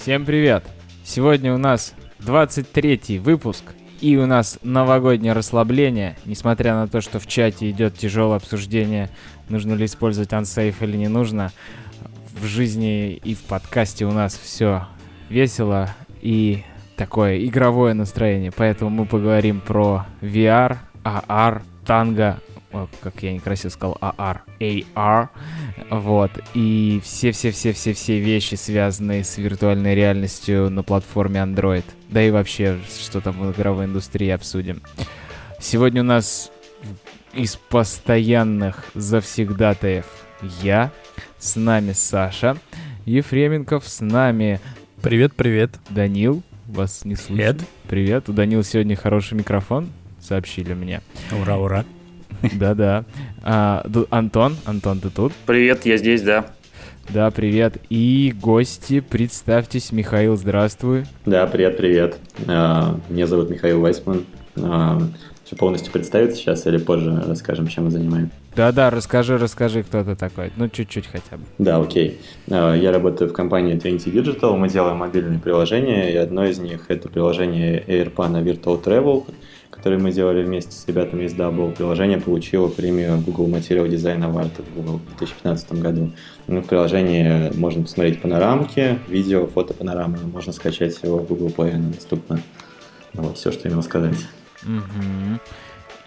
Всем привет! Сегодня у нас 23 выпуск, и у нас новогоднее расслабление, несмотря на то, что в чате идет тяжелое обсуждение, нужно ли использовать ансейф или не нужно. В жизни и в подкасте у нас все весело и такое игровое настроение, поэтому мы поговорим про VR, AR, танго, как я некрасиво сказал, AR, AR, вот, и все-все-все-все-все вещи, связанные с виртуальной реальностью на платформе Android, да и вообще, что там в игровой индустрии обсудим. Сегодня у нас из постоянных завсегдатаев я, с нами Саша, Ефременков, с нами... Привет-привет. Данил, вас не слышно. Привет. Привет, у Данила сегодня хороший микрофон, сообщили мне. Ура, ура. Да-да. А, Антон, Антон, ты тут? Привет, я здесь, да. Да, привет. И гости, представьтесь. Михаил, здравствуй. Да, привет-привет. А, меня зовут Михаил Вайсман. А, Все полностью представиться сейчас или позже расскажем, чем мы занимаемся? Да-да, расскажи, расскажи, кто ты такой. Ну, чуть-чуть хотя бы. Да, окей. Я работаю в компании Twenty Digital. Мы делаем мобильные приложения, и одно из них — это приложение AirPan Virtual Travel — который мы делали вместе с ребятами из Double. Приложение получило премию Google Material Design Award в Google в 2015 году. Ну, в приложении можно посмотреть панорамки, видео, фото панорамы. Можно скачать его в Google Play, оно доступно. Вот, все, что я имел сказать. Угу.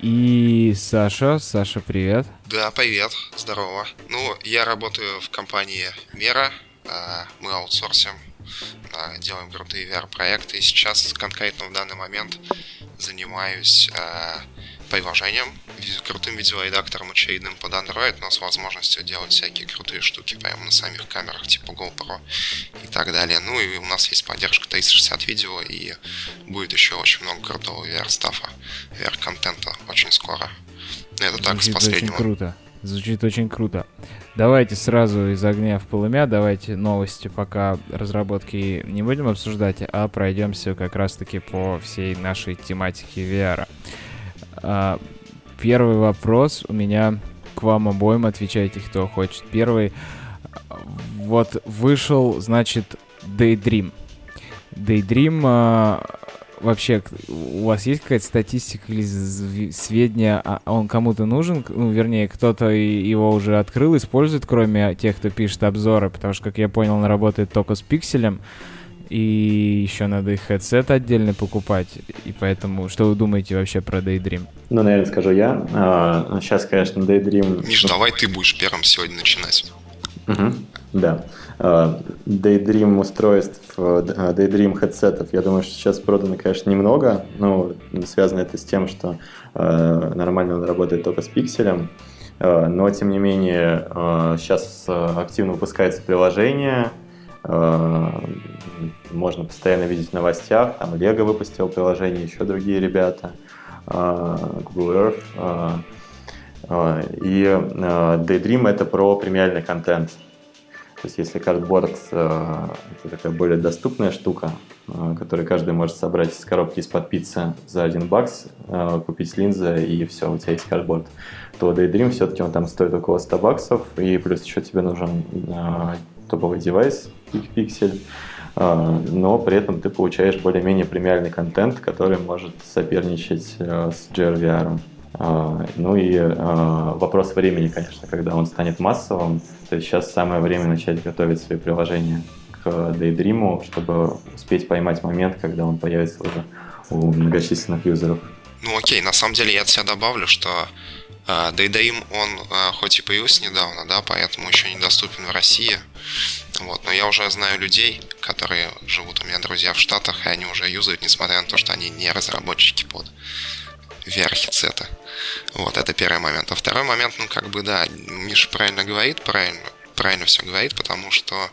И Саша, Саша, привет. Да, привет, здорово. Ну, я работаю в компании Мера, а, мы аутсорсим, делаем крутые VR-проекты, и сейчас конкретно в данный момент занимаюсь э, приложением, крутым видеоредактором очевидным под Android, но с возможностью делать всякие крутые штуки прямо на самих камерах, типа GoPro и так далее. Ну и у нас есть поддержка 360 видео, и будет еще очень много крутого VR-стафа, VR-контента очень скоро. Это так, Звучит с последнего. Круто. Звучит очень круто. Давайте сразу из огня в полымя, давайте новости пока разработки не будем обсуждать, а пройдемся как раз-таки по всей нашей тематике VR. А, первый вопрос у меня к вам обоим, отвечайте, кто хочет. Первый, вот вышел, значит, Daydream. Daydream а, вообще, у вас есть какая-то статистика или сведения, а он кому-то нужен? Ну, вернее, кто-то его уже открыл, использует, кроме тех, кто пишет обзоры, потому что, как я понял, он работает только с пикселем, и еще надо и headset отдельно покупать, и поэтому, что вы думаете вообще про Daydream? Ну, наверное, скажу я. А, сейчас, конечно, Daydream... Миш, давай ты будешь первым сегодня начинать. Угу, да. А, Daydream устройств, а, Daydream headsetов, я думаю, что сейчас продано, конечно, немного, но связано это с тем, что а, нормально он работает только с пикселем, но, тем не менее, сейчас активно выпускается приложение, можно постоянно видеть в новостях, там Lego выпустил приложение, еще другие ребята, Google Earth, и Daydream это про премиальный контент. То есть если картборд э, это такая более доступная штука, э, которую каждый может собрать из коробки из-под пиццы за один бакс, э, купить линзы и все, у тебя есть картборд, то Daydream все-таки он там стоит около 100 баксов, и плюс еще тебе нужен топовый девайс, пиксель, но при этом ты получаешь более-менее премиальный контент, который может соперничать с GRVR. А, ну и вопрос времени, конечно, когда он станет массовым. То есть сейчас самое время начать готовить свои приложения к Daydream, чтобы успеть поймать момент, когда он появится уже у многочисленных юзеров. Ну окей, на самом деле я от себя добавлю, что э, Daydream, он э, хоть и появился недавно, да, поэтому еще недоступен в России, вот, но я уже знаю людей, которые живут у меня друзья в Штатах, и они уже юзают, несмотря на то, что они не разработчики под VR-хедсета. Вот, это первый момент. А второй момент, ну, как бы, да, Миша правильно говорит, правильно, правильно все говорит, потому что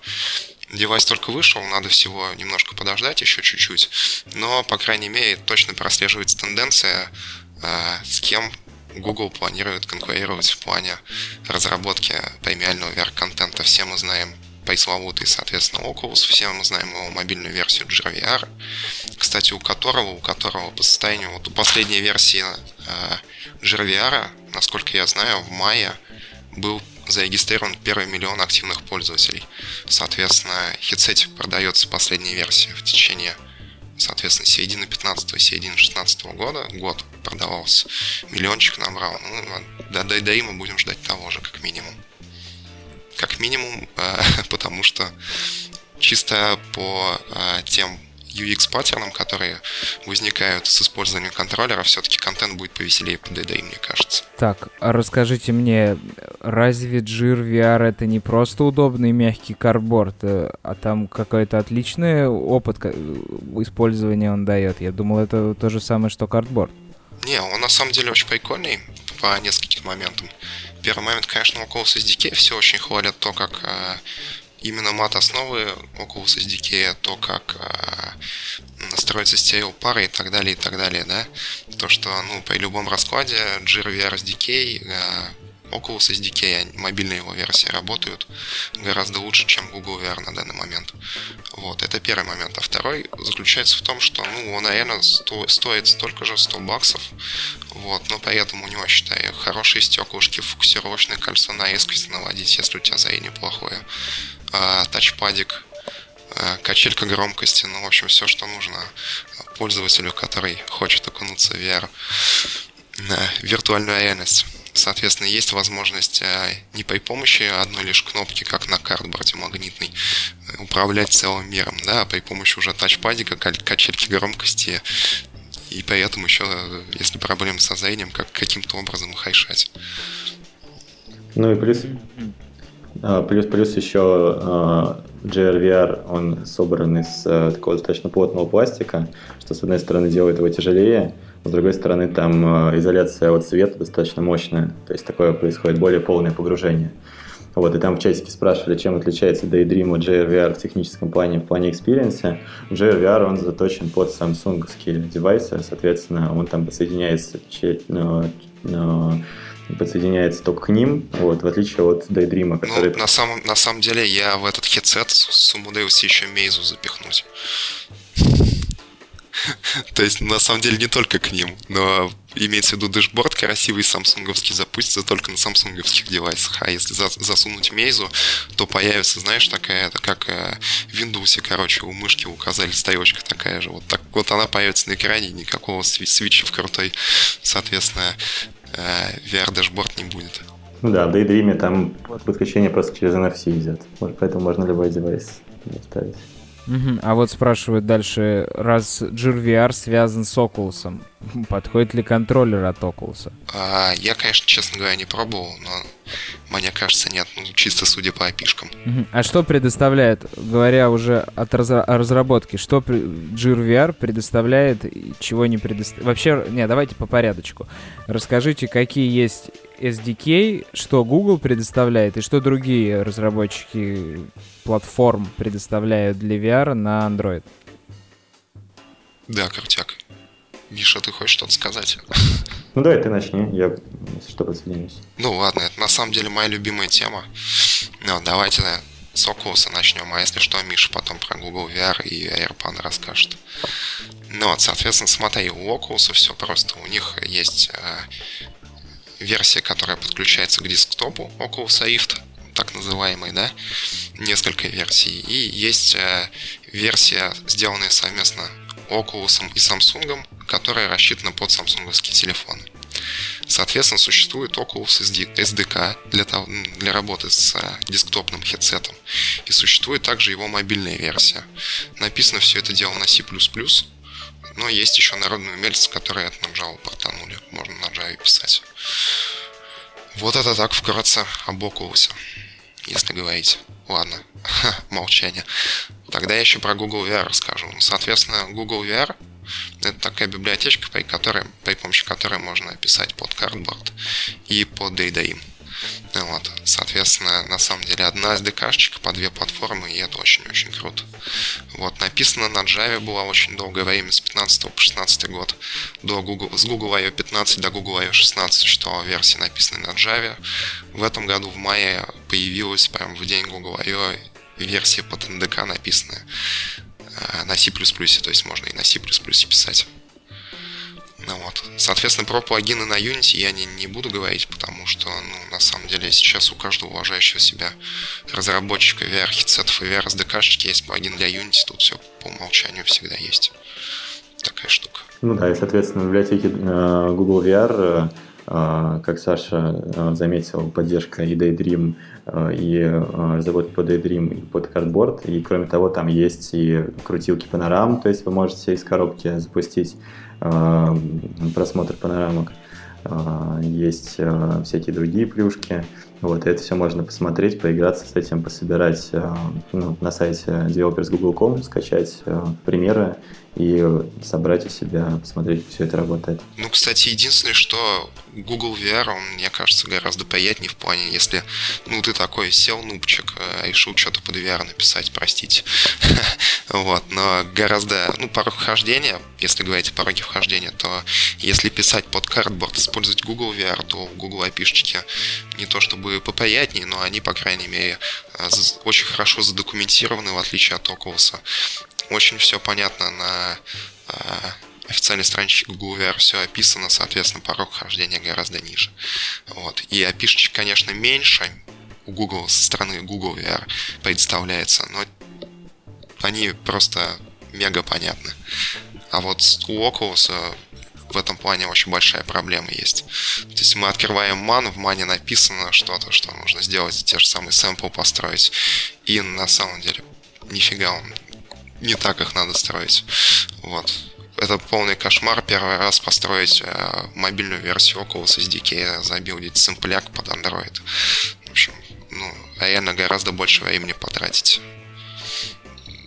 девайс только вышел, надо всего немножко подождать, еще чуть-чуть. Но, по крайней мере, точно прослеживается тенденция, э, с кем Google планирует конкурировать в плане разработки премиального VR-контента. Все мы знаем пресловутый, соответственно, Oculus. Все мы знаем его мобильную версию GVR, кстати, у которого, у которого по состоянию, вот у последней версии э, GVR, насколько я знаю, в мае был зарегистрирован первый миллион активных пользователей. Соответственно, хитсетик продается последней версии в течение соответственно, середины 15 середины 16 года, год продавался, миллиончик набрал. Ну, до, до, до мы будем ждать того же, как минимум. Как минимум, э, потому что чисто по э, тем UX паттернам, которые возникают с использованием контроллера, все-таки контент будет повеселее по DDI, мне кажется. Так, а расскажите мне, разве Jir VR это не просто удобный мягкий карборд, э, а там какой-то отличный опыт использования он дает? Я думал, это то же самое, что картборд. Не, он на самом деле очень прикольный по нескольким моментам. Первый момент, конечно, Oculus SDK все очень хвалят то, как э, именно мат-основы Oculus SDK, то, как э, настроиться стереопары и так далее, и так далее, да. То, что, ну, при любом раскладе GRVR SDK, э, Oculus SDK, мобильные его версии работают гораздо лучше, чем Google VR на данный момент. Вот, это первый момент. А второй заключается в том, что, ну, он реально сто, стоит столько же 100 баксов, вот, но при этом у него, считаю, хорошие стеклышки, фокусировочное кольцо на резкость наводить, если у тебя зрение плохое э, тачпадик, э, качелька громкости, ну, в общем, все, что нужно пользователю, который хочет окунуться в VR, виртуальную реальность. Соответственно, есть возможность э, не при помощи одной лишь кнопки, как на картборде магнитной, управлять целым миром, да, а при помощи уже тачпадика, качельки громкости, и при этом еще, если проблемы со зрением, как каким-то образом их решать. Ну и плюс а, плюс, плюс еще uh, GRVR, он собран из такого достаточно плотного пластика, что с одной стороны делает его тяжелее, с другой стороны там uh, изоляция от света достаточно мощная, то есть такое происходит более полное погружение. Вот, и там в чатике спрашивали, чем отличается Daydream от Gear VR в техническом плане, в плане experience а. Gear VR, он заточен под самсунговские девайсы, соответственно, он там подсоединяется но, но, подсоединяется только к ним, вот, в отличие от Daydream, ну, который... Ну, на самом, на самом деле я в этот headset умудрился еще Meizu запихнуть. То есть, на самом деле, не только к ним, но имеется в виду dashboard красивый самсунговский запустится только на самсунговских девайсах. А если засунуть Meizu, то появится, знаешь, такая, это как э, в Windows, короче, у мышки указатель стрелочка такая же. Вот так вот она появится на экране, никакого switch а в крутой, соответственно, Э, VR dashboard не будет. Ну да, в Daydream там подключение просто через NFC идет. Поэтому можно любой девайс ставить. Угу. А вот спрашивают дальше, раз GirVR связан с Oculus, подходит ли контроллер от Oculus? А, я, конечно, честно говоря, не пробовал, но мне кажется, нет, ну, чисто судя по опишкам. А что предоставляет, говоря уже от раз о разработке, что GirVR предоставляет, чего не предоставляет? Вообще, не, давайте по порядочку. Расскажите, какие есть SDK, что Google предоставляет и что другие разработчики платформ предоставляют для VR на Android. Да, крутяк. Миша, ты хочешь что-то сказать? Ну давай ты начни, я что подсоединюсь. Ну ладно, это на самом деле моя любимая тема. Ну, давайте с Oculus начнем, а если что, Миша потом про Google VR и AirPan расскажет. Ну вот, соответственно, смотри, у Oculus все просто. У них есть э, версия, которая подключается к десктопу Oculus Rift, так называемый, да, несколько версий. И есть э, версия, сделанная совместно Oculus и Samsung, которая рассчитана под самсунговские телефоны. Соответственно, существует Oculus SDK для, того, для работы с э, десктопным хедсетом. И существует также его мобильная версия. Написано все это дело на C++, но есть еще народные умельцы, которые это на Java портанули. Можно на Java писать. Вот это так вкратце об Oculus, если говорить. Ладно, молчание. Тогда я еще про Google VR расскажу. Ну, соответственно, Google VR это такая библиотечка, при, которой, при помощи которой можно писать под Cardboard и под DayDaim. Вот. Соответственно, на самом деле одна SDK-шечка по две платформы, и это очень-очень круто. Вот. Написано на Java было очень долгое время, с 15 по 16 год. До Google, с Google I.O. 15 до Google I.O. 16 существовала версия, написанная на Java. В этом году в мае появилась прямо в день Google I.O. версия под NDK написанная э, на C++, то есть можно и на C++ писать. Ну вот. Соответственно, про плагины на Unity я не, не буду говорить, потому что, ну, на самом деле, сейчас у каждого уважающего себя разработчика VR-хитсетов и VR-SDK есть плагин для Unity, тут все по умолчанию всегда есть. Такая штука. Ну да, и, соответственно, в библиотеке э, Google VR э, как Саша заметил, поддержка и Daydream, и разработка под Daydream, и под Cardboard. И кроме того, там есть и крутилки панорам, то есть вы можете из коробки запустить просмотр панорамок. Есть всякие другие плюшки. Вот, это все можно посмотреть, поиграться с этим, пособирать ну, на сайте developers.google.com, скачать примеры и собрать у себя, посмотреть, как все это работает. Ну, кстати, единственное, что Google VR, он, мне кажется, гораздо приятнее в плане, если, ну, ты такой сел, нубчик, э, решил что-то под VR написать, простите. вот, но гораздо, ну, порог вхождения, если говорить о пороге вхождения, то если писать под Cardboard, использовать Google VR, то в Google API не то чтобы поприятнее, но они, по крайней мере, э, очень хорошо задокументированы, в отличие от Oculus. Очень все понятно на а, официальной страничке Google VR все описано, соответственно, порог хождения гораздо ниже. Вот. И опишечек, конечно, меньше у Google со стороны Google VR представляется, но они просто мега понятны. А вот у Oculus в этом плане очень большая проблема есть. То есть мы открываем man, в мане написано что-то, что нужно сделать, те же самые сэмпл построить, и на самом деле нифига он не так их надо строить. Вот. Это полный кошмар первый раз построить э, мобильную версию Oculus SDK, забилдить симпляк под Android. В общем, ну, реально гораздо больше времени потратить.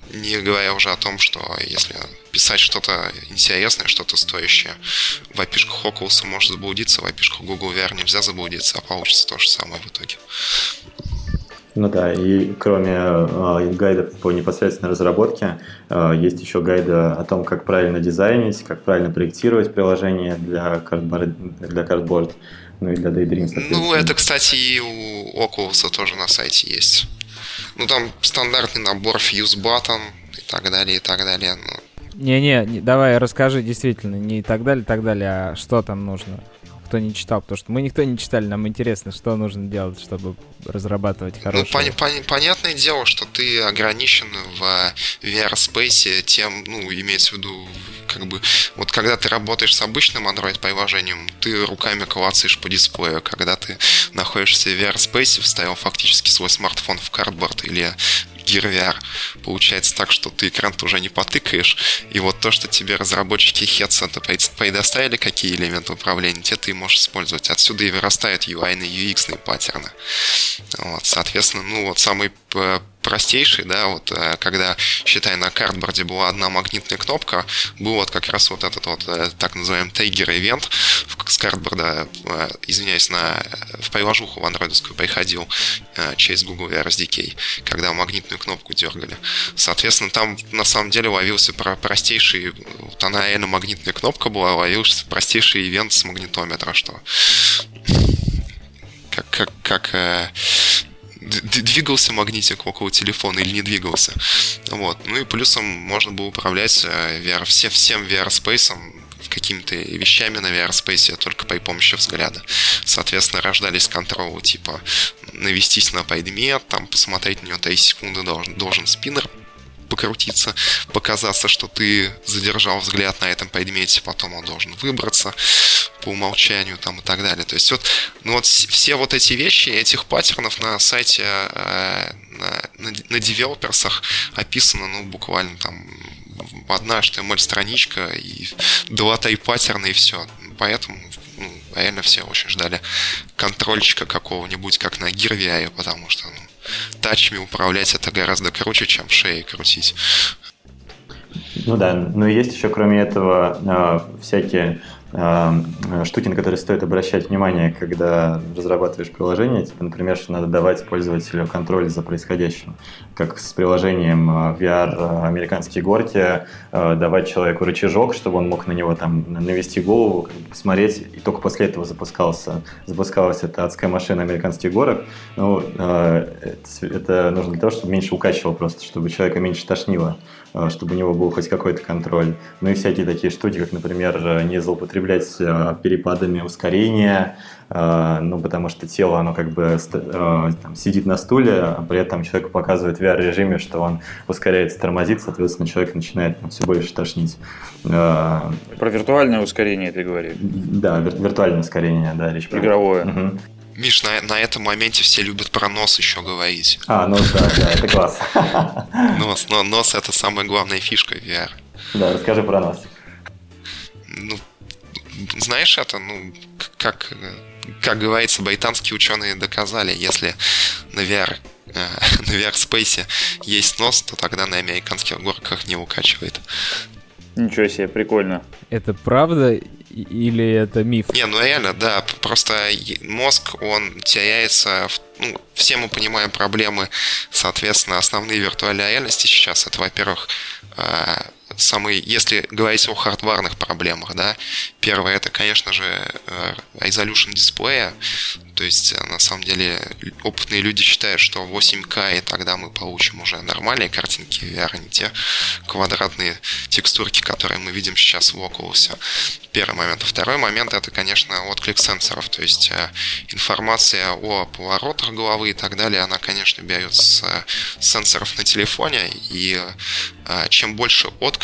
Не говоря уже о том, что если писать что-то интересное, что-то стоящее, в опишках Oculus может заблудиться, в опишках Google VR нельзя заблудиться, а получится то же самое в итоге. Ну да, и кроме э, гайдов по непосредственной разработке, э, есть еще гайды о том, как правильно дизайнить, как правильно проектировать приложение для Cardboard, для Cardboard ну и для Daydream, Ну, это, кстати, и у Oculus тоже на сайте есть. Ну, там стандартный набор Fuse Button и так далее, и так далее. Но... Не-не, давай расскажи действительно, не и так далее, и так далее, а что там нужно кто не читал, потому что мы никто не читали, нам интересно, что нужно делать, чтобы разрабатывать хорошее. Ну, пон- пон- понятное дело, что ты ограничен в VR-спейсе тем, ну, имеется в виду, как бы, вот когда ты работаешь с обычным Android-приложением, ты руками клацаешь по дисплею. Когда ты находишься в VR-спейсе, вставил фактически свой смартфон в картборд или Gear VR. Получается так, что ты экран уже не потыкаешь, и вот то, что тебе разработчики хедсета предоставили, какие элементы управления, те ты можешь использовать. Отсюда и вырастают UI и UX паттерны. Вот, соответственно, ну вот самый э, простейший, да, вот э, когда, считай, на картборде была одна магнитная кнопка, был вот как раз вот этот вот э, так называемый тейгер ивент с картборда, э, извиняюсь, на, в приложуху в андроидовскую приходил через Google VR SDK, когда магнитную кнопку дергали. Соответственно, там на самом деле ловился про простейший, вот она реально магнитная кнопка была, ловился простейший ивент с магнитометра, что как, как, как двигался магнитик около телефона или не двигался. Вот. Ну и плюсом можно было управлять э, VR, все, всем VR-спейсом, какими-то вещами на VR-спейсе только при помощи взгляда. Соответственно, рождались контролы типа навестись на предмет, там посмотреть на него 3 секунды должен, должен спиннер покрутиться, показаться, что ты задержал взгляд на этом предмете, потом он должен выбраться по умолчанию там и так далее. То есть вот, ну вот все вот эти вещи, этих паттернов на сайте э, на, на, на девелоперсах описано, ну, буквально там одна HTML-страничка и два-три паттерна и все. Поэтому ну, реально все очень ждали контрольчика какого-нибудь, как на Gear потому что ну, тачами управлять это гораздо круче, чем шеей крутить. Ну да, но есть еще кроме этого э, всякие штуки, на которые стоит обращать внимание, когда разрабатываешь приложение. Типа, например, что надо давать пользователю контроль за происходящим. Как с приложением э, VR э, «Американские горки», давать человеку рычажок, чтобы он мог на него там навести голову, посмотреть, и только после этого запускался, запускалась эта адская машина «Американских горок». Ну, это нужно для того, чтобы меньше укачивало просто, чтобы человека меньше тошнило. Э, чтобы у него был хоть какой-то контроль. Ну и всякие такие штуки, как, например, не злоупотреблять перепадами ускорения, ну, потому что тело, оно как бы там, сидит на стуле, а при этом человек показывает в VR-режиме, что он ускоряется, тормозит, соответственно, человек начинает там, все больше тошнить. Про виртуальное ускорение ты говоришь? Да, вир- виртуальное ускорение, да, речь про... Игровое. Угу. Миш, на, на этом моменте все любят про нос еще говорить. А, нос, да, да, это класс. Нос, но нос это самая главная фишка VR. Да, расскажи про нос. Ну, знаешь это, ну, как, как говорится, британские ученые доказали, если на VR э, на VR-спейсе есть нос, то тогда на американских горках не укачивает. Ничего себе, прикольно. Это правда или это миф? Не, ну реально, да. Просто мозг, он теряется... В, ну, все мы понимаем проблемы, соответственно, основные виртуальные реальности сейчас. Это, во-первых, а, самые, если говорить о хардварных проблемах, да, первое это, конечно же, э, resolution дисплея, то есть, э, на самом деле, опытные люди считают, что 8К, и тогда мы получим уже нормальные картинки VR, а не те квадратные текстурки, которые мы видим сейчас в Oculus. Первый момент. Второй момент, это, конечно, отклик сенсоров, то есть э, информация о поворотах головы и так далее, она, конечно, берется с сенсоров на телефоне, и чем больше отклик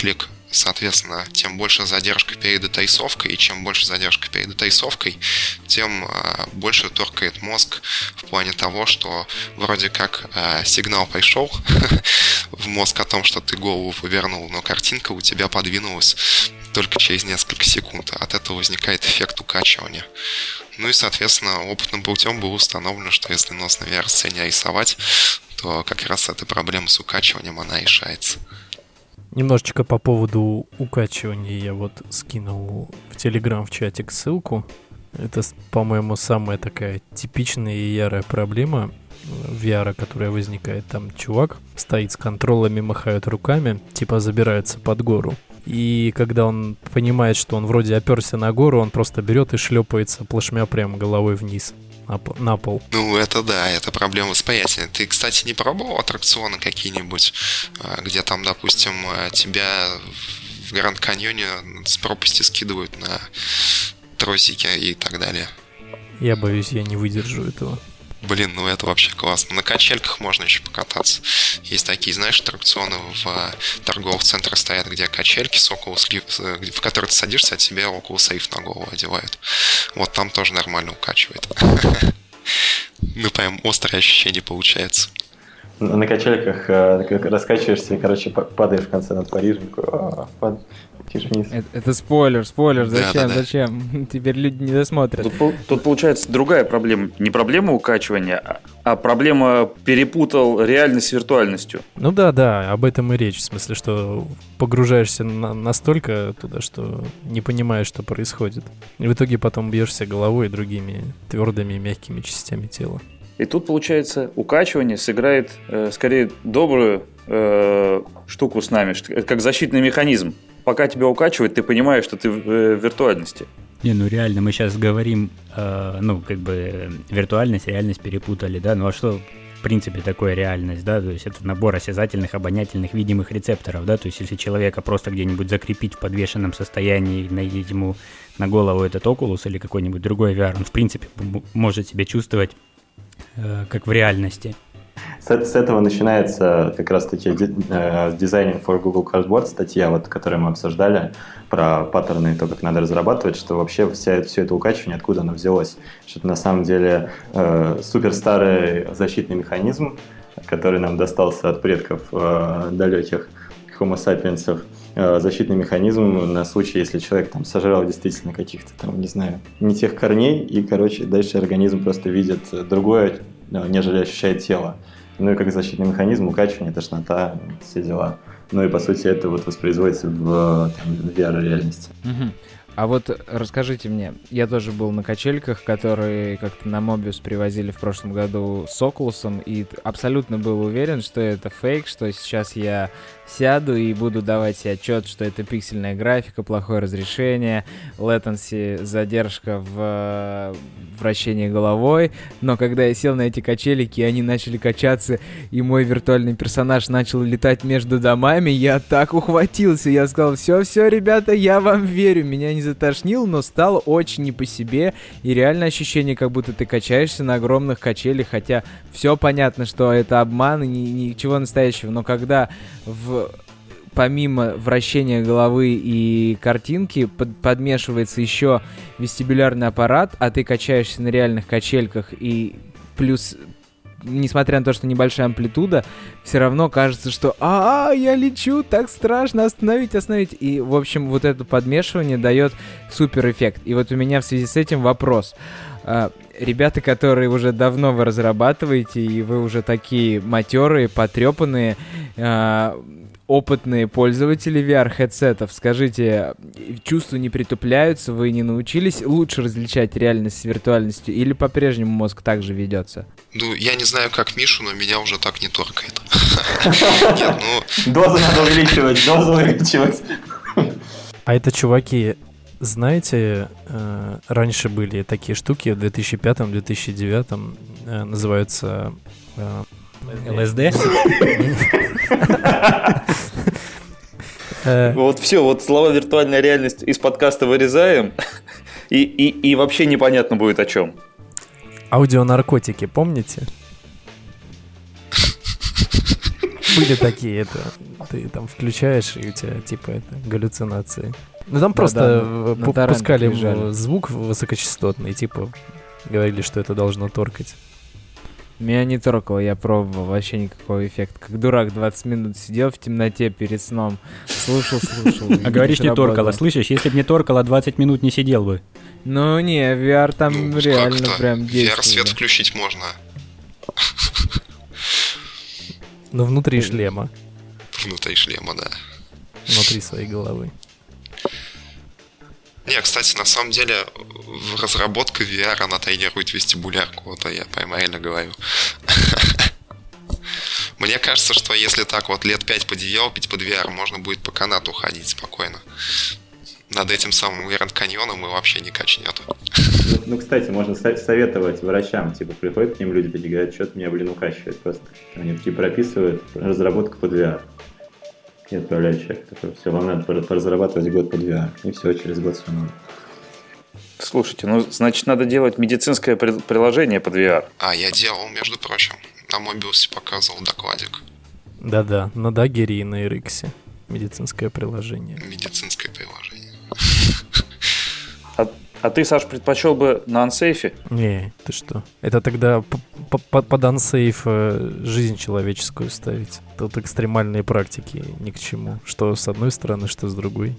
соответственно, тем больше задержка перед дотайсовкой, и чем больше задержка перед дотайсовкой, тем э, больше торкает мозг в плане того, что вроде как э, сигнал пришел в мозг о том, что ты голову повернул, но картинка у тебя подвинулась только через несколько секунд. От этого возникает эффект укачивания. Ну и, соответственно, опытным путем было установлено, что если нос на VR-сцене рисовать, то как раз эта проблема с укачиванием, она решается. Немножечко по поводу укачивания я вот скинул в Телеграм в чатик ссылку. Это, по-моему, самая такая типичная и ярая проблема VR, которая возникает. Там чувак стоит с контролами, махает руками, типа забирается под гору. И когда он понимает, что он вроде оперся на гору, он просто берет и шлепается плашмя прямо головой вниз на пол. Ну, это да, это проблема восприятия. Ты, кстати, не пробовал аттракционы какие-нибудь, а, где там, допустим, а, тебя в Гранд Каньоне с пропасти скидывают на тросики и так далее? Я боюсь, я не выдержу этого. Блин, ну это вообще классно. На качельках можно еще покататься. Есть такие, знаешь, аттракционы в э, торговых центрах стоят, где качельки с около в которые ты садишься, а тебе около сейф на голову одевают. Вот там тоже нормально укачивает. Ну, прям острое ощущение получается. На качельках э, раскачиваешься и, короче, падаешь в конце над Парижем. Это, это спойлер, спойлер, зачем, да, да, да. зачем? Теперь люди не досмотрят. Тут, тут получается другая проблема. Не проблема укачивания, а, а проблема перепутал реальность с виртуальностью. Ну да, да, об этом и речь. В смысле, что погружаешься на, настолько туда, что не понимаешь, что происходит. И в итоге потом бьешься головой и другими твердыми и мягкими частями тела. И тут, получается, укачивание сыграет э, скорее добрую э, штуку с нами, как защитный механизм пока тебя укачивает, ты понимаешь, что ты в э, виртуальности. Не, ну реально, мы сейчас говорим, э, ну, как бы виртуальность, реальность перепутали, да, ну а что в принципе такое реальность, да, то есть это набор осязательных, обонятельных, видимых рецепторов, да, то есть если человека просто где-нибудь закрепить в подвешенном состоянии, найти ему на голову этот окулус или какой-нибудь другой VR, он в принципе может себя чувствовать э, как в реальности. С, с этого начинается как раз-таки э, Designing for Google Cardboard статья, вот, которую мы обсуждали, про паттерны и то, как надо разрабатывать, что вообще вся, все это укачивание, откуда оно взялось. Что это на самом деле э, супер старый защитный механизм, который нам достался от предков э, далеких Homo sapiens, э, защитный механизм на случай, если человек там сожрал действительно каких-то там, не знаю, не тех корней, и, короче, дальше организм просто видит другое, э, нежели ощущает тело. Ну и как защитный механизм, укачивание, тошнота, все дела. Ну и по сути это вот воспроизводится в, там, VR-реальности. Угу. А вот расскажите мне, я тоже был на качельках, которые как-то на Мобиус привозили в прошлом году с Окулусом, и абсолютно был уверен, что это фейк, что сейчас я сяду и буду давать себе отчет, что это пиксельная графика, плохое разрешение, latency, задержка в э, вращении головой. Но когда я сел на эти качелики, и они начали качаться, и мой виртуальный персонаж начал летать между домами, я так ухватился. Я сказал, все-все, ребята, я вам верю. Меня не затошнил, но стало очень не по себе. И реально ощущение, как будто ты качаешься на огромных качелях, хотя все понятно, что это обман и ничего настоящего. Но когда в помимо вращения головы и картинки под, подмешивается еще вестибулярный аппарат, а ты качаешься на реальных качельках и плюс несмотря на то, что небольшая амплитуда, все равно кажется, что а, -а, я лечу, так страшно, остановить, остановить. И, в общем, вот это подмешивание дает супер эффект. И вот у меня в связи с этим вопрос. А, ребята, которые уже давно вы разрабатываете, и вы уже такие матерые, потрепанные, а, опытные пользователи VR-хедсетов, скажите, чувства не притупляются, вы не научились лучше различать реальность с виртуальностью или по-прежнему мозг также ведется? Ну, я не знаю, как Мишу, но меня уже так не торкает. Ну... Дозу надо увеличивать, дозу увеличивать. А это, чуваки, знаете, э, раньше были такие штуки в 2005-2009, э, называются э, ЛСД? Э. Вот все, вот слова виртуальная реальность из подкаста вырезаем, и, и, и вообще непонятно будет о чем. Аудионаркотики, помните? Были такие, это ты там включаешь, и у тебя типа это галлюцинации. Ну там да, просто да, пускали звук высокочастотный, типа говорили, что это должно торкать. Меня не торкало, я пробовал, вообще никакого эффекта. Как дурак 20 минут сидел в темноте перед сном, слушал, слушал. А говоришь, не торкало, слышишь? Если бы не торкало, 20 минут не сидел бы. Ну не, VR там ну, реально прям действует. VR-свет включить можно. Ну внутри шлема. Внутри шлема, да. Внутри своей головы. Не, кстати, на самом деле в разработке VR она тренирует вестибулярку, вот я прямо реально говорю. Мне кажется, что если так вот лет 5 подеялпить под VR, можно будет по канату ходить спокойно. Над этим самым Гранд Каньоном и вообще не качнет. Ну, ну, кстати, можно советовать врачам, типа, приходят к ним люди, такие говорят, что-то меня, блин, укачивает просто. Они такие прописывают разработку под VR и отправляет человек. Такой, все, вам надо поразрабатывать год под VR. И все, через год все надо. Слушайте, ну, значит, надо делать медицинское приложение под VR. А, я делал, между прочим. На Мобиусе показывал докладик. Да-да, на Дагере и на RX. Медицинское приложение. Медицинское приложение. А, ты, Саш, предпочел бы на ансейфе? Не, ты что? Это тогда под ансейф э, жизнь человеческую ставить. Тут экстремальные практики ни к чему. Что с одной стороны, что с другой.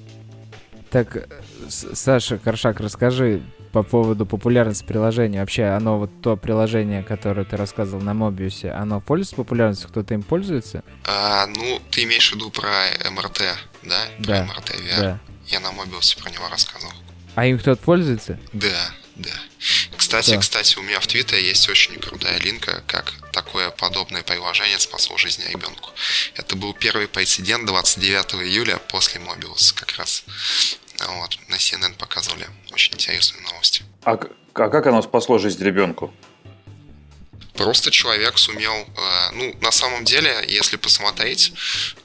Так, Саша Коршак, расскажи по поводу популярности приложения. Вообще, оно вот то приложение, которое ты рассказывал на Мобиусе, оно пользуется популярностью? Кто-то им пользуется? А, ну, ты имеешь в виду про МРТ, да? Да. Про МРТ VR. Да. Я на Мобиусе про него рассказывал. А им кто-то пользуется? Да, да. Кстати, да. кстати, у меня в Твиттере есть очень крутая линка, как такое подобное приложение спасло жизнь ребенку. Это был первый прецедент 29 июля после Мобиуса как раз. Вот, на CNN показывали очень интересные новости. А, а как оно спасло жизнь ребенку? Просто человек сумел, э, ну, на самом деле, если посмотреть,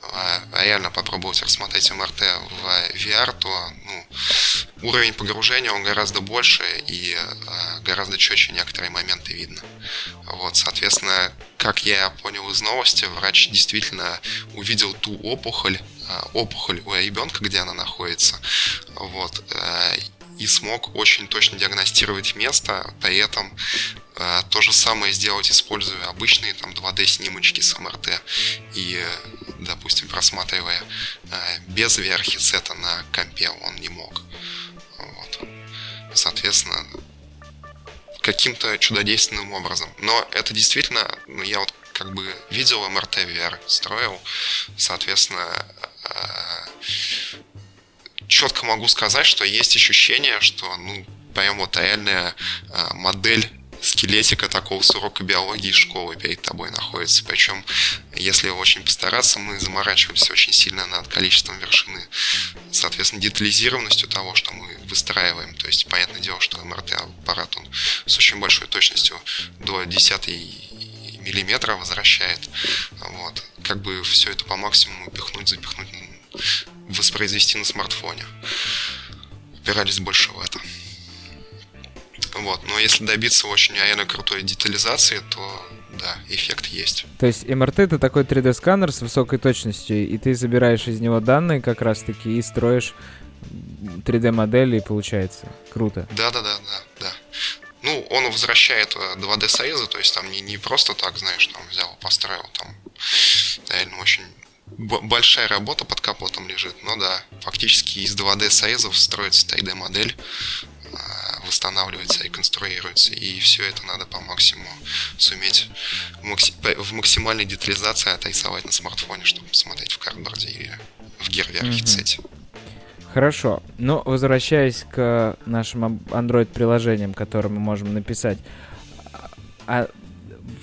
э, реально попробовать рассмотреть МРТ в VR, то ну, уровень погружения он гораздо больше и э, гораздо четче некоторые моменты видно. Вот, соответственно, как я понял из новости, врач действительно увидел ту опухоль, опухоль у ребенка, где она находится, вот, и смог очень точно диагностировать место, при этом то же самое сделать, используя обычные там 2D-снимочки с МРТ и, допустим, просматривая э, без VR-хедсета на компе он не мог. Вот. Соответственно, каким-то чудодейственным образом. Но это действительно, ну, я вот как бы видел МРТ VR, строил, соответственно, э, четко могу сказать, что есть ощущение, что, ну, прям вот реальная э, модель скелетика такого с урока биологии школы перед тобой находится. Причем, если очень постараться, мы заморачиваемся очень сильно над количеством вершины, соответственно, детализированностью того, что мы выстраиваем. То есть, понятное дело, что МРТ-аппарат, он с очень большой точностью до 10 миллиметра возвращает. Вот. Как бы все это по максимуму пихнуть, запихнуть, воспроизвести на смартфоне. Упирались больше в это. Вот. Но если добиться очень реально крутой детализации, то да, эффект есть. То есть МРТ это такой 3D-сканер с высокой точностью, и ты забираешь из него данные как раз-таки и строишь 3D-модели, и получается. Круто. Да-да-да, да, да. Ну, он возвращает 2D сайзы, то есть там не, не просто так, знаешь, там взял, построил, там реально очень большая работа под капотом лежит, но да, фактически из 2D сайзов строится 3D модель, восстанавливается, реконструируется, и все это надо по максимуму суметь в максимальной детализации отрисовать на смартфоне, чтобы посмотреть в картборде или в гервер хитсете. Хорошо. Но ну, возвращаясь к нашим Android-приложениям, которые мы можем написать, а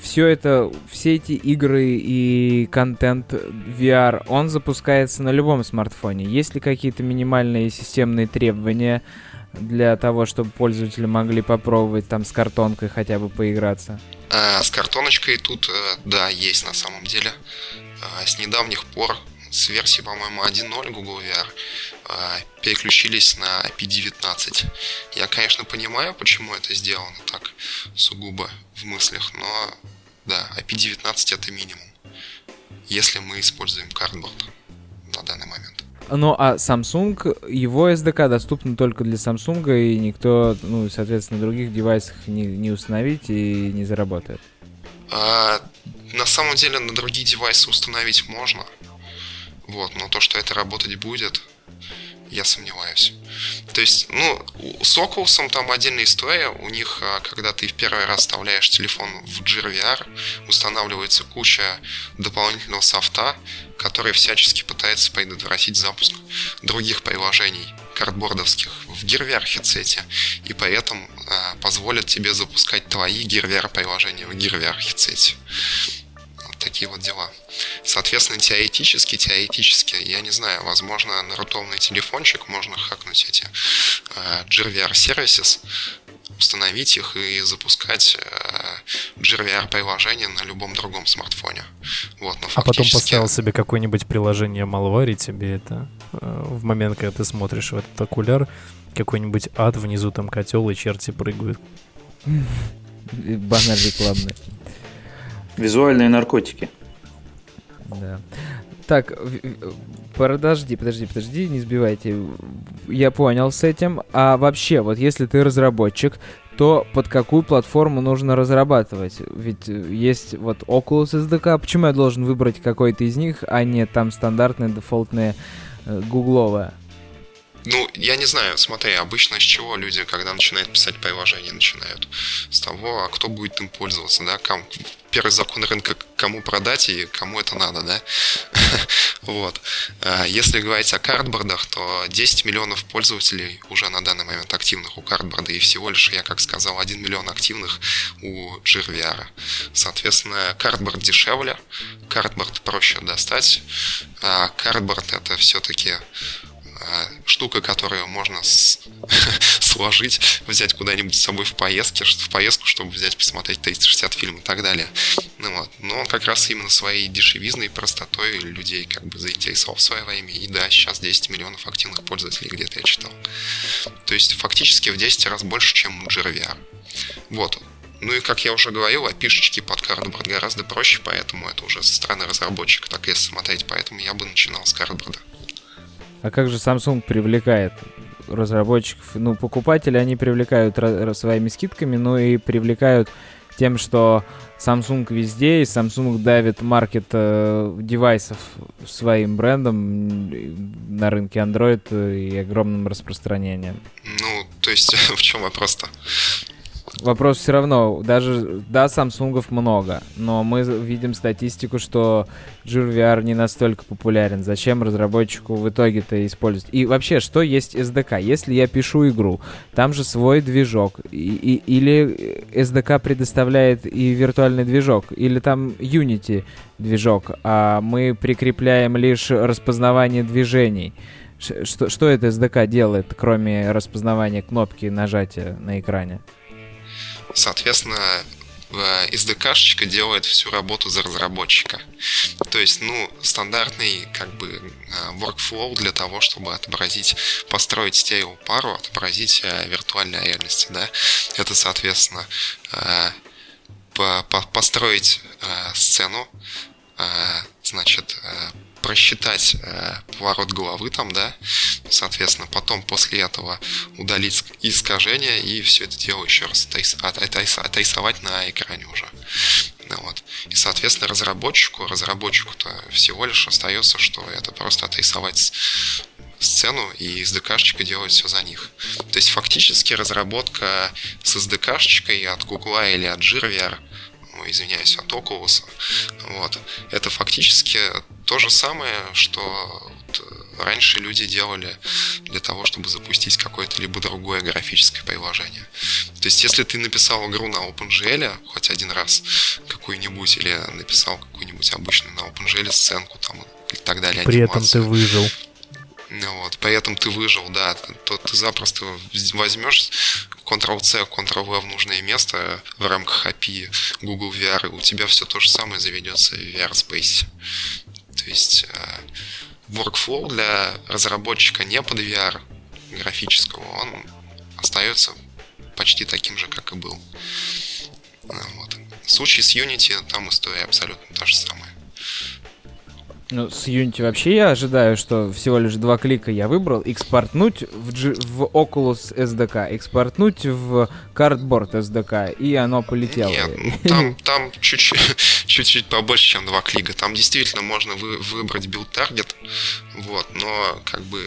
все это, все эти игры и контент VR, он запускается на любом смартфоне. Есть ли какие-то минимальные системные требования для того, чтобы пользователи могли попробовать там с картонкой хотя бы поиграться? А, с картоночкой тут, э, да, есть на самом деле. А, с недавних пор, с версии, по-моему, 1.0 Google VR, а, переключились на P19. Я, конечно, понимаю, почему это сделано так сугубо в мыслях, но да, IP19 это минимум, если мы используем картборд на данный момент. Ну, а Samsung, его SDK доступен только для Samsung, и никто, ну, соответственно, на других девайсах не, не установить и не заработает. А, на самом деле, на другие девайсы установить можно. Вот, но то, что это работать будет, я сомневаюсь. То есть, ну, с Oculus там отдельная история. У них, а, когда ты в первый раз вставляешь телефон в GRVR, устанавливается куча дополнительного софта, который всячески пытается предотвратить запуск других приложений картбордовских в GearVR хедсете, и поэтому э, позволят тебе запускать твои GearVR приложения в GearVR хедсете такие вот дела. Соответственно, теоретически, теоретически, я не знаю, возможно, на рутовный телефончик можно хакнуть эти э, GRVR Services, установить их и запускать э, GRVR приложение на любом другом смартфоне. Вот, но а потом поставил себе какое-нибудь приложение Malware, тебе это э, в момент, когда ты смотришь в этот окуляр, какой-нибудь ад, внизу там котел и черти прыгают. Баннер рекламный. Визуальные наркотики. Да. Так, подожди, подожди, подожди, не сбивайте. Я понял с этим. А вообще, вот если ты разработчик, то под какую платформу нужно разрабатывать? Ведь есть вот Oculus SDK. Почему я должен выбрать какой-то из них, а не там стандартная дефолтная э, гугловая? Ну, я не знаю, смотри, обычно с чего люди, когда начинают писать приложение, начинают? С того, а кто будет им пользоваться, да? Кому, первый закон рынка, кому продать и кому это надо, да? вот. А если говорить о картбордах, то 10 миллионов пользователей уже на данный момент активных у картборда, и всего лишь, я как сказал, 1 миллион активных у GRVR. Соответственно, картборд дешевле, картборд проще достать, а картборд это все-таки штука, которую можно с... сложить, взять куда-нибудь с собой в поездке, в поездку, чтобы взять, посмотреть 360 фильм и так далее. Ну вот. Но он как раз именно своей дешевизной и простотой людей как бы заинтересовал в свое время. И да, сейчас 10 миллионов активных пользователей где-то я читал. То есть фактически в 10 раз больше, чем у GRVR. Вот. Ну и, как я уже говорил, опишечки под картборд гораздо проще, поэтому это уже со стороны разработчика, так если смотреть, поэтому я бы начинал с картборда. А как же Samsung привлекает разработчиков? Ну, покупатели они привлекают своими скидками, но и привлекают тем, что Samsung везде, и Samsung давит маркет э, девайсов своим брендом на рынке Android и огромным распространением. Ну, то есть в чем вопрос-то? Вопрос все равно, даже, да, Самсунгов много, но мы видим статистику, что GVR не настолько популярен. Зачем разработчику в итоге-то использовать? И вообще, что есть SDK? Если я пишу игру, там же свой движок, и, и, или SDK предоставляет и виртуальный движок, или там Unity движок, а мы прикрепляем лишь распознавание движений. Что, что это SDK делает, кроме распознавания кнопки нажатия на экране? Соответственно, SDK-шечка делает всю работу за разработчика. То есть, ну, стандартный как бы э, workflow для того, чтобы отобразить, построить стереопару, отобразить э, виртуальной реальности, да, это, соответственно, э, построить сцену, значит, просчитать э, поворот головы там, да, соответственно, потом после этого удалить искажения и все это дело еще раз отрисовать на экране уже. Ну вот. И, соответственно, разработчику, разработчику-то всего лишь остается, что это просто отрисовать сцену и SDK-шечка делает все за них. То есть фактически разработка с SDK-шечкой от Google или от JIRVR – извиняюсь, от Oculus. Вот. Это фактически то же самое, что э, раньше люди делали для того, чтобы запустить какое-то либо другое графическое приложение. То есть, если ты написал игру на OpenGL хоть один раз какую-нибудь, или написал какую-нибудь обычную на OpenGL сценку там и так далее. При анимацию, этом ты выжил. Ну вот, при этом ты выжил, да, то ты запросто возьмешь Ctrl-C, Ctrl-V в нужное место в рамках API Google VR, и у тебя все то же самое заведется в VR Space. То есть э, workflow для разработчика не под VR графического, он остается почти таким же, как и был. Вот. В случае с Unity там история абсолютно та же самая. Ну, с Unity вообще я ожидаю, что всего лишь два клика я выбрал. Экспортнуть в, G, в Oculus SDK, экспортнуть в Cardboard SDK, и оно полетело. Нет, ну, там, там чуть-чуть, побольше, чем два клика. Там действительно можно вы, выбрать target, вот, но как бы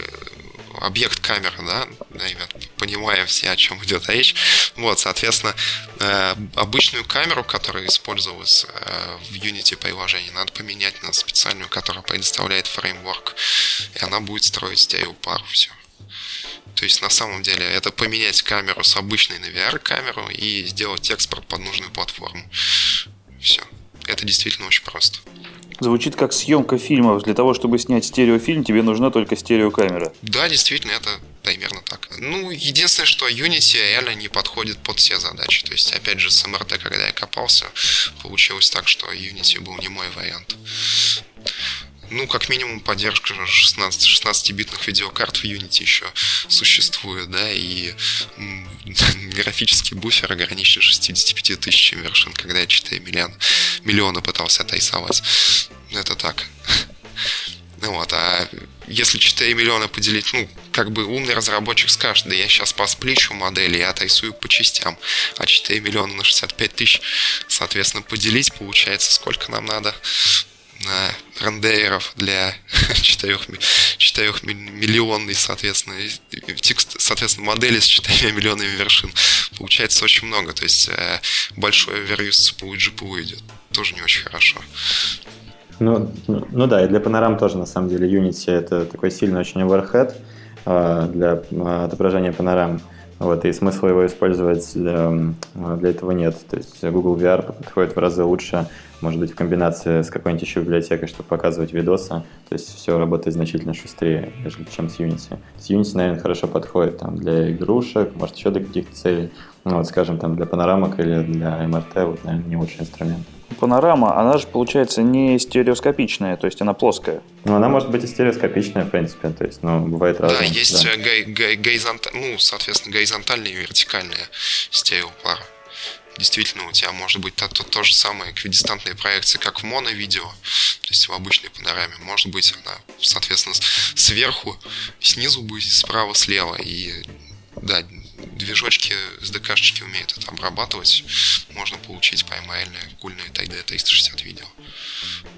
объект камеры, да, ребят, понимаем все, о чем идет речь. Вот, соответственно, э, обычную камеру, которая использовалась э, в Unity приложении, надо поменять на специальную, которая предоставляет фреймворк, и она будет строить стереопару, все. То есть на самом деле это поменять камеру с обычной на VR-камеру и сделать экспорт под нужную платформу. Все. Это действительно очень просто. Звучит как съемка фильмов. Для того, чтобы снять стереофильм, тебе нужна только стереокамера. Да, действительно, это примерно так. Ну, единственное, что Unity реально не подходит под все задачи. То есть, опять же, с МРТ, когда я копался, получилось так, что Unity был не мой вариант. Ну, как минимум, поддержка 16, 16-битных видеокарт в Unity еще существует, да, и графический буфер ограничен 65 тысячами вершин, когда я 4 миллиона, миллиона пытался отрисовать. Это так. Ну вот, а если 4 миллиона поделить, ну, как бы умный разработчик скажет, да я сейчас посплечу модели, я отрисую по частям, а 4 миллиона на 65 тысяч, соответственно, поделить, получается, сколько нам надо рендереров для 4, 4 миллионной, соответственно, текст, соответственно, модели с 4 миллионами вершин. Получается очень много, то есть э, большой оверюз по GPU идет. Тоже не очень хорошо. Ну, ну, да, и для панорам тоже, на самом деле, Unity это такой сильный очень overhead э, для э, отображения панорам. Вот, и смысла его использовать для, для этого нет. То есть Google VR подходит в разы лучше может быть в комбинации с какой-нибудь еще библиотекой, чтобы показывать видосы. То есть все работает значительно шустрее, чем с Unity. С Unity, наверное, хорошо подходит там, для игрушек, может еще для каких-то целей. Ну, вот, скажем, там для панорамок или для МРТ, вот, наверное, не лучший инструмент. Панорама, она же, получается, не стереоскопичная, то есть она плоская. Ну, она может быть и стереоскопичная, в принципе, то есть, ну, бывает разное. Да, есть да. Гай, гай, ну, соответственно, горизонтальная и вертикальная стереопара действительно у тебя может быть то, то, то же самое эквидистантные проекции, как в моновидео, то есть в обычной панораме. Может быть она, соответственно, сверху, снизу будет, справа, слева. И да, движочки, SDK-шечки умеют это обрабатывать, можно получить поймальные кульные TD 360 видео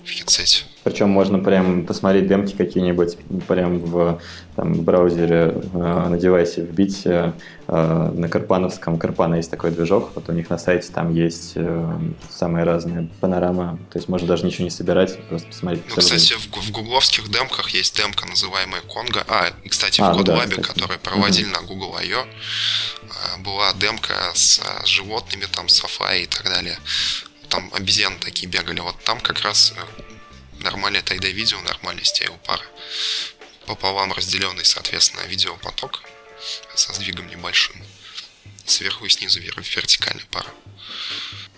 в хедсете. Причем можно прям посмотреть демки какие-нибудь прям в там, браузере э, на девайсе вбить э, на Карпановском. Карпана есть такой движок, вот у них на сайте там есть э, самые разные панорамы, то есть можно даже ничего не собирать, просто посмотреть. Ну, кстати, в, в гугловских демках есть демка, называемая Конга. А, и, кстати, а, в CodeLab, ну да, который проводили mm-hmm. на Google I.O., э, была демка с, с животными, там, сафари и так далее. Там обезьяны такие бегали. Вот там как раз э, нормальное 3D-видео, нормальный стереопара пополам разделенный, соответственно, видеопоток со сдвигом небольшим. Сверху и снизу вертикальная пара.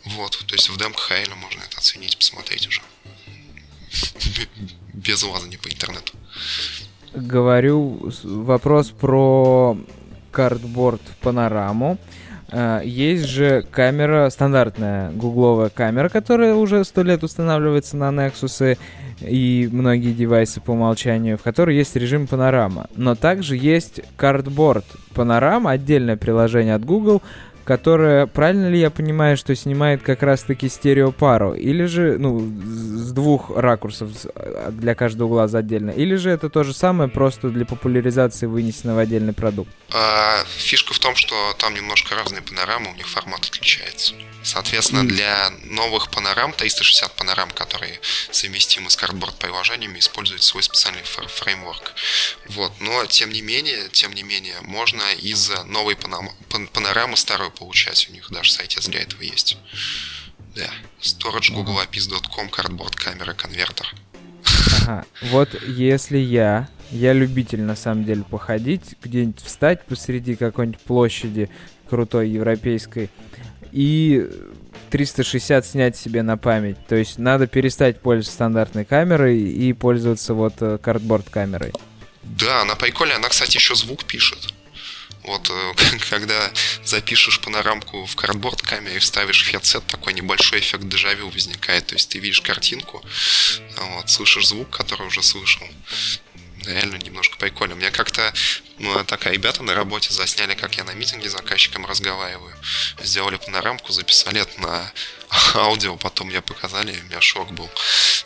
Вот, то есть в демк можно это оценить, посмотреть уже. Без лазания по интернету. Говорю, вопрос про картборд панораму. А, есть же камера, стандартная гугловая камера, которая уже сто лет устанавливается на Nexus и многие девайсы по умолчанию, в которой есть режим панорама. Но также есть картборд панорама, отдельное приложение от Google, которая, правильно ли я понимаю, что снимает как раз-таки стереопару, или же, ну, с двух ракурсов а, для каждого глаза отдельно, или же это то же самое, просто для популяризации вынесено в отдельный продукт? А, фишка в том, что там немножко разные панорамы, у них формат отличается. Соответственно, для новых панорам, 360 панорам, которые совместимы с картборд приложениями, используют свой специальный фреймворк. Вот. Но, тем не менее, тем не менее, можно из новой панорамы старую получать. У них даже сайте для этого есть. Да. Storage googleapis.com, cardboard камера, конвертер. Ага. Вот если я, я любитель на самом деле походить, где-нибудь встать посреди какой-нибудь площади крутой европейской, и 360 снять себе на память. То есть надо перестать пользоваться стандартной камерой и пользоваться вот э, картборд камерой. Да, она прикольная. Она, кстати, еще звук пишет. Вот э, когда запишешь панорамку в картборд камере и вставишь в headset, такой небольшой эффект дежавю возникает. То есть ты видишь картинку, вот, слышишь звук, который уже слышал реально немножко прикольно. Мне как-то ну, так ребята на работе засняли, как я на митинге с заказчиком разговариваю. Сделали панорамку, записали это на аудио, потом мне показали, у меня шок был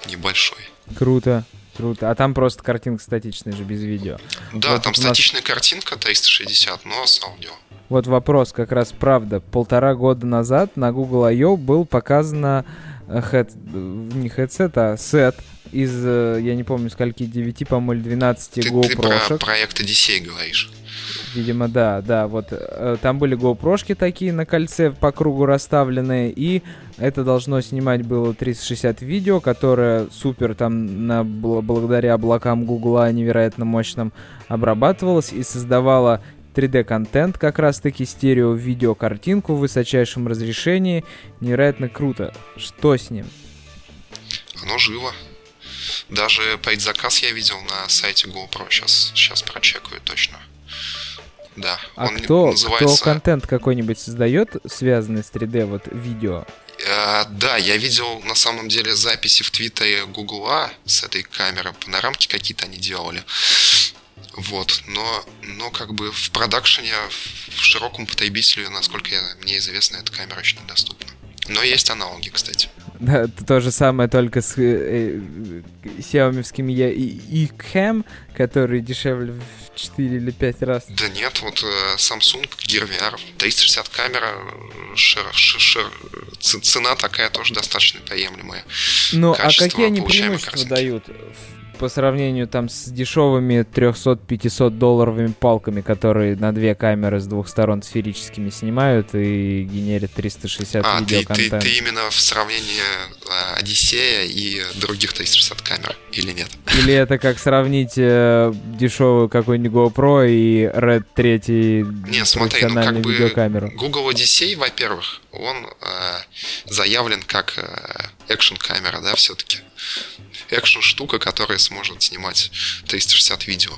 небольшой. Круто. Круто. А там просто картинка статичная же, без видео. Да, вот там статичная нас... картинка 360, но с аудио. Вот вопрос, как раз правда. Полтора года назад на Google I.O. был показано head, не headset, а сет из, э, я не помню, скольки, 9, по-моему, 12 ты, GoPro. Ты про проект Odyssey говоришь. Видимо, да, да, вот э, там были GoPro такие на кольце по кругу расставленные, и это должно снимать было 360 видео, которое супер там на, благодаря облакам Гугла невероятно мощным обрабатывалось и создавало 3D-контент, как раз-таки стерео-видео картинку в высочайшем разрешении. Невероятно круто. Что с ним? Оно живо. Даже предзаказ я видел на сайте GoPro. Сейчас, сейчас прочекаю точно. Да. А он кто, называется... кто контент какой-нибудь создает, связанный с 3D, вот видео? Uh, да, я видел на самом деле записи в Твиттере Гугла с этой камеры, панорамки какие-то они делали. Вот, но, но как бы в продакшене, в широком потребителю, насколько я, мне известно, эта камера еще недоступна. Но есть аналоги, кстати. Да, то же самое только с э, Xiaomi и Cam, который дешевле в 4 или 5 раз. Да нет, вот э, Samsung Gear VR, 360 камера, шир, шир, шир, цена такая тоже достаточно приемлемая. Ну, а какие они преимущества картинки. дают по сравнению там с дешевыми 300-500 долларовыми палками, которые на две камеры с двух сторон сферическими снимают и генерят 360 а, видеоконтент. Ты, ты, ты именно в сравнении а, Одиссея и других 360 камер, или нет? Или это как сравнить э, дешевую какую-нибудь GoPro и Red 3 не, смотри, ну как бы видеокамеру? Google Odyssey, во-первых, он э, заявлен как э, экшн камера, да, все-таки экшн штука, которая сможет снимать 360 видео.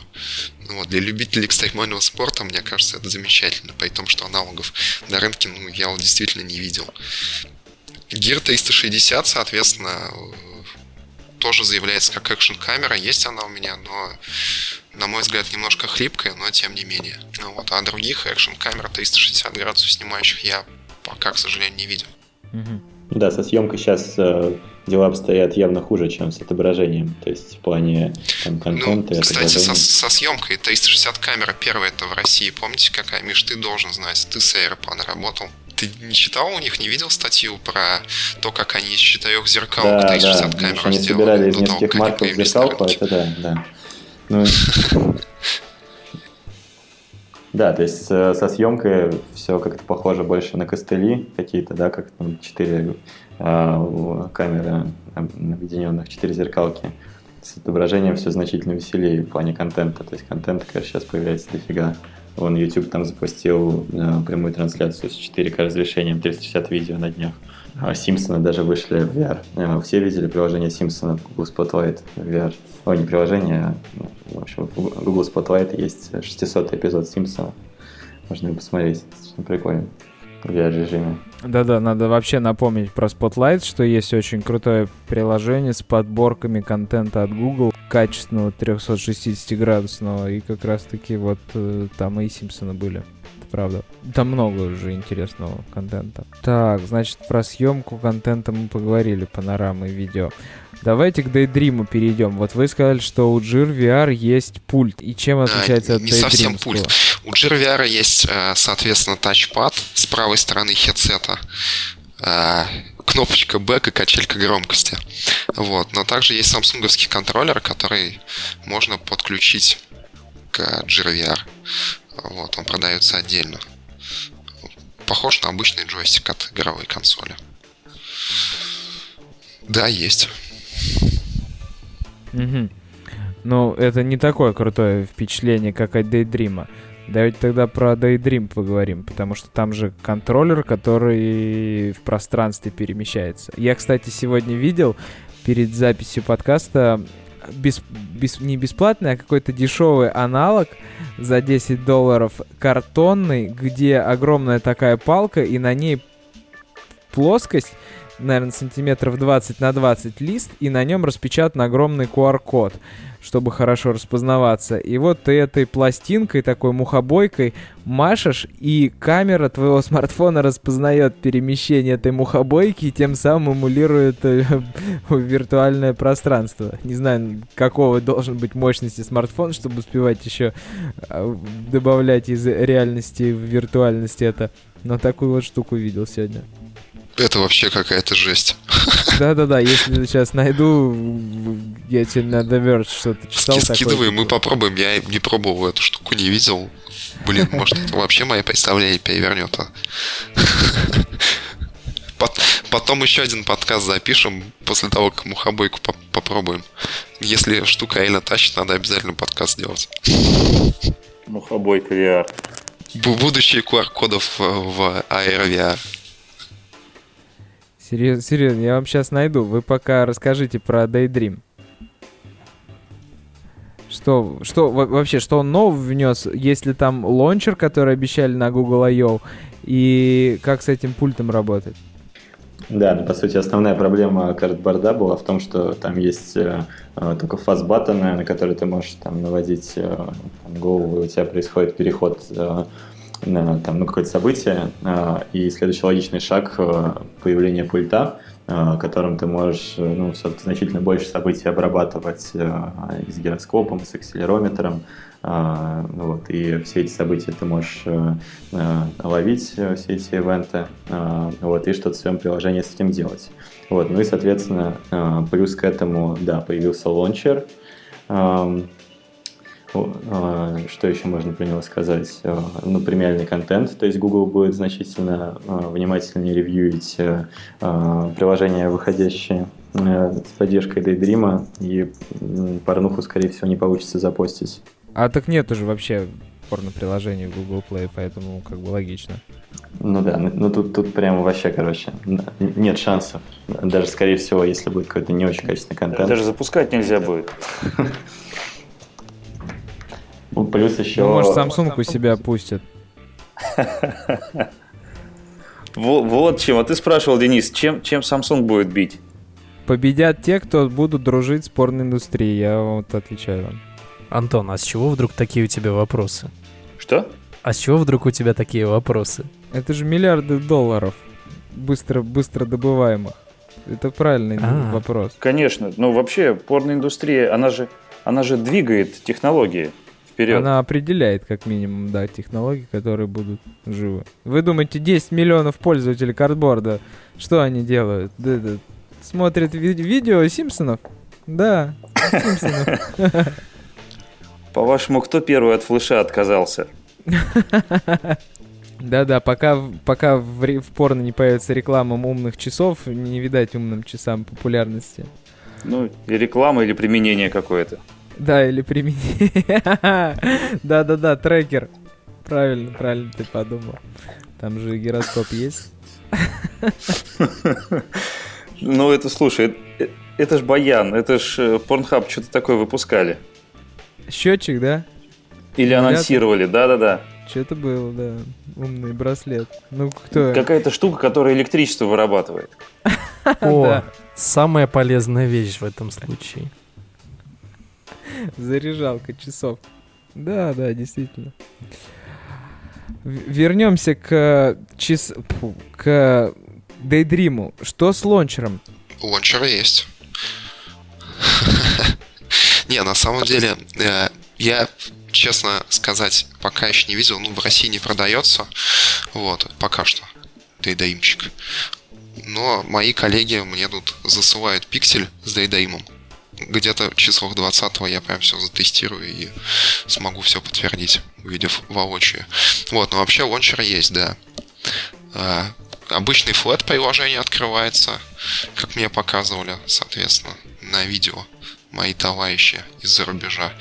Вот. Для любителей экстремального спорта, мне кажется, это замечательно, при том, что аналогов на рынке ну, я вот действительно не видел. Gear 360, соответственно, тоже заявляется как экшн-камера, есть она у меня, но, на мой взгляд, немножко хлипкая, но тем не менее. Вот. А других экшн-камер 360 градусов снимающих я пока, к сожалению, не видел. Да, со съемкой сейчас э, дела обстоят явно хуже, чем с отображением. То есть в плане там, контента ну, и Кстати, со, со съемкой 360 камера первая это в России. Помните, какая, Миш, ты должен знать. Ты с Airpan работал. Ты не читал у них, не видел статью про то, как они из четырех зеркал да, 360 да, камер они собирали из нескольких марков зеркал, это да, да. Ну, да, то есть со съемкой все как-то похоже больше на костыли какие-то, да, как там четыре а, камеры объединенных, четыре зеркалки. С отображением все значительно веселее в плане контента. То есть контент, конечно, сейчас появляется дофига. Вон YouTube там запустил э, прямую трансляцию с 4К разрешением 360 видео на днях. А Симпсоны даже вышли в VR. Э, все видели приложение Симпсона Google Spotlight в VR. Ой, не приложение, а, ну, в общем, в Google Spotlight есть 600 эпизод Симпсона. Можно посмотреть, достаточно прикольно в VR-режиме. Да-да, надо вообще напомнить про Spotlight, что есть очень крутое приложение с подборками контента от Google, качественного 360-градусного, и как раз-таки вот э, там и Симпсоны были. Правда. Там много уже интересного контента. Так, значит, про съемку контента мы поговорили, панорамы видео. Давайте к Daydream перейдем. Вот вы сказали, что у Jir VR есть пульт. И чем отличается а, от не Daydream? Не совсем пульт. У Jir VR есть, э, соответственно, тачпад с правой стороны хедсета э, кнопочка back и качелька громкости. Вот. Но также есть самсунговский контроллер, который можно подключить к GRVR. Вот, он продается отдельно. Похож на обычный джойстик от игровой консоли. Да, есть. Угу. Ну, это не такое крутое впечатление, как от Daydream. Давайте тогда про Daydream поговорим, потому что там же контроллер, который в пространстве перемещается. Я, кстати, сегодня видел перед записью подкаста без, без, не бесплатный, а какой-то дешевый аналог за 10 долларов картонный, где огромная такая палка, и на ней плоскость, наверное, сантиметров 20 на 20 лист, и на нем распечатан огромный QR-код чтобы хорошо распознаваться. И вот ты этой пластинкой, такой мухобойкой машешь, и камера твоего смартфона распознает перемещение этой мухобойки и тем самым эмулирует э, виртуальное пространство. Не знаю, какого должен быть мощности смартфон, чтобы успевать еще э, добавлять из реальности в виртуальность это. Но такую вот штуку видел сегодня. Это вообще какая-то жесть. Да-да-да, если сейчас найду, я тебе на The Verge что-то читал. Ски скидывай, мы попробуем. Я не пробовал эту штуку, не видел. Блин, может, это вообще мое представление перевернет. А? Потом еще один подкаст запишем после того, как мухобойку попробуем. Если штука реально тащит, надо обязательно подкаст сделать. Мухобойка VR. Будущее QR-кодов в AR VR. Серьезно, серьезно, я вам сейчас найду. Вы пока расскажите про Daydream. Что, что вообще, что он нового внес? Есть ли там лончер, который обещали на Google I.O., и как с этим пультом работать? Да, ну, по сути, основная проблема Cardboard а была в том, что там есть э, э только fast button ы, на которые ты можешь там наводить э, там, голову, и у тебя происходит переход э, там, ну, какое-то событие, а, и следующий логичный шаг э, – появление пульта, э, которым ты можешь э, ну, значительно больше событий обрабатывать с гироскопом, с акселерометром, вот, и все эти события ты можешь ловить, все эти ивенты, вот, и что-то в своем приложении с этим делать. Вот, ну и, соответственно, плюс к этому, да, появился лончер, а, что еще можно про него сказать? А, ну, премиальный контент, то есть Google будет значительно а, внимательнее ревьюить приложения, выходящие с поддержкой Daydream, и порнуху, скорее всего, не получится запостить. А так нет уже вообще порно-приложений в Google Play, поэтому как бы логично. Ну да, ну, ну тут, тут прямо вообще, короче, нет шансов. Даже, скорее всего, если будет какой-то не очень качественный контент. Даже запускать нельзя будет. Ну, плюс еще... Ну, может, Samsung у себя пустят. Вот, чем. А ты спрашивал, Денис, чем, чем Samsung будет бить? Победят те, кто будут дружить с порноиндустрией, я вот отвечаю вам. Антон, а с чего вдруг такие у тебя вопросы? Что? А с чего вдруг у тебя такие вопросы? Это же миллиарды долларов быстро, быстро добываемых. Это правильный А. вопрос. Конечно. Ну, вообще, порноиндустрия, она же, она же двигает технологии вперед. Она определяет, как минимум, да, технологии, которые будут живы. Вы думаете, 10 миллионов пользователей картборда, что они делают? Да, да, Смотрят ви- видео Симпсонов? Да, Симпсонов. По-вашему, кто первый от флеша отказался? Да-да, пока, пока в, в порно не появится реклама умных часов, не видать умным часам популярности. Ну, и реклама, или применение какое-то. Да, или применение. Да-да-да, трекер. Правильно, правильно ты подумал. Там же гироскоп есть. Ну, это, слушай, это, ж Баян, это ж Порнхаб что-то такое выпускали. Счетчик, да? Или анонсировали, да-да-да. Что-то было, да. Умный браслет. Ну, кто? Какая-то штука, которая электричество вырабатывает. О, самая полезная вещь в этом случае. Заряжалка часов. Да, да, действительно. Вернемся к чис... фу, к Дейдриму. Что с лончером? Лончер есть. Не, на самом деле, э, я, честно сказать, пока еще не видел, ну, в России не продается, вот, пока что, дейдаимчик. Но мои коллеги мне тут засылают пиксель с дейдаимом. Где-то числах 20 я прям все затестирую и смогу все подтвердить, увидев воочию. Вот, но вообще лончер есть, да. А, Обычный флет приложение открывается, как мне показывали, соответственно, на видео мои товарищи из-за рубежа.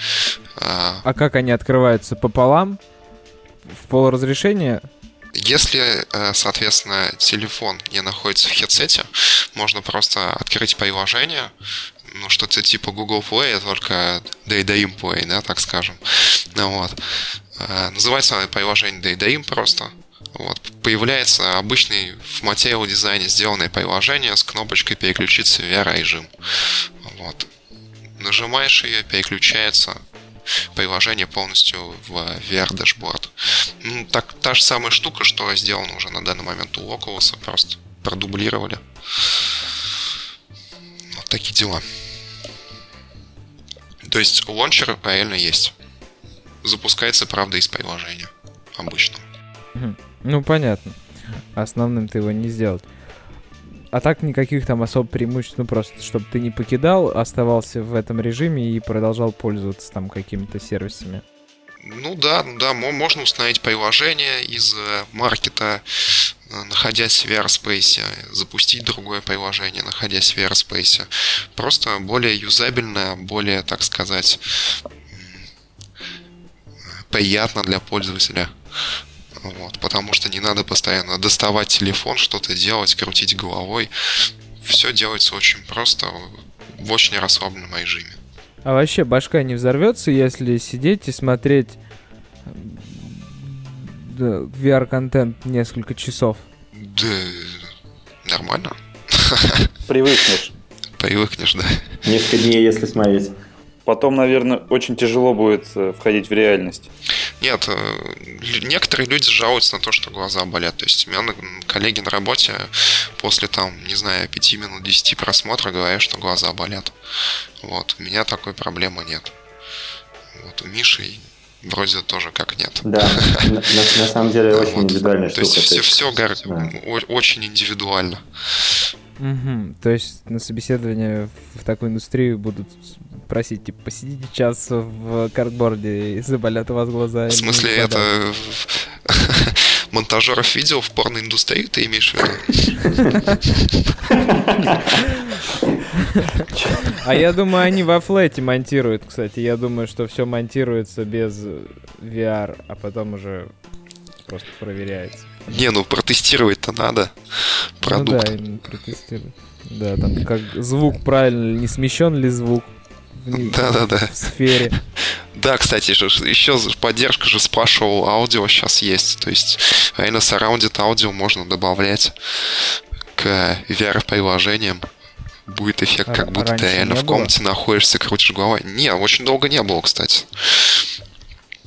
А, А как они открываются? Пополам? В полразрешения? Если, э, соответственно, телефон не находится в хедсете, можно просто открыть приложение, ну, что-то типа Google Play, только Daydaim Play, да, так скажем. Ну, вот. Э, Называется приложение Daydaim просто. Вот. Появляется обычный в материал дизайне сделанное приложение с кнопочкой переключиться в VR-режим. Вот. Нажимаешь ее, переключается приложение полностью в VR-дашборд. Ну, так, та же самая штука, что сделана уже на данный момент у Oculus, просто продублировали. Вот такие дела. То есть лончер реально есть. Запускается, правда, из приложения. Обычно. Ну, понятно. Основным ты его не сделал. А так никаких там особо преимуществ, ну просто, чтобы ты не покидал, оставался в этом режиме и продолжал пользоваться там какими-то сервисами. Ну да, да, мо- можно установить приложение из э, маркета, э, находясь в VRSpace, запустить другое приложение, находясь в VRSpace. Просто более юзабельно, более, так сказать, приятно для пользователя. Вот, потому что не надо постоянно доставать телефон, что-то делать, крутить головой. Все делается очень просто, в очень расслабленном режиме. А вообще башка не взорвется, если сидеть и смотреть VR-контент несколько часов. Да, нормально. Привыкнешь. Привыкнешь, да. Несколько дней, если смотреть. Потом, наверное, очень тяжело будет э, входить в реальность. Нет, э, некоторые люди жалуются на то, что глаза болят. То есть у меня коллеги на работе после там, не знаю, 5 минут 10 просмотра говорят, что глаза болят. Вот, у меня такой проблемы нет. Вот у Миши вроде тоже как нет. Да, на, на- самом деле очень Вот. индивидуальная То есть штука. все, все да. очень индивидуально. Мгм. То есть на собеседование в такую индустрию будут просить, типа, посидите час в картборде и заболят у вас глаза. В смысле, это монтажеров видео в порноиндустрии ты имеешь в виду? А я думаю, они во флете монтируют, кстати. Я думаю, что все монтируется без VR, а потом уже просто проверяется. Не, ну протестировать-то надо продукт. Ну да, именно протестируют. Да, там как звук правильно, не смещен ли звук в, ни- Да-да-да. в сфере. Да, кстати, же, еще поддержка же спрашивал, аудио сейчас есть. То есть реально surrounded аудио можно добавлять к VR-приложениям. будет эффект, А как будто ты реально в было? комнате находишься, крутишь головой. Не, очень долго не было, кстати.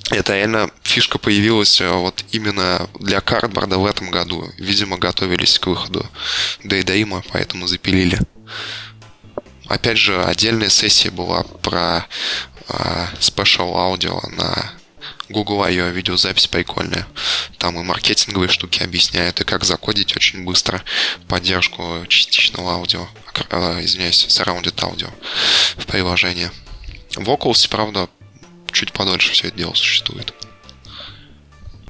Это реально фишка появилась э, вот именно для картборда в этом году. Видимо, готовились к выходу Дейдаима, поэтому запилили. Опять же, отдельная сессия была про а, Special Audio на Google I.O. видеозапись прикольная. Там и маркетинговые штуки объясняют, и как закодить очень быстро поддержку частичного аудио, э, извиняюсь, surrounded аудио в приложении. В Oculus, правда, чуть подольше все это дело существует.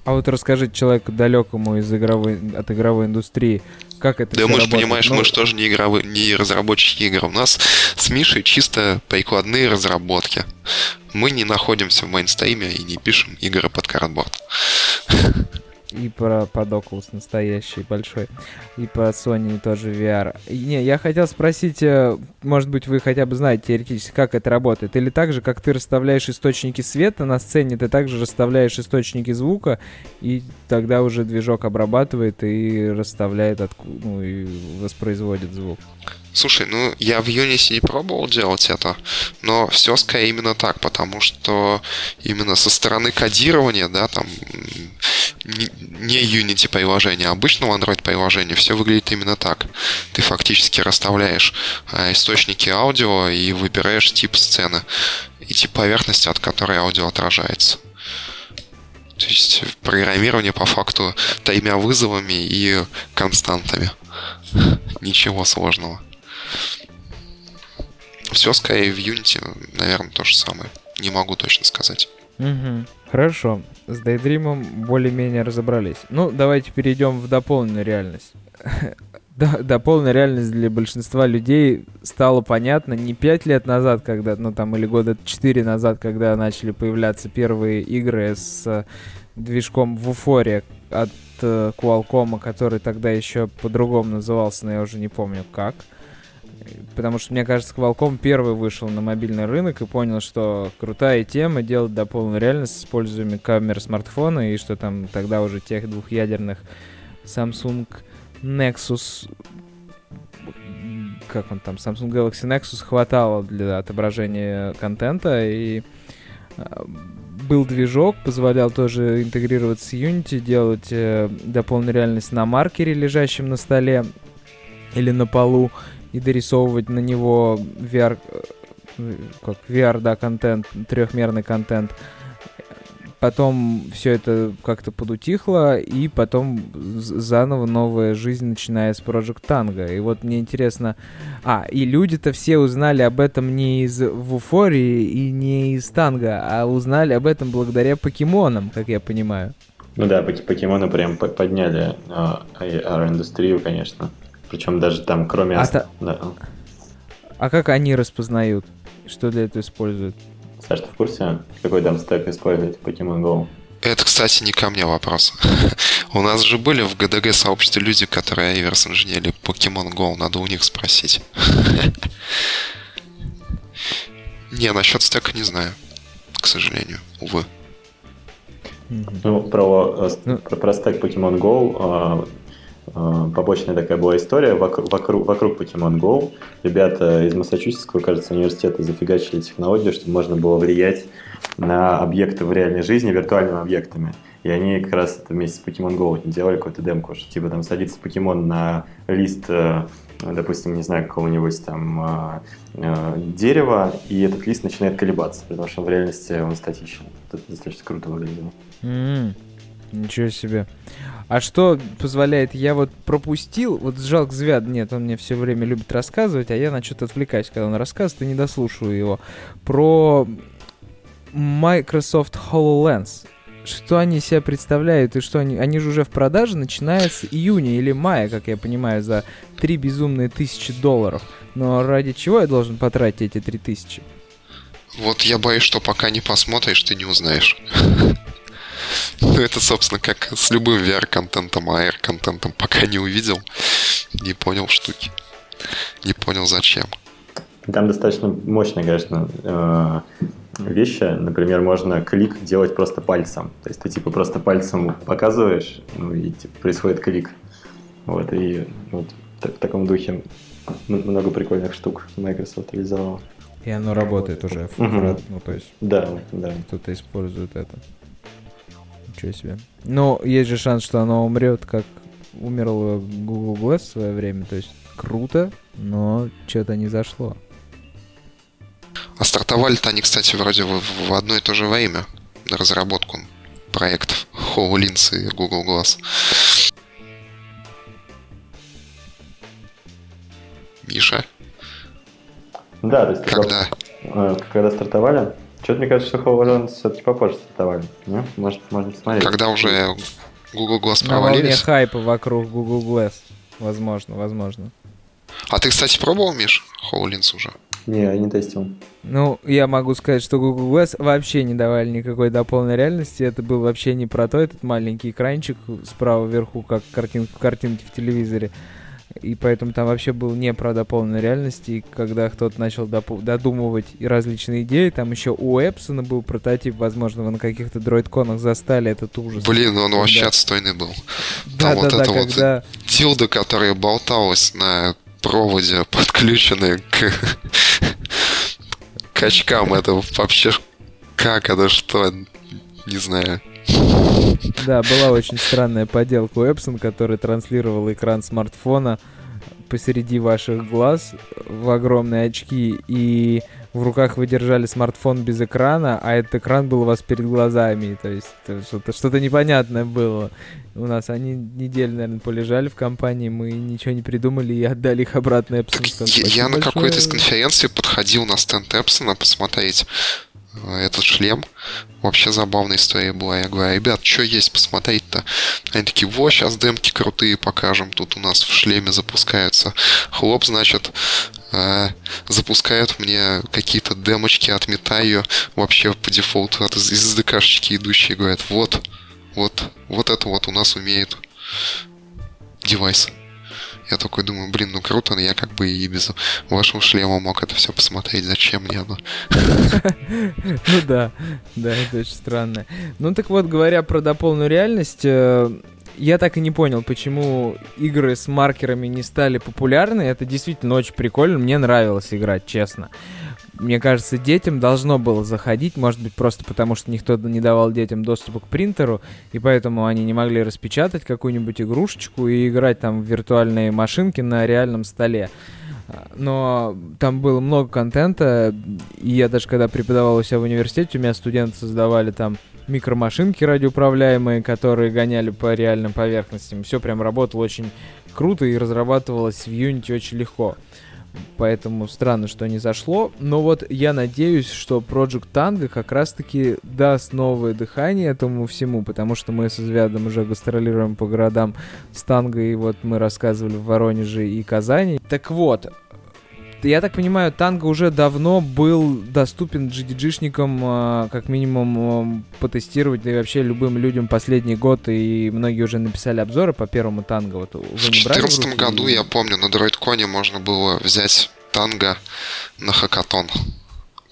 А вот расскажите человеку далекому из игровой, от игровой индустрии, как это Да, мы же понимаешь, Ну, мы же тоже не, игровые, не разработчики игр. У нас с Мишей чисто прикладные разработки. Мы не находимся в мейнстриме и не пишем игры под картборд. И про под Oculus настоящий большой. И про Sony тоже VR. И Не, я хотел спросить, э, может быть, вы хотя бы знаете теоретически, как это работает. Или так же, как ты расставляешь источники света на сцене, ты также расставляешь источники звука, и тогда уже движок обрабатывает и расставляет, ну, и воспроизводит звук. Слушай, ну я в Unity не пробовал делать это, но все скорее именно так, потому что именно со стороны кодирования, да, там не Unity приложения, а обычного Android приложения, все выглядит именно так. Ты фактически расставляешь а, источники аудио и выбираешь тип сцены и тип поверхности, от которой аудио отражается. То есть программирование по факту тремя вызовами и константами. Ничего сложного. Все скорее в Unity, наверное, то же самое. Не могу точно сказать. Угу. Хорошо. С Daydream более-менее разобрались. Ну, давайте перейдем в дополненную реальность. Дополненная реальность для большинства людей стала понятна не пять лет назад, когда, ну там, или года четыре назад, когда начали появляться первые игры с э, движком в уфоре от э, Qualcomm, который тогда еще по-другому назывался, но я уже не помню как. Потому что, мне кажется, Qualcomm первый вышел на мобильный рынок и понял, что крутая тема делать дополненную реальность с использованием камер смартфона, и что там тогда уже тех двухъядерных Samsung Nexus как он там, Samsung Galaxy Nexus хватало для отображения контента, и а, был движок, позволял тоже интегрироваться с Unity, делать э, дополненную реальность на маркере, лежащем на столе или на полу, и дорисовывать на него VR, э, как VR, да, контент, трехмерный контент. Потом все это как-то подутихло, и потом заново новая жизнь, начиная с Project Tango. И вот мне интересно... А, и люди-то все узнали об этом не из Вуфории и не из Танго, а узнали об этом благодаря покемонам, как я понимаю. Ну да, покемоны прям по- подняли а, AR-индустрию, конечно. Причем даже там, кроме... А ас- та- да. А как они распознают? Что для этого используют? Саш, ты в курсе, какой там стек использует Pokemon Go? Это, кстати, не ко мне вопрос. У нас же были в ГДГ сообществе люди, которые реверс инженерили Pokemon Go. Надо у них спросить. Не, насчет стека не знаю. К сожалению, увы. Ну, про, э, Ну. про, про стек Pokemon Go а, побочная такая была история. Вокруг, вокруг, вокруг Pokemon Go ребята из Массачусетского, кажется, университета зафигачили технологию, чтобы можно было влиять на объекты в реальной жизни виртуальными объектами. И они как раз это вместе с Pokemon Go делали какую-то демку, что типа там садится покемон на лист, э, допустим, не знаю, какого-нибудь там э, э, дерева, и этот лист начинает колебаться, потому что в реальности он статичен. Это достаточно круто выглядело. М, Ничего себе. А что позволяет? Я вот пропустил, вот жалко Звяд, нет, он мне все время любит рассказывать, а я на что-то отвлекаюсь, когда он рассказывает, и не дослушаю его. Про Microsoft HoloLens. Что они себя представляют и что они... Они же уже в продаже, начиная с июня или мая, как я понимаю, за три безумные тысячи долларов. Но ради чего я должен потратить эти три тысячи? Вот я боюсь, что пока не посмотришь, ты не узнаешь. Ну, это, собственно, как с любым VR-контентом, AR-контентом. Пока не увидел, не понял штуки. Не понял, зачем. Там достаточно мощные, конечно, э, вещи. Например, можно клик делать просто пальцем. То есть ты типа просто пальцем показываешь, ну и типа, происходит клик. Вот, и вот в та- в таком духе много прикольных штук Microsoft реализовал. И оно работает уже. Мгм. Ну, то есть Да, да. кто-то использует это. Ничего себе. Но есть же шанс, что оно умрет, как умерло Google Glass в свое время. То есть круто, но что-то не зашло. А стартовали-то они, кстати, вроде в, в одно и то же время на разработку проектов HoloLens и Google Glass. Миша, Да, то есть когда? э, когда стартовали, что-то мне кажется, что HoloLens все-таки попозже стартовали. Не? Может, можно посмотреть. Когда уже Google Glass На волне провалились? хайпа вокруг Google Glass. Возможно, возможно. А ты, кстати, пробовал, Миш, HoloLens уже? Не, я не тестил. Ну, я могу сказать, что Google Glass вообще не давали никакой дополненной реальности. Это был вообще не про то, этот маленький экранчик справа вверху, как картинка, картинки в телевизоре. И поэтому там вообще был не про дополненную реальность. И когда кто-то начал додумывать и различные идеи, там еще у Эпсона был прототип, возможно, вы на каких-то дроидконах застали этот ужас. Блин, он Когда- вообще отстойный был. Там вот Да-да-да, это вот когда... Дилда, которая болталась на проводе, подключенной к к очкам, это вообще как, это что, не знаю. Да, была очень странная поделка у Epson, который транслировал экран смартфона посреди ваших глаз в огромные очки, и в руках вы держали смартфон без экрана, а этот экран был у вас перед глазами. То есть что-то, что-то непонятное было. У нас они неделю, наверное, полежали в компании, мы ничего не придумали и отдали их обратно Сказали, я, я «Спасибо на какой-то из большое». конференций подходил на стенд Эпсона посмотреть этот шлем. Вообще забавная история была. Я говорю, ребят, что есть посмотреть-то? Они такие, во, сейчас демки крутые покажем. Тут у нас в шлеме запускаются. Хлоп, значит, э, запускают мне какие-то демочки от Метаю вообще по дефолту от из SDK-шечки идущие. Говорят, вот, вот, вот это вот у нас умеет девайс. Я такой думаю, блин, ну круто, но я как бы и без вашего шлема мог это все посмотреть. Зачем мне оно? Ну да, да, это очень странно. Ну так вот, говоря про дополненную реальность, э, я так и не понял, почему игры с маркерами не стали популярны. Это действительно очень прикольно, мне нравилось играть, честно. Мне кажется, детям должно было заходить, может быть, просто потому, что никто не давал детям доступа к принтеру, и поэтому они не могли распечатать какую-нибудь игрушечку и играть там в виртуальные машинки на реальном столе. Но там было много контента, и я даже когда преподавал у себя в университете, у меня студенты создавали там микромашинки радиоуправляемые, которые гоняли по реальным поверхностям. Все прям работало очень круто и разрабатывалось в Unity очень легко. Поэтому странно, что не зашло. Но вот я надеюсь, что Project Tango как раз-таки даст новое дыхание этому всему, потому что мы со Звядом уже гастролируем по городам с Танго, и вот мы рассказывали в Воронеже и Казани. Так вот, я так понимаю, Танго уже давно был доступен GDG-шникам, а, как минимум, ам, потестировать, да и вообще любым людям последний год, и многие уже написали обзоры по первому Танго. Вот В не брали в 2014 руки? году, я помню, на DroidCon можно было взять танго на хакатон.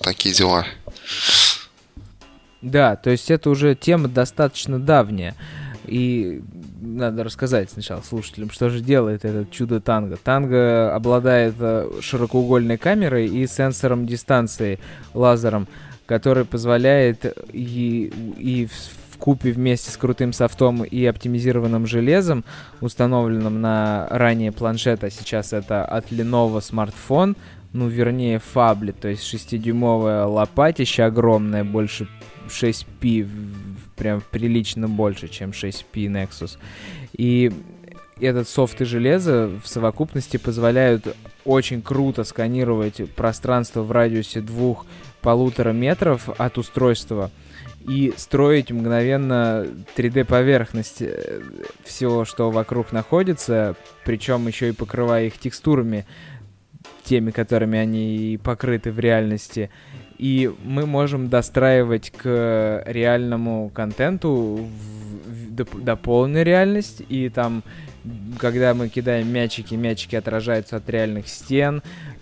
Такие дела. Да, то есть это уже тема достаточно давняя. И надо рассказать сначала слушателям, что же делает этот чудо танго. Танго обладает э, широкоугольной камерой и сенсором дистанции, лазером, который позволяет и, и в купе вместе с крутым софтом и оптимизированным железом, установленным на ранее планшет, а сейчас это от Lenovo смартфон, ну, вернее, фаблет, то есть 6-дюймовая лопатища огромная, больше 6P, в- в- прям прилично больше, чем 6P Nexus. И этот софт и железо в совокупности позволяют очень круто сканировать пространство в радиусе двух-полутора метров от устройства и строить мгновенно 3D-поверхность э, всего, что вокруг находится, причем еще и покрывая их текстурами, теми, которыми они покрыты в реальности. И мы можем достраивать к реальному контенту в- в реальность, и там, когда мы кидаем мячики, мячики отражаются от реальных стен,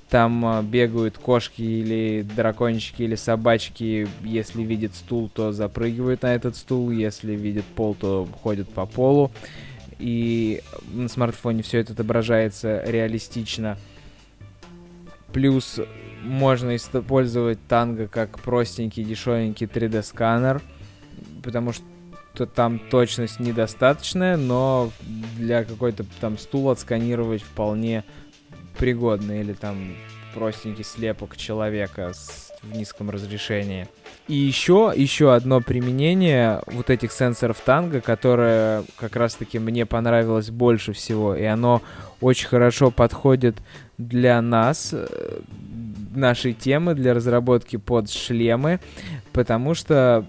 там а, бегают кошки или дракончики или собачки, если видят стул, то запрыгивают на этот стул, если видят пол, то ходят по полу, и на смартфоне все это отображается реалистично. Плюс можно использовать танго как простенький, дешевенький 3D-сканер, потому что там точность недостаточная, но для какой-то там стул отсканировать вполне пригодно. Или там простенький слепок человека с, в низком разрешении. И еще, еще одно применение вот этих сенсоров танго, которое как раз-таки мне понравилось больше всего, и оно очень хорошо подходит для нас, э, нашей темы, для разработки под шлемы, потому что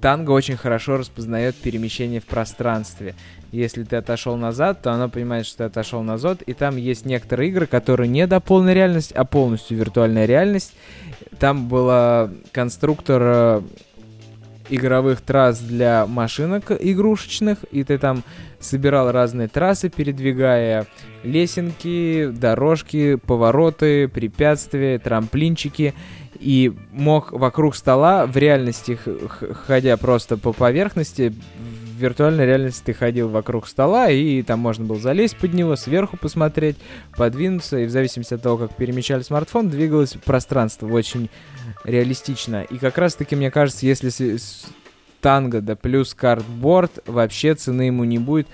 танго очень хорошо распознает перемещение в пространстве. Если ты отошел назад, то оно понимает, что ты отошел назад, и там есть некоторые игры, которые не до полной реальности, а полностью виртуальная реальность. Там был конструктор э, игровых трасс для машинок игрушечных, и ты там собирал разные трассы, передвигая лесенки, дорожки, повороты, препятствия, трамплинчики, и мог вокруг стола в реальности, ходя просто по поверхности, в виртуальной реальности ты ходил вокруг стола, и там можно было залезть под него, сверху посмотреть, подвинуться, и в зависимости от того, как перемещали смартфон, двигалось пространство очень реалистично. И как раз-таки, мне кажется, если танго да плюс картборд, вообще цены ему не будет.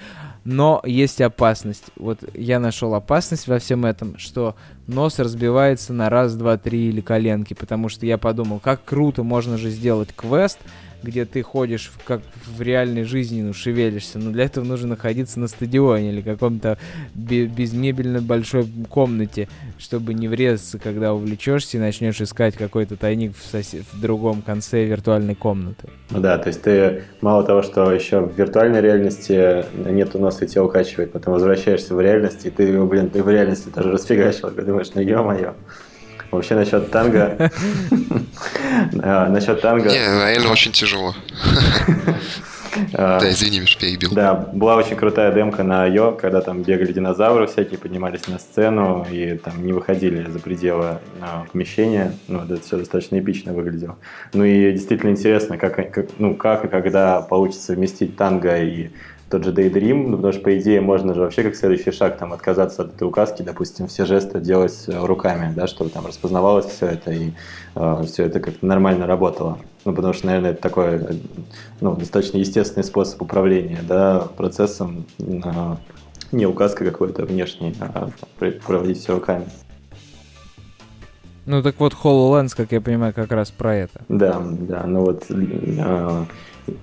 Но есть опасность. Вот я нашел опасность во всем этом, что нос разбивается на раз, два, три или коленки. Потому что я подумал, как круто можно же сделать квест, где ты ходишь в, как в реальной жизни, ну, шевелишься. Но для этого нужно находиться на стадионе или каком-то безмебельно большой комнате, чтобы не врезаться, когда увлечешься и начнешь искать какой-то тайник в, сосед... в другом конце виртуальной комнаты. Ну да, то есть ты мало того, что еще в виртуальной реальности нету носа и тебя укачивает, потом возвращаешься в реальность, и ты, блин, ты в реальности даже расфигачил, и думаешь, ну ё-моё. Вообще насчет танго... А, насчет танго... Не, реально очень тяжело. А, да, извини, Миш, перебил. Да, была очень крутая демка на Йо, когда там бегали динозавры всякие, поднимались на сцену и там не выходили за пределы а, помещения. Ну, это все достаточно эпично выглядело. Ну и действительно интересно, как, как, ну, как и когда получится вместить танго и тот же Daydream, ну, потому что, по идее, можно же вообще как следующий шаг там отказаться от этой указки, допустим, все жесты делать э, руками, да, чтобы там распознавалось все это и э, все это как-то нормально работало. Ну, потому что, наверное, это такой э, ну, достаточно естественный способ управления да, процессом, э, не указка какой-то внешней, а проводить все руками. Ну так вот HoloLens, как я понимаю, как раз про это. Да, да, ну вот э,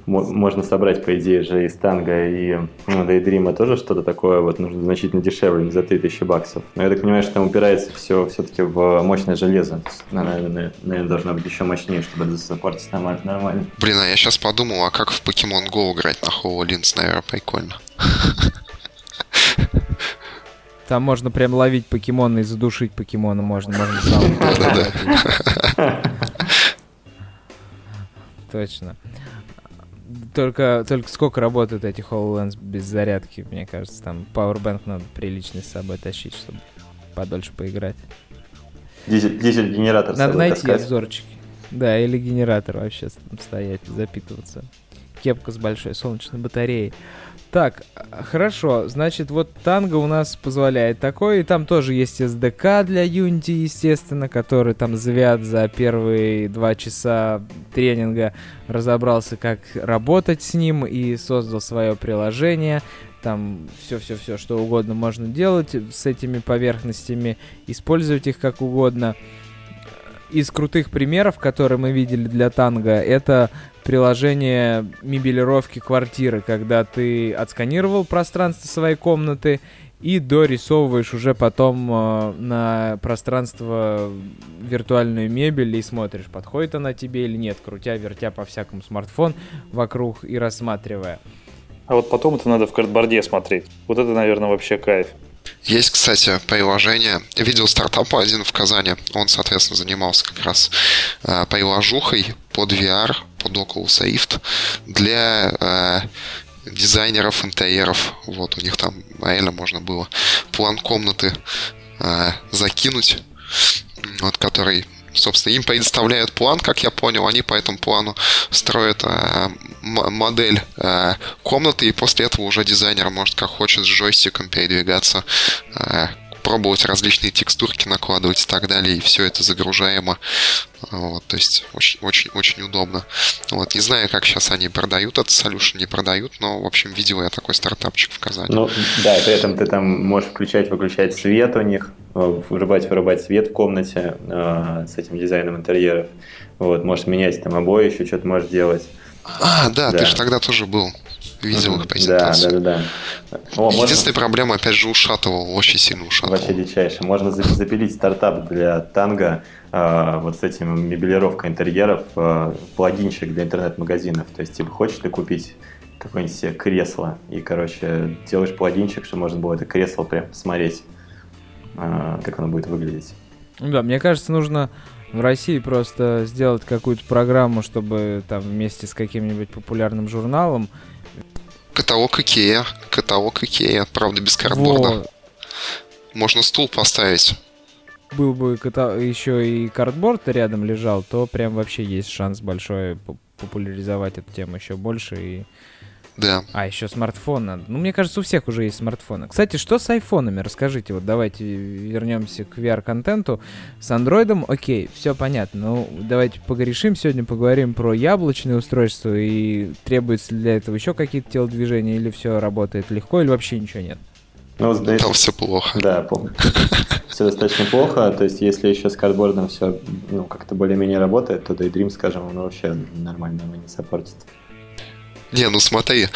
можно собрать, по идее же, из танго и ну, Daydream тоже что-то такое, вот нужно значительно дешевле, не за 3000 баксов. Но я так понимаю, что там упирается все все-таки в мощное железо. Наверное, наверное, должно быть еще мощнее, чтобы это запортить нормально. нормально. Блин, а я сейчас подумал, а как в Pokemon Go играть на HoloLens, наверное, прикольно. Там можно прям ловить покемона и задушить покемона можно, можно сам. Точно только, только сколько работают эти HoloLens без зарядки, мне кажется, там Powerbank надо приличный с собой тащить, чтобы подольше поиграть. Дизель, дизель-генератор Надо найти таскать. обзорчики. Да, или генератор вообще стоять, запитываться. Кепка с большой солнечной батареей. Так, хорошо, значит, вот танго у нас позволяет такое, и там тоже есть SDK для Unity, естественно, который там Звят за первые два часа тренинга разобрался, как работать с ним, и создал свое приложение, там все-все-все, что угодно можно делать с этими поверхностями, использовать их как угодно. Из крутых примеров, которые мы видели для танго, это приложение мебелировки квартиры, когда ты отсканировал пространство своей комнаты и дорисовываешь уже потом э, на пространство виртуальную мебель и смотришь, подходит она тебе или нет, крутя, вертя по всякому смартфон вокруг и рассматривая. А вот потом это надо в картборде смотреть. Вот это, наверное, вообще кайф. Есть, кстати, приложение. Я видел стартап один в Казани. Он, соответственно, занимался как раз э, приложухой под VR, под Oculus Rift для э, дизайнеров интерьеров. Вот у них там реально можно было план комнаты э, закинуть, вот который собственно, им предоставляют план, как я понял, они по этому плану строят э, модель э, комнаты, и после этого уже дизайнер может как хочет с джойстиком передвигаться э, пробовать различные текстурки накладывать и так далее, и все это загружаемо. Вот, то есть очень, очень, очень удобно. Вот, не знаю, как сейчас они продают этот solution, не продают, но, в общем, видел я такой стартапчик в Казани. Ну, да, и при этом ты там можешь включать, выключать свет у них, э, вырубать, вырубать свет в комнате э, с этим дизайном интерьеров. Вот, можешь менять там обои, еще что-то можешь делать. А, да, да. ты же тогда тоже был. Видел их презентацию. Да, да, да. О, Единственная можно... проблема, опять же, ушатывал, очень сильно ушатывал. Вообще дичайше. Можно запилить стартап для танго э, вот с этим мебелировкой интерьеров, э, плагинчик для интернет-магазинов. То есть, типа, хочешь ты купить какое-нибудь себе кресло, и, короче, делаешь плагинчик, чтобы можно было это кресло прям посмотреть, э, как оно будет выглядеть. Да, мне кажется, нужно в России просто сделать какую-то программу, чтобы там вместе с каким-нибудь популярным журналом Каталог Икея. Каталог Икея, правда, без Cardboard а. Во. Можно стул поставить. Был бы ката... еще и Cardboard рядом лежал, то прям вообще есть шанс большой популяризовать эту тему еще больше и да. А, еще смартфон надо. Ну, мне кажется, у всех уже есть смартфоны. Кстати, что с айфонами? Расскажите, вот давайте вернемся к VR-контенту. С андроидом, окей, все понятно. Ну, давайте погрешим сегодня, поговорим про яблочные устройства и требуется ли для этого еще какие-то телодвижения или все работает легко или вообще ничего нет? Ну, знаете, Там все плохо. Да, помню. Все достаточно плохо. То есть, если еще с картбордом все ну, как-то более-менее работает, то Daydream, скажем, он вообще нормально его не сопортит. Не, ну смотри,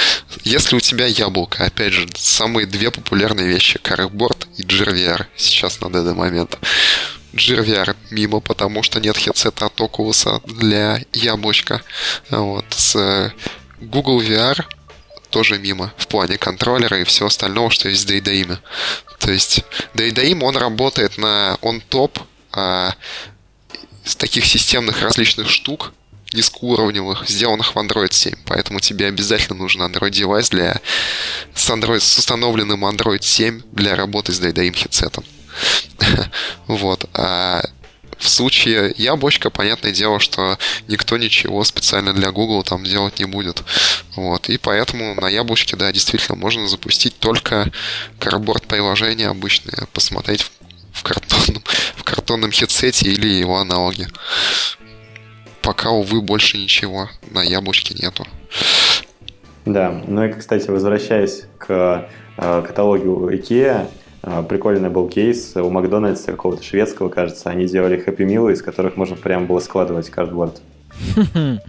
если у тебя яблоко, опять же, самые две популярные вещи, Carboard и GRVR сейчас на данный момент. GRVR мимо, потому что нет хедсета от Oculus для яблочка. Вот. С э, Google VR тоже мимо в плане контроллера и всего остального, что есть в Daydream. То есть Daydream, он работает на он-топ а, с таких системных различных штук, низкоуровневых, сделанных в Android 7. Поэтому тебе обязательно нужен Android девайс для с, Android, с установленным Android 7 для работы с DDM хедсетом. вот. А в случае яблочка, понятное дело, что никто ничего специально для Google там делать не будет. Вот. И поэтому на яблочке, да, действительно можно запустить только карборд приложения обычное, посмотреть в картонном, в картонном хедсете или его аналоги пока, увы, больше ничего на яблочке нету. Да, ну и, кстати, возвращаясь к э, каталогу IKEA, э, прикольный был кейс у Макдональдса какого-то шведского, кажется, они делали хэппи милы, из которых можно прям было складывать картборд.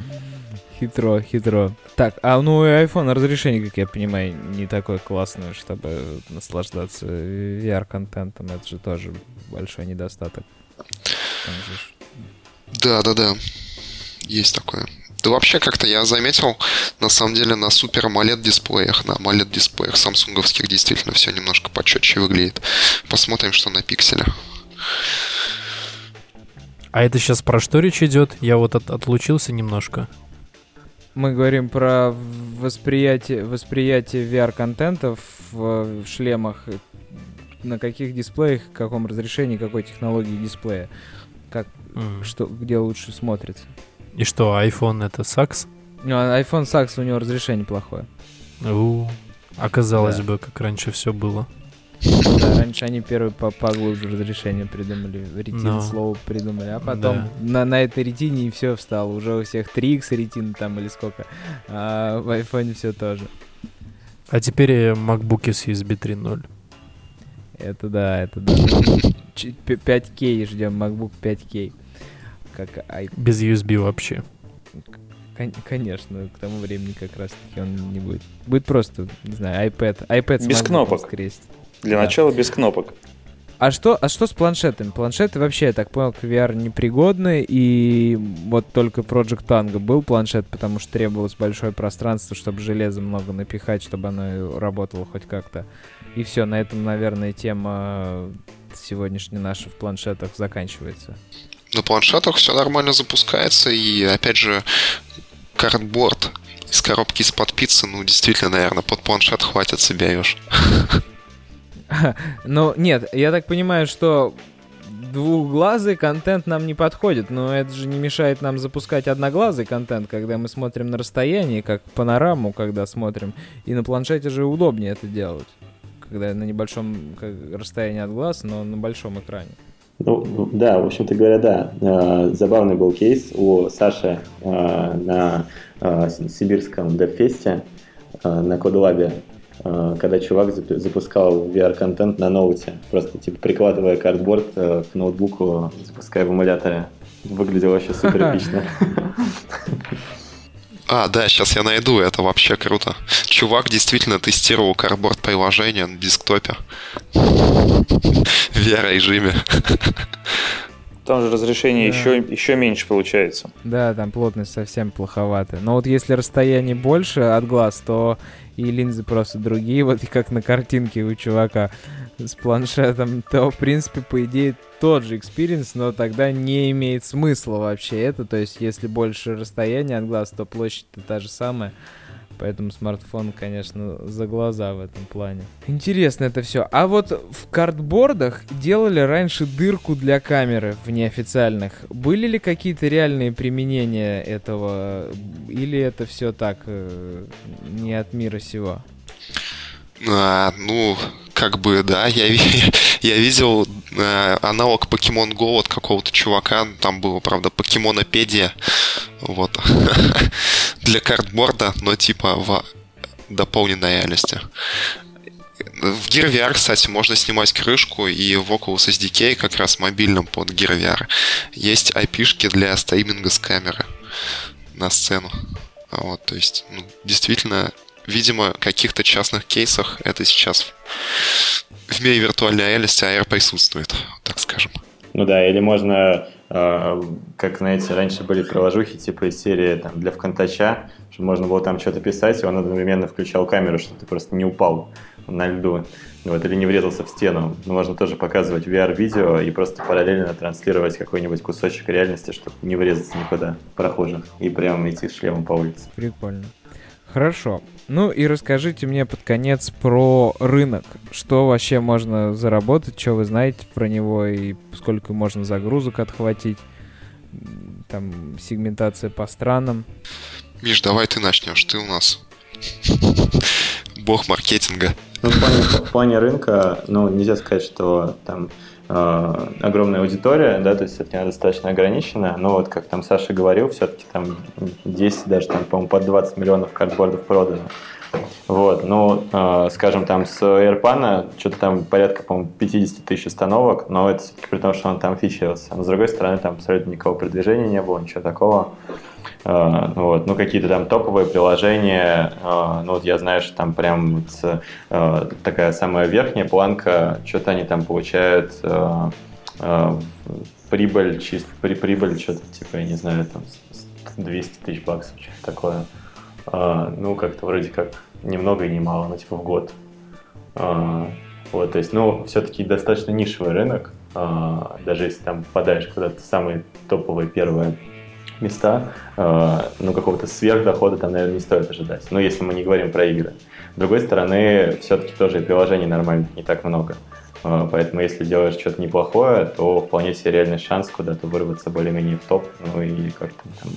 Хитро, хитро. Так, а ну и iPhone разрешение, как я понимаю, не такое классное, чтобы наслаждаться VR-контентом. Это же тоже большой недостаток. Да, да, да. Есть такое. Да вообще как-то я заметил, на самом деле, на супер AMOLED дисплеях, на AMOLED дисплеях самсунговских действительно все немножко почетче выглядит. Посмотрим, что на пикселе. А это сейчас про что речь идет? Я вот от, отлучился немножко. Мы говорим про восприятие, восприятие VR-контента в, в шлемах. На каких дисплеях, в каком разрешении, какой технологии дисплея. Как, mm. что, где лучше смотрится. И что, iPhone это сакс? Ну, а iPhone сакс, у него разрешение плохое. У, оказалось да. бы, как раньше все было. Да, раньше они первые по поглубже разрешение придумали, ретин no. слово придумали, а потом да. на, на этой ретине и все встало. Уже у всех 3x ретин там или сколько, а в iPhone все тоже. А теперь MacBook с USB 3.0. Это да, это да. 5К ждем, MacBook 5К как iPad. Без USB вообще. Кон- конечно, к тому времени как раз таки он не будет. Будет просто, не знаю, iPad. iPad без кнопок. Скрестить. Для да. начала без кнопок. А что, а что с планшетами? Планшеты вообще, я так понял, к VR непригодны, и вот только Project Tango был планшет, потому что требовалось большое пространство, чтобы железа много напихать, чтобы оно работало хоть как-то. И все, на этом, наверное, тема сегодняшняя наша в планшетах заканчивается на планшетах все нормально запускается, и опять же, картборд из коробки из-под пиццы, ну, действительно, наверное, под планшет хватит себя ешь. Ну, нет, я так понимаю, что двухглазый контент нам не подходит, но это же не мешает нам запускать одноглазый контент, когда мы смотрим на расстоянии, как панораму, когда смотрим. И на планшете же удобнее это делать. когда на небольшом расстоянии от глаз, но на большом экране. Ну, да, в общем-то говоря, да. Э, забавный был кейс у Саши э, на э, сибирском DevFest на CodeLab, когда чувак запускал VR-контент на ноуте, просто типа прикладывая картборд к ноутбуку, запуская в эмуляторе. Выглядело вообще супер эпично. А, да, сейчас я найду, это вообще круто. Чувак действительно тестировал карборд приложения на десктопе. В VR-режиме. Там же разрешение да. еще, еще меньше получается. Да, там плотность совсем плоховатая. Но вот если расстояние больше от глаз, то и линзы просто другие, вот как на картинке у чувака с планшетом, то, в принципе, по идее, тот же experience, но тогда не имеет смысла вообще это. То есть, если больше расстояние от глаз, то площадь та же самая. Поэтому смартфон, конечно, за глаза в этом плане. Интересно это все. А вот в Cardboard ах делали раньше дырку для камеры в неофициальных. Были ли какие-то реальные применения этого? Или это все так, э, не от мира сего? А, ну, как бы, да, я, я видел э, аналог Pokemon Go от какого-то чувака, там было, правда, покемонопедия, вот, для картборда, но типа в дополненной реальности. В Gear VR, кстати, можно снимать крышку, и в Oculus SDK, как раз мобильном под Gear VR, есть IP-шки для стриминга с камеры на сцену. Вот, то есть, ну, действительно, видимо, каких-то частных кейсах это сейчас в мире виртуальной реальности AR присутствует, так скажем. Ну да, или можно, э, как, знаете, раньше были приложухи типа из серии там, для ВКонтача, что можно было там что-то писать, и он одновременно включал камеру, чтобы ты просто не упал на льду, вот, или не врезался в стену. Но можно тоже показывать VR-видео и просто параллельно транслировать какой-нибудь кусочек реальности, чтобы не врезаться никуда прохожих и прямо идти с шлемом по улице. Прикольно. Хорошо. Ну и расскажите мне под конец про рынок. Что вообще можно заработать, что вы знаете про него и сколько можно загрузок отхватить. Там сегментация по странам. Миш, давай ты начнешь, ты у нас бог маркетинга. Ну, в, плане, в плане рынка, ну, нельзя сказать, что там огромная аудитория, да, то есть это она достаточно ограничена, но вот как там Саша говорил, все-таки там 10, даже там, по-моему, под 20 миллионов картбордов продано. Вот, ну, э, скажем, там с AirPan что-то там порядка, по-моему, 50 тысяч установок, но это при том, что он там фичерился. Но с другой стороны, там абсолютно никакого продвижения не было, ничего такого. Uh, вот, ну, какие-то там топовые приложения, uh, ну, вот я знаю, что там прям вот, uh, такая самая верхняя планка, что-то они там получают прибыль, чист, при, прибыль, что-то типа, я не знаю, там 200 тысяч баксов, что-то такое. Ну, как-то вроде как ни много и ни мало, ну, типа в год. Вот, то есть, ну, все-таки достаточно нишевый рынок, даже если там попадаешь куда-то самые топовые первые места, э, ну, какого-то сверхдохода там, наверное, не стоит ожидать. Но если мы не говорим про игры. С другой стороны, все-таки тоже и приложений нормальных не так много. Э, поэтому если делаешь что-то неплохое, то вполне себе реальный шанс куда-то вырваться более-менее в топ, ну и как-то там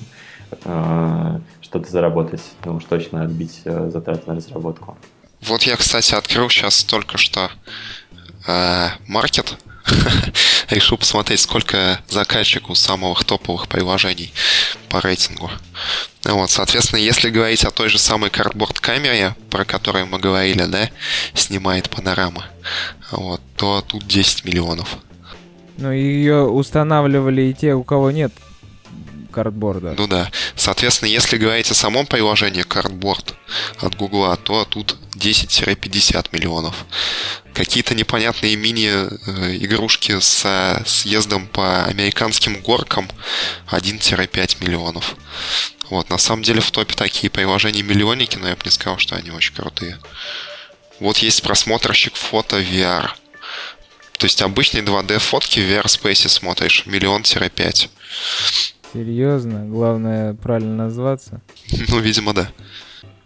э, что-то заработать, ну уж точно отбить э, затраты на разработку. Вот я, кстати, открыл сейчас только что э, маркет решил посмотреть, сколько заказчик у самых топовых приложений по рейтингу. Вот, соответственно, если говорить о той же самой картборд камере, про которую мы говорили, да, снимает панорама, вот, то тут 10 миллионов. Ну, ее устанавливали и те, у кого нет картборда. Ну да. Соответственно, если говорить о самом приложении картборд от Гугла, то тут 10-50 миллионов. Какие-то непонятные мини-игрушки с съездом по американским горкам 1-5 миллионов. Вот, на самом деле в топе такие приложения миллионники, но я бы не сказал, что они очень крутые. Вот есть просмотрщик фото VR. То есть обычные 2D фотки в VR Space смотришь миллион-пять. Серьезно? Главное правильно назваться? Ну, видимо, да.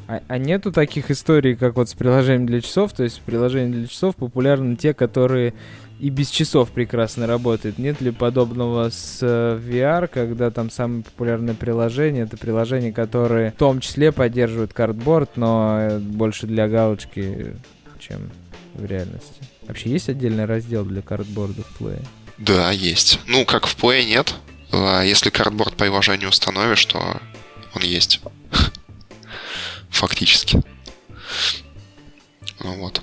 А, а нету таких историй, как вот с приложением для часов? То есть приложения для часов популярны те, которые и без часов прекрасно работают. Нет ли подобного с э, VR, когда там самое популярное приложение, это приложения, которые в том числе поддерживают картборд, но э, больше для галочки, чем в реальности? Вообще есть отдельный раздел для картборда в Play? Да, есть. Ну, как в Play нет. А если картборд приложение установишь, то он есть. Фактически. Ну вот.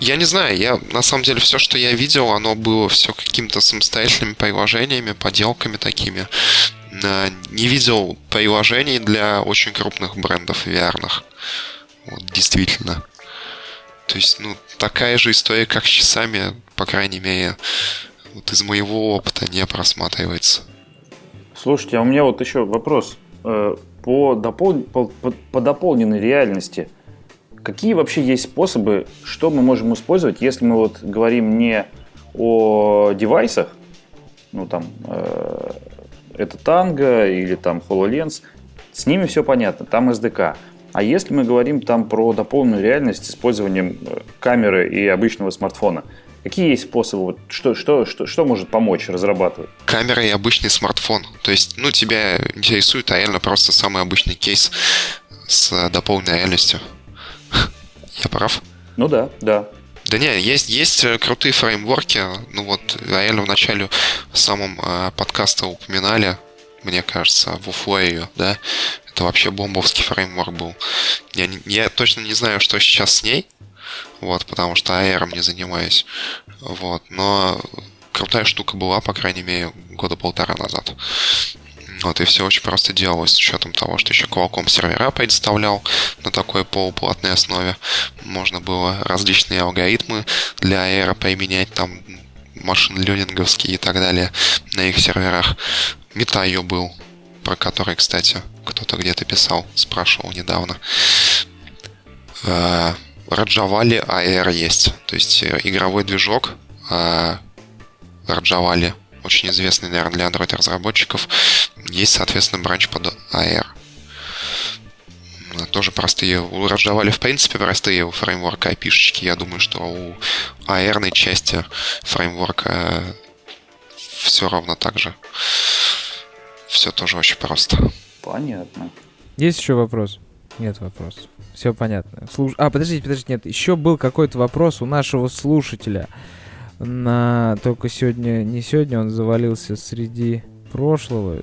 Я не знаю, я на самом деле все, что я видел, оно было все какими-то самостоятельными приложениями, поделками такими. Не видел приложений для очень крупных брендов VR. Вот, действительно. То есть, ну, такая же история, как с часами, по крайней мере, вот из моего опыта не просматривается. Слушайте, а у меня вот еще вопрос. Э, по, допол... по, по, по дополненной реальности, какие вообще есть способы, что мы можем использовать, если мы вот говорим не о девайсах, ну там э, это Tango или там HoloLens, с ними все понятно, там SDK. А если мы говорим там про дополненную реальность с использованием э, камеры и обычного смартфона, Какие есть способы? Вот что, что, что, что может помочь разрабатывать? Камера и обычный смартфон. То есть, ну, тебя интересует а реально просто самый обычный кейс с дополненной реальностью. Я прав? Ну да, да. Да не, есть, есть э, крутые фреймворки. Ну вот, реально в начале в самом э, подкаста упоминали, мне кажется, в Уфлею, да, это вообще бомбовский фреймворк был. Я, я точно не знаю, что сейчас с ней, вот, потому что аэром не занимаюсь, вот, но крутая штука была, по крайней мере, года полтора назад. Вот, и все очень просто делалось с учетом того, что еще Qualcomm сервера предоставлял на такой полуплатной основе. Можно было различные алгоритмы для аэро применять, там, машин ленинговские и так далее на их серверах. Метайо был, про который, кстати, кто-то где-то писал, спрашивал недавно. Э, Раджавали AR есть. То есть э, игровой движок э, Раджавали, очень известный, наверное, для Android-разработчиков. Есть, соответственно, бранч под AR. Тоже простые. У Раджавали, в принципе, простые фреймворка API-шечки. Я думаю, что у AR части фреймворка все равно так же. Все тоже очень просто. Понятно. Есть еще вопрос? Нет вопросов. Все понятно. Слуш... А, подождите, подождите, нет. Еще был какой-то вопрос у нашего слушателя. На... Только сегодня, не сегодня, он завалился среди прошлого.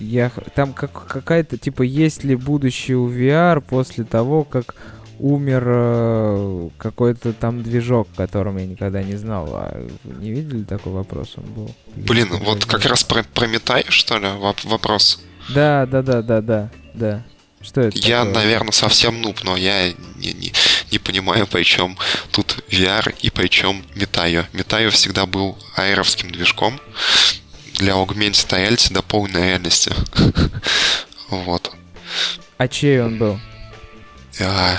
Я... Там как... какая-то, типа, есть ли будущее у VR после того, как умер э, какой-то там движок, которым я никогда не знал. А не видели такой вопрос? Он был. Блин, вот как раз про, про Метай, что ли, вопрос? Да, да, да, да, да, да. Что это? Я, такое? наверное, совсем нуб, но я не, не, не понимаю, причем тут VR и причем Метайо. Метайо всегда был аэровским движком для Augmented Reality до полной реальности. вот. А чей он был? А,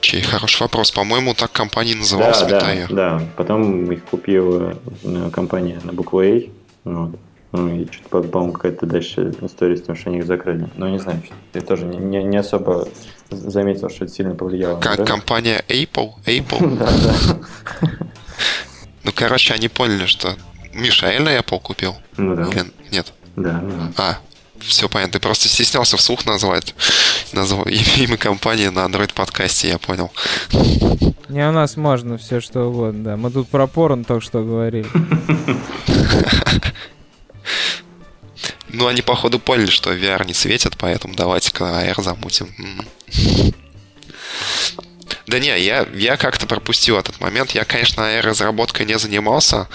чей хороший вопрос. По-моему, так компания называлась да, Метайо. Да, да, потом их купила э, компания на букву A. Вот. Ну, и что-то, по-моему, какая-то дальше история с тем, что они их закрыли. Но не знаю, я тоже не, не особо заметил, что это сильно повлияло. Как компания Apple? Apple? Да, да. Ну, короче, они поняли, что Миша, реально Apple купил? Ну да. нет? Да, да. А, все понятно. Ты просто стеснялся вслух назвать, назвать имя компании на Android подкасте, я понял. Не, у нас можно все что угодно, да. Мы тут про порн только что говорили. Ну, они, походу, поняли, что VR не светит, поэтому давайте-ка AR замутим. Да не, я, я как-то пропустил этот момент. Я, конечно, AR-разработкой не занимался,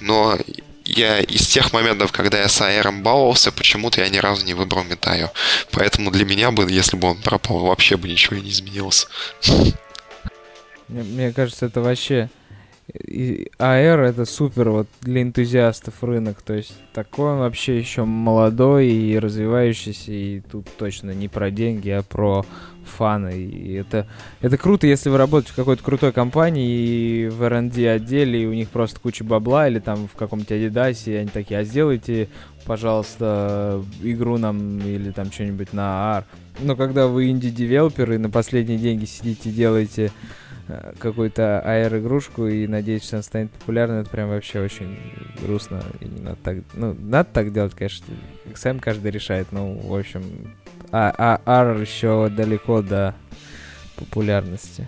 но я из тех моментов, когда я с AR баловался, почему-то я ни разу не выбрал Метаю. Поэтому для меня бы, если бы он пропал, вообще бы ничего не изменилось. Мне, мне кажется, это вообще и AR это супер вот для энтузиастов рынок, то есть такой он вообще еще молодой и развивающийся, и тут точно не про деньги, а про фаны. И это, это круто, если вы работаете в какой-то крутой компании и в R&D отделе, и у них просто куча бабла, или там в каком-нибудь Adidas, и они такие, а сделайте, пожалуйста, игру нам или там что-нибудь на AR. Но когда вы инди-девелопер и на последние деньги сидите делаете какую-то AR-игрушку и надеюсь, что она станет популярной, это прям вообще очень грустно. И не надо так, ну, надо так делать, конечно, сам каждый решает, ну, в общем, а, а еще далеко до популярности.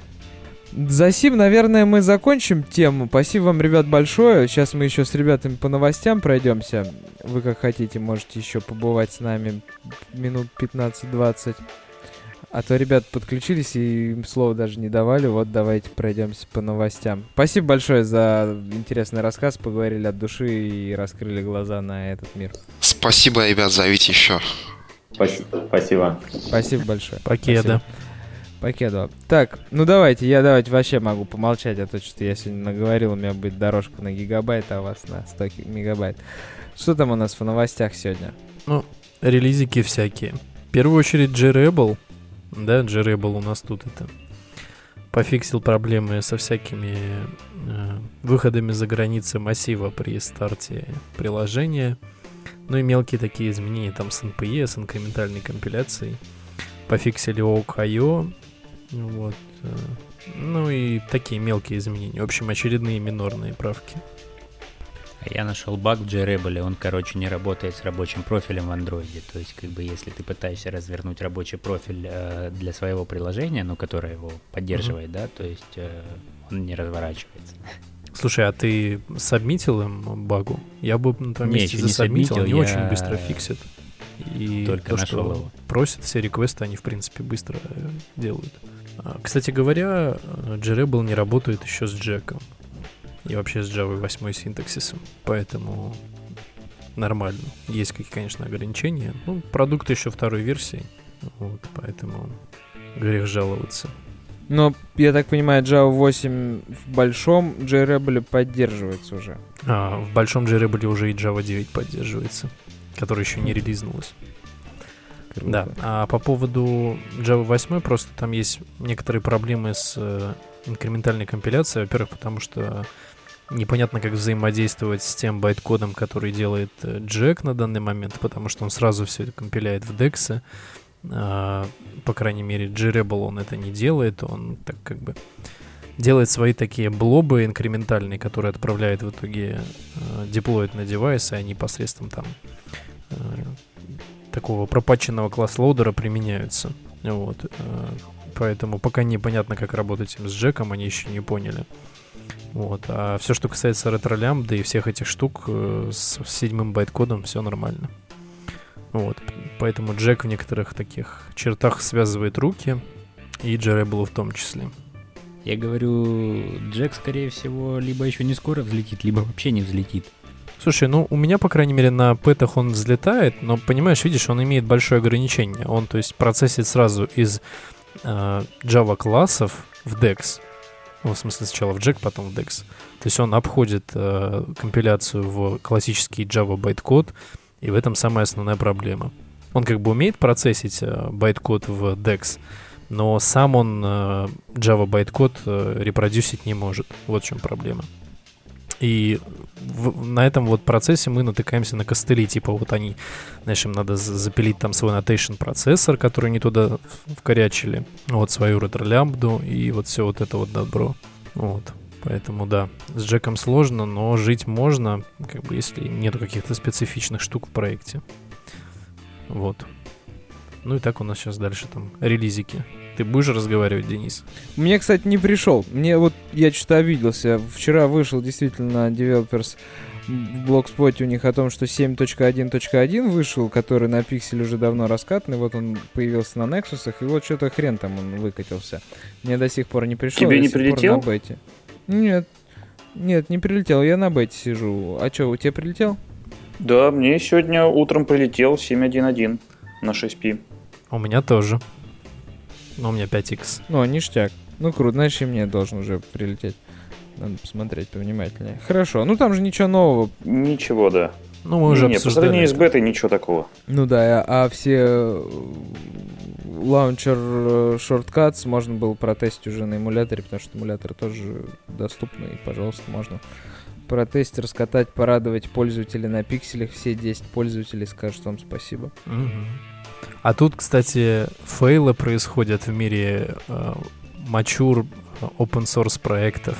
За сим, наверное, мы закончим тему. Спасибо вам, ребят, большое. Сейчас мы еще с ребятами по новостям пройдемся. Вы как хотите, можете еще побывать с нами минут 15-20. А то ребят подключились и им слова даже не давали. Вот давайте пройдемся по новостям. Спасибо большое за интересный рассказ. Поговорили от души и раскрыли глаза на этот мир. Спасибо, ребят, зовите еще. Спасибо. Спасибо большое. Покеда. Покеда. Так, ну давайте, я давайте вообще могу помолчать, а то что я сегодня наговорил, у меня будет дорожка на гигабайт, а у вас на 100 мегабайт. Что там у нас в новостях сегодня? Ну, релизики всякие. В первую очередь G-Rebel. Да, G-Rebel у нас тут это пофиксил проблемы со всякими э, выходами за границы массива при старте приложения. Ну и мелкие такие изменения там с NPE, с инкрементальной компиляцией. Пофиксили OKIO. Вот. э, Ну и такие мелкие изменения. В общем, очередные минорные правки. Я нашел баг в JRebel, он, короче, не работает с рабочим профилем в андроиде. То есть, как бы, если ты пытаешься развернуть рабочий профиль э, для своего приложения, ну, которое его поддерживает, да, то есть э, он не разворачивается. Слушай, а ты сабмитил им багу? Я бы на твоем Не, месте не засабмитил, они сабмитил, очень я быстро фиксят. И только то, что его. просят все реквесты, они, в принципе, быстро э, делают. А, Кстати говоря, э, JRebel не работает еще с Джеком. И вообще с Java 8 синтаксисом. Поэтому нормально. Есть какие, конечно, ограничения. Ну, продукт еще второй версии. Вот, поэтому грех жаловаться. Но, я так понимаю, Java 8 в большом JRebel поддерживается уже. А, в большом JRebel уже и Java 9 поддерживается, которая еще не релизнулась. Круто. Да, а по поводу Java 8 просто там есть некоторые проблемы с э, инкрементальной компиляцией. Во-первых, потому что непонятно, как взаимодействовать с тем байт-кодом, который делает э, Jack на данный момент, потому что он сразу все это компиляет в DEX. А, по крайней мере, JRebel он это не делает, он так как бы делает свои такие blob ы инкрементальные, которые отправляет в итоге э, на девайс, и они посредством там э, такого пропаченного class loader а применяются. Вот. э, Поэтому пока непонятно, как работать им с Джеком, они еще не поняли. Вот. А все, что касается Retrolambda и всех этих штук э, с седьмым байт-кодом, все нормально. Вот. Поэтому Джек в некоторых таких чертах связывает руки, и Джеребелу в том числе. Я говорю, Джек, скорее всего, либо еще не скоро взлетит, либо вообще не взлетит. Слушай, ну у меня, по крайней мере, на пэтах он взлетает, но, понимаешь, видишь, он имеет большое ограничение. Он, то есть, процессит сразу из э, Java классов в DEX. Ну, в смысле, сначала в Jack, потом в DEX. То есть он обходит э, компиляцию в классический Java байткод, и в этом самая основная проблема. Он как бы умеет процессить э, байткод в DEX, но сам он э, Java байткод э, репродюсить не может. Вот в чем проблема. И в- на этом вот процессе мы натыкаемся на костыли, типа вот они, знаешь, им надо за- запилить там свой notation процессор, который не туда вкорячили, вот свою ретро-лямбду и вот все вот это вот добро. Вот. Поэтому да, с Джеком сложно, но жить можно, как бы если нету каких-то специфичных штук в проекте. Вот. Ну и так у нас сейчас дальше там релизики. Ты будешь разговаривать, Денис? Мне, кстати, не пришел. Мне вот, я что-то обиделся. Вчера вышел действительно Developers в блогспоте у них о том, что 7.1.1 вышел, который на пикселе уже давно раскатанный. Вот он появился на Nexus, и вот что-то хрен там он выкатился. Мне до сих пор не пришел. Тебе не прилетел? на бете. Нет. Нет, не прилетел. Я на бете сижу. А что, у тебя прилетел? Да, мне сегодня утром прилетел 7.1.1 на 6P. У меня тоже. Но у меня 5x. Ну, ништяк. Ну, круто, значит, и мне должен уже прилететь. Надо посмотреть повнимательнее. Хорошо, ну там же ничего нового. Ничего, да. Ну, мы уже не, по сравнению с бетой ничего такого. Ну да, а, а все э, лаунчер э, Shortcuts можно было протестить уже на эмуляторе, потому что эмуляторы тоже доступны, и, пожалуйста, можно протестить, раскатать, порадовать пользователей на пикселях. Все 10 пользователей скажут вам спасибо. Мгм. А тут, кстати, фейлы происходят в мире э, мачур э, open source проектов.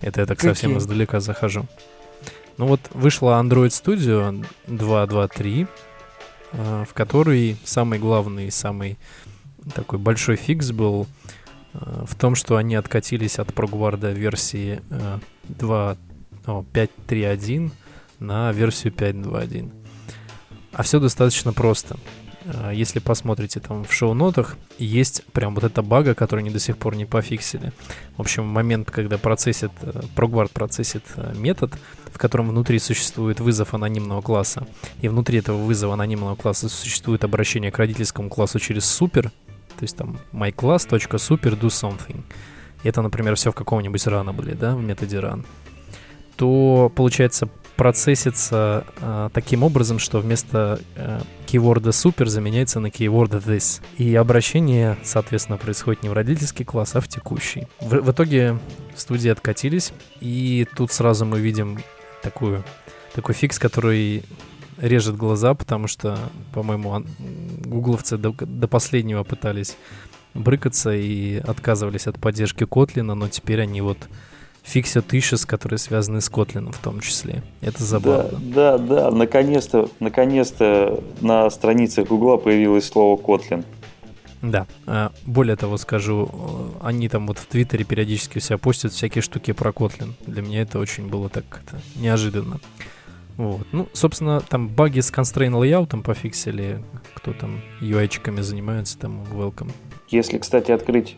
Это я так совсем Какие? издалека захожу. Ну вот вышла Android Studio 2.2.3, э, в которой самый главный, самый такой большой фикс был э, в том, что они откатились от ProGuard версии э, 2, о, 5.3.1 на версию 5.2.1. А все достаточно просто. Э, Если посмотрите там в шоу-нотах, есть прям вот эта бага, которую они до сих пор не пофиксили. В общем, момент, когда процессит, э, ProGuard процессит э, метод, в котором внутри существует вызов анонимного класса, и внутри этого вызова анонимного класса существует обращение к родительскому классу через супер, то есть там myclass.super do something. Это, например, все в каком-нибудь runnable, да, в методе run. То, получается, процессится э, таким образом, что вместо э, кейворда super заменяется на кейворд this. И обращение, соответственно, происходит не в родительский класс, а в текущий. В, в итоге студии откатились, и тут сразу мы видим такую, такой фикс, который режет глаза, потому что, по-моему, гугловцы до, до последнего пытались брыкаться и отказывались от поддержки Котлина, но теперь они вот фиксят issues, которые связаны с Котлином в том числе. Это забавно. Да, да, да, наконец-то, наконец-то на страницах Гугла появилось слово Kotlin. Да. А, Более того скажу, э, они там вот в Твиттере периодически у себя постят всякие штуки про Kotlin. Для меня это очень было так как-то неожиданно. Вот. Ну, собственно, там баги с constraint layout пофиксили. Кто там UI-чиками занимается, там welcome. Если, кстати, открыть,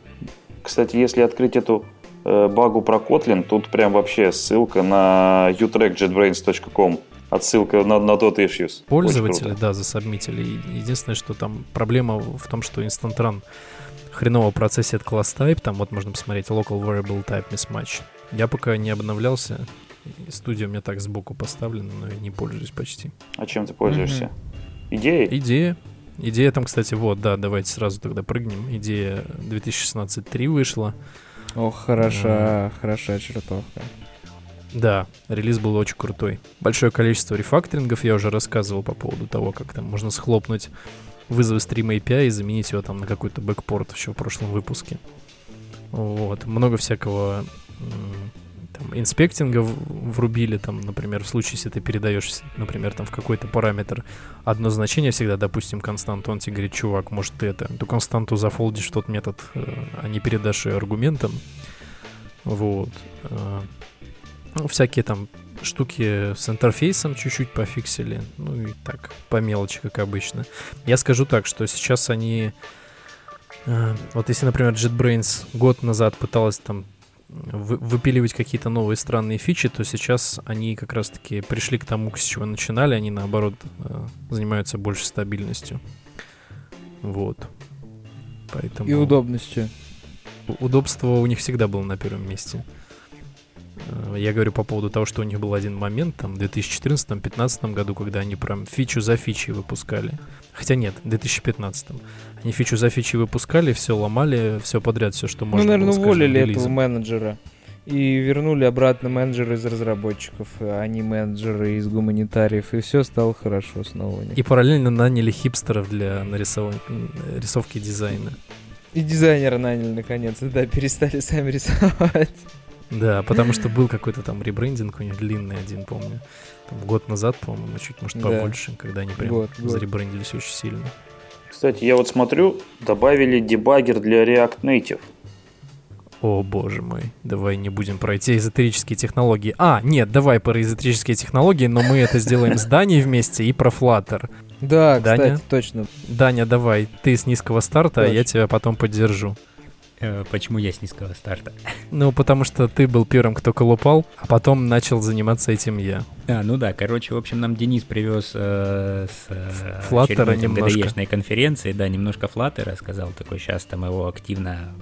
кстати, если открыть эту багу про Kotlin, тут прям вообще ссылка на utrackjetbrains.com. Отсылка на, на тот issues. Пользователи, да, засабмитили. И Единственное, что там проблема в том, что Instant Run хреново процессит класс type. Там вот можно посмотреть local variable type mismatch. Я пока не обновлялся. Студия у меня так сбоку поставлена, но я не пользуюсь почти. А чем ты пользуешься? Идеей? Идея. Идея там, кстати, вот, да, давайте сразу тогда прыгнем. Идея 2016.3 вышла. Ох, хороша, хороша чертовка. Да, релиз был очень крутой. Большое количество рефакторингов я уже рассказывал по поводу того, как там можно схлопнуть вызовы стрима API и заменить его там на какой-то бэкпорт еще в прошлом выпуске. Вот. Много всякого там, инспектинга врубили, там, например, в случае, если ты передаешь, например, там в какой-то параметр одно значение всегда, допустим, константу, он тебе говорит, чувак, может ты это, эту константу зафолдишь тот метод, э, а не передашь ее аргументом. Вот. Э, Ну, всякие там штуки с интерфейсом чуть-чуть пофиксили. Ну и так, по мелочи, как обычно. Я скажу так, что сейчас они... э, вот если, например, JetBrains год назад пыталась там выпиливать какие-то новые странные фичи, то сейчас они как раз-таки пришли к тому, с чего начинали. Они, наоборот, э, занимаются больше стабильностью. Вот. Поэтому... И удобностью. Удобство у них всегда было на первом месте. Э, Я говорю по поводу того, что у них был один момент, там, в 2014-2015 году, когда они прям фичу за фичей выпускали. Хотя нет, в 2015. Они фичу за фичей выпускали, все ломали, все подряд, все, что можно Ну, наверное, было уволили этого релизом. менеджера. И вернули обратно менеджера из разработчиков, а не менеджеры из гуманитариев. И все стало хорошо снова. И параллельно наняли хипстеров для м, рисовки дизайна. И дизайнера наняли наконец, да, перестали сами рисовать. Да, потому что был какой-то там ребрендинг у них длинный один, помню. Там год назад, по-моему, чуть, может, Да. побольше, когда они прям Год, год. заребрендились очень сильно. Кстати, я вот смотрю, добавили дебаггер для React Native. О, боже мой. Давай не будем про эти эзотерические технологии. А, нет, давай про эзотерические технологии, но мы это сделаем с Даней вместе и про Flutter. Да, Даня? кстати, точно. Даня, давай, ты с низкого старта, а я Точно. тебя потом поддержу. Э, Почему я с низкого старта? Ну, потому что ты был первым, кто колупал, а потом начал заниматься этим я. А, ну да, короче, в общем, нам Денис привез э, с э, Флаттера немножко. Конференции, да, немножко флаттера, сказал такой, сейчас там его активно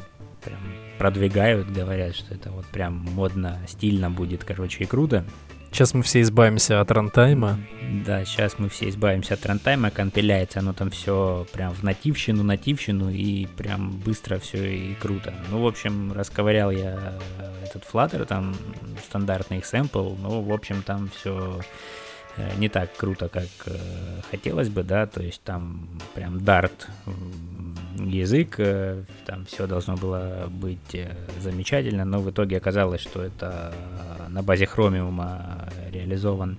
прям продвигают, говорят, что это вот прям модно, стильно будет, короче, и круто. Сейчас мы все избавимся от рантайма. Да, сейчас мы все избавимся от рантайма, компиляется оно там все прям в нативщину, нативщину, и прям быстро все и круто. Ну, в общем, расковырял я этот Flutter, там стандартный экземпл, ну, в общем, там все не так круто, как э, хотелось бы, да, то есть там прям м, язык, э, там все должно было быть э, замечательно, но в итоге оказалось, что это на базе Chromium реализован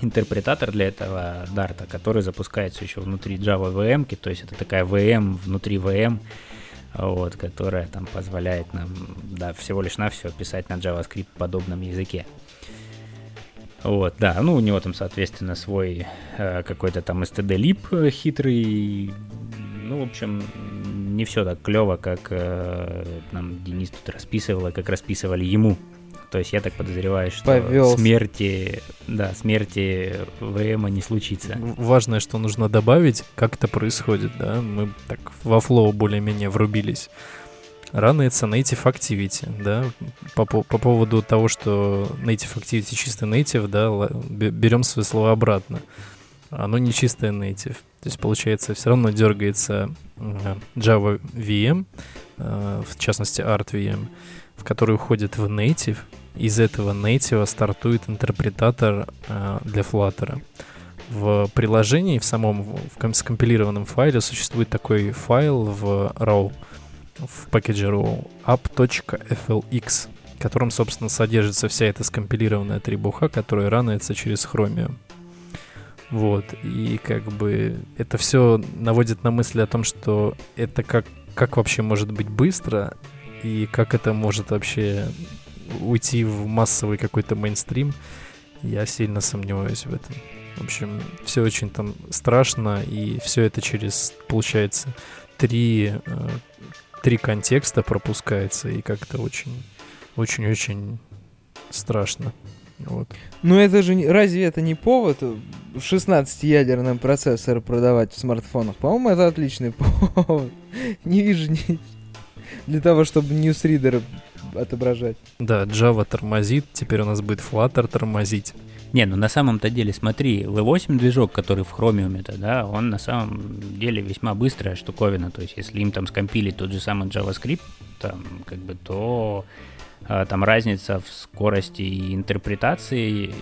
интерпретатор для этого Dart, который запускается еще внутри Java VM, то есть это такая VM внутри VM, вот, которая там позволяет нам, да, всего лишь навсего писать на JavaScript подобном языке. Вот, да, ну у него там, соответственно, свой э, какой-то там std-lib хитрый. Ну, в общем, не все так клево, как э, нам Денис тут расписывал, и как расписывали ему. То есть я так подозреваю, что Повелся. смерти, да, смерти ВМа не случится. Важное, что нужно добавить, как это происходит, да, мы так во флоу более-менее врубились. Ранается Native Activity, да, по, по, по поводу того, что Native Activity чистый Native, да, берем свои слова обратно. Оно не чистое Native. То есть, получается, все равно дергается Java VM, э, в частности Art VM, в который уходит в Native. Из этого Native стартует интерпретатор э, для Flutter. В приложении, в самом в ком- скомпилированном файле существует такой файл в RAW, в пакете RAW app.flx, в котором, собственно, содержится вся эта скомпилированная требуха, которая ранается через Chromium. Вот, и как бы это все наводит на мысли о том, что это как, как вообще может быть быстро, и как это может вообще уйти в массовый какой-то мейнстрим, я сильно сомневаюсь в этом. В общем, все очень там страшно, и все это через, получается, три, э, три контекста пропускается, и как-то очень, очень-очень страшно. Вот. Ну это же, разве это не повод 16-ядерным процессор продавать в смартфонах? По-моему, это отличный повод. Не вижу ни... Для того, чтобы ньюсридер отображать. Да, Java тормозит, теперь у нас будет Flutter тормозить. Не, ну на самом-то деле, смотри, V8 движок, который в Chromium-то, да, он на самом деле весьма быстрая штуковина. То есть, если им там скомпилить тот же самый JavaScript, там, как бы, то а, там разница в скорости и интерпретации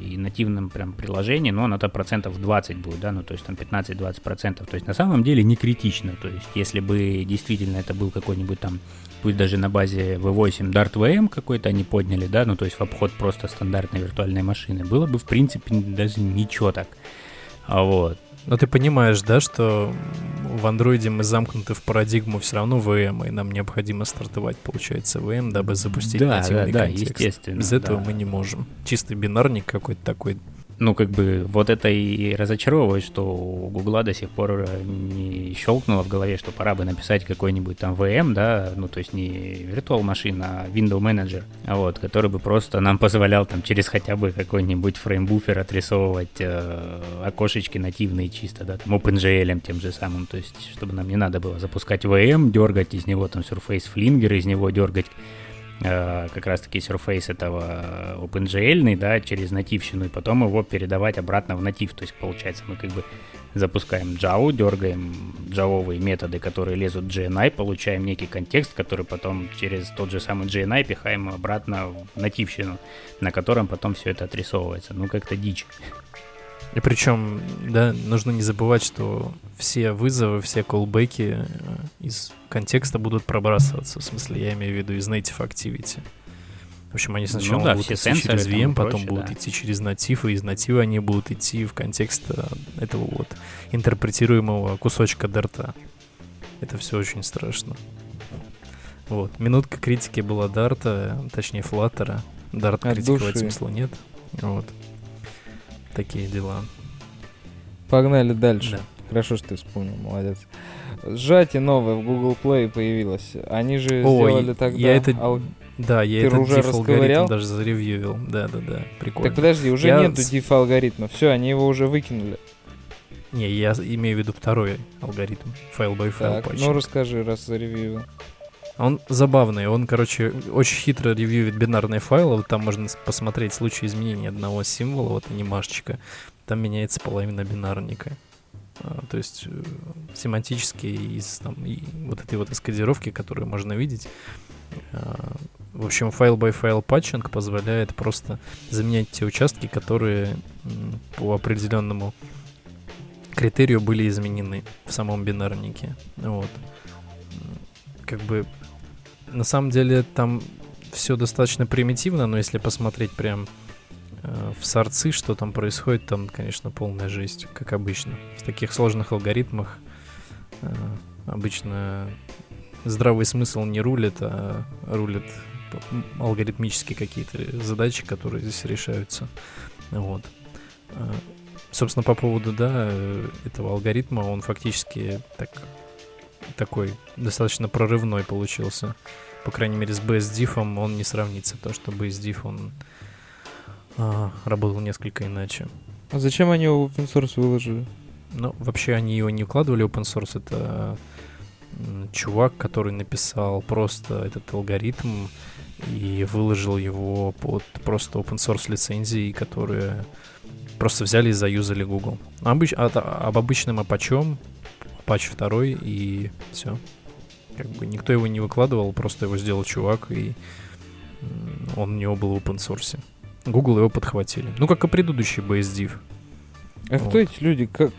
и нативном прям приложении, но она-то процентов 20 будет, да, ну то есть там 15-20 процентов. То есть на самом деле не критично. То есть если бы действительно это был какой-нибудь там, пусть даже на базе V8 Dart VM какой-то они подняли, да, ну то есть в обход просто стандартной виртуальной машины, было бы в принципе даже ничего так. А вот. Но ты понимаешь, да, что в андроиде мы замкнуты в парадигму все равно VM, и нам необходимо стартовать, получается, VM, дабы запустить Да, нативный да, да, контекст. естественно, Без этого да. мы не можем. Чистый бинарник какой-то такой. Ну, как бы, вот это и разочаровывает, что у Гугла до сих пор э, не щелкнуло в голове, что пора бы написать какой-нибудь там VM, да, ну, то есть не Virtual Machine, а Window Manager, а вот, который бы просто нам позволял там через хотя бы какой-нибудь фреймбуфер отрисовывать э, окошечки нативные чисто, да, там OpenGL тем же самым, то есть, чтобы нам не надо было запускать VM, дергать из него там Surface Flinger, из него дергать как раз-таки Surface этого OpenGL, да, через нативщину, и потом его передавать обратно в натив. То есть, получается, мы как бы запускаем Java, дергаем джавовые методы, которые лезут в GNI, получаем некий контекст, который потом через тот же самый GNI пихаем обратно в нативщину, на котором потом все это отрисовывается. Ну, как-то дичь. И причем, да, нужно не забывать, что все вызовы, все колбеки э, из контекста будут пробрасываться. В смысле, я имею в виду из native activity. В общем, они сначала Ну да, будут идти через VM, потом прочее, будут да. идти через натив, и из натива они будут идти в контекст э, этого вот интерпретируемого кусочка дарта. Это все очень страшно. Вот. Минутка критики была дарта, точнее флаттера. Дарт От критиковать души. смысла нет. Вот. Такие дела. Погнали дальше. Да. Хорошо, что ты вспомнил, молодец. Сжатие новое в Google Play появилось. Они же Ой, сделали тогда... я это ал- Да, я Ты этот уже расковырял? алгоритм даже заревьювил. Да, да, да. Прикольно. Так подожди, уже Я нету diff алгоритма. Все, они его уже выкинули. Не, я имею в виду второй алгоритм. Файл by файл Так, patching. ну расскажи, раз заревьювил. Он забавный, он, короче, очень хитро ревьюет бинарные файлы. Там можно посмотреть случай изменения одного символа, вот анимашечка. Там меняется половина бинарника. А, то есть э, семантически из там, и вот этой вот из кодировки, которую можно видеть. а, в общем, файл by файл патчинг позволяет просто заменять те участки, которые по определенному критерию были изменены в самом бинарнике. Вот. Как бы на самом деле там все достаточно примитивно, но если посмотреть прям Э, в сорцы, что там происходит, там, конечно, полная жесть, как обычно. В таких сложных алгоритмах э, обычно здравый смысл не рулит, а рулит алгоритмические какие-то задачи, которые здесь решаются. Вот. Э, собственно, по поводу, да, этого алгоритма, он фактически так, такой достаточно прорывной получился. По крайней мере, с BSDIF он не сравнится, то, что BSDIF, он а, работал несколько иначе. А зачем они его в open source выложили? Ну, вообще они его не укладывали в open source, это чувак, который написал просто этот алгоритм и выложил его под просто open source лицензии, которые просто взяли и заюзали Google. Обыч, а, об обычном Apache, Apache 2 и все. Как бы никто его не выкладывал, просто его сделал чувак, и он у него был в open source. Google его подхватили. Ну, как и предыдущий BSDIV. А вот. кто эти люди? Как?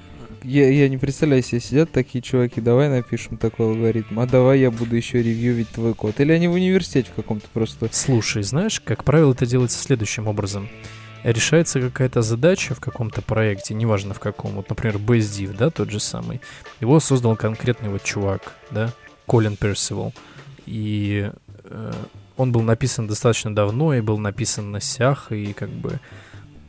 Я, я не представляю себе, сидят такие чуваки, давай напишем такой алгоритм, а давай я буду еще ревьювить твой код. Или они в университете в каком-то просто... Слушай, знаешь, как правило, это делается следующим образом. Решается какая-то задача в каком-то проекте, неважно в каком, вот, например, BSDIV, да, тот же самый. Его создал конкретный вот чувак, да, Колин Персивал. И э, он был написан достаточно давно и был написан на сях, и как бы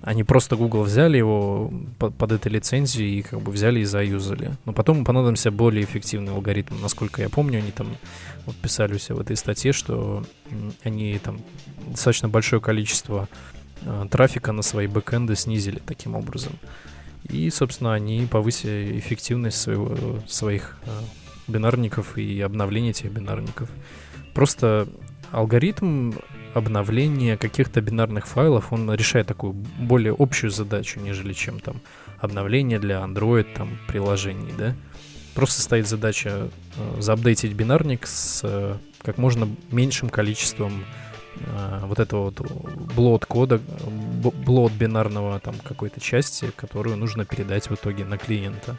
они просто Google взяли его под, под этой лицензией и как бы взяли и заюзали. Но потом понадобился более эффективный алгоритм. Насколько я помню, они там вот писали у себя в этой статье, что они там достаточно большое количество э, трафика на свои бэкэнды снизили таким образом. И, собственно, они повысили эффективность своего, своих э, бинарников и обновление этих бинарников. Просто алгоритм обновления каких-то бинарных файлов, он решает такую более общую задачу, нежели чем там обновление для Android там приложений, да. Просто стоит задача э, заапдейтить бинарник с э, как можно меньшим количеством э, вот этого вот блот кода, блот бинарного там какой-то части, которую нужно передать в итоге на клиента.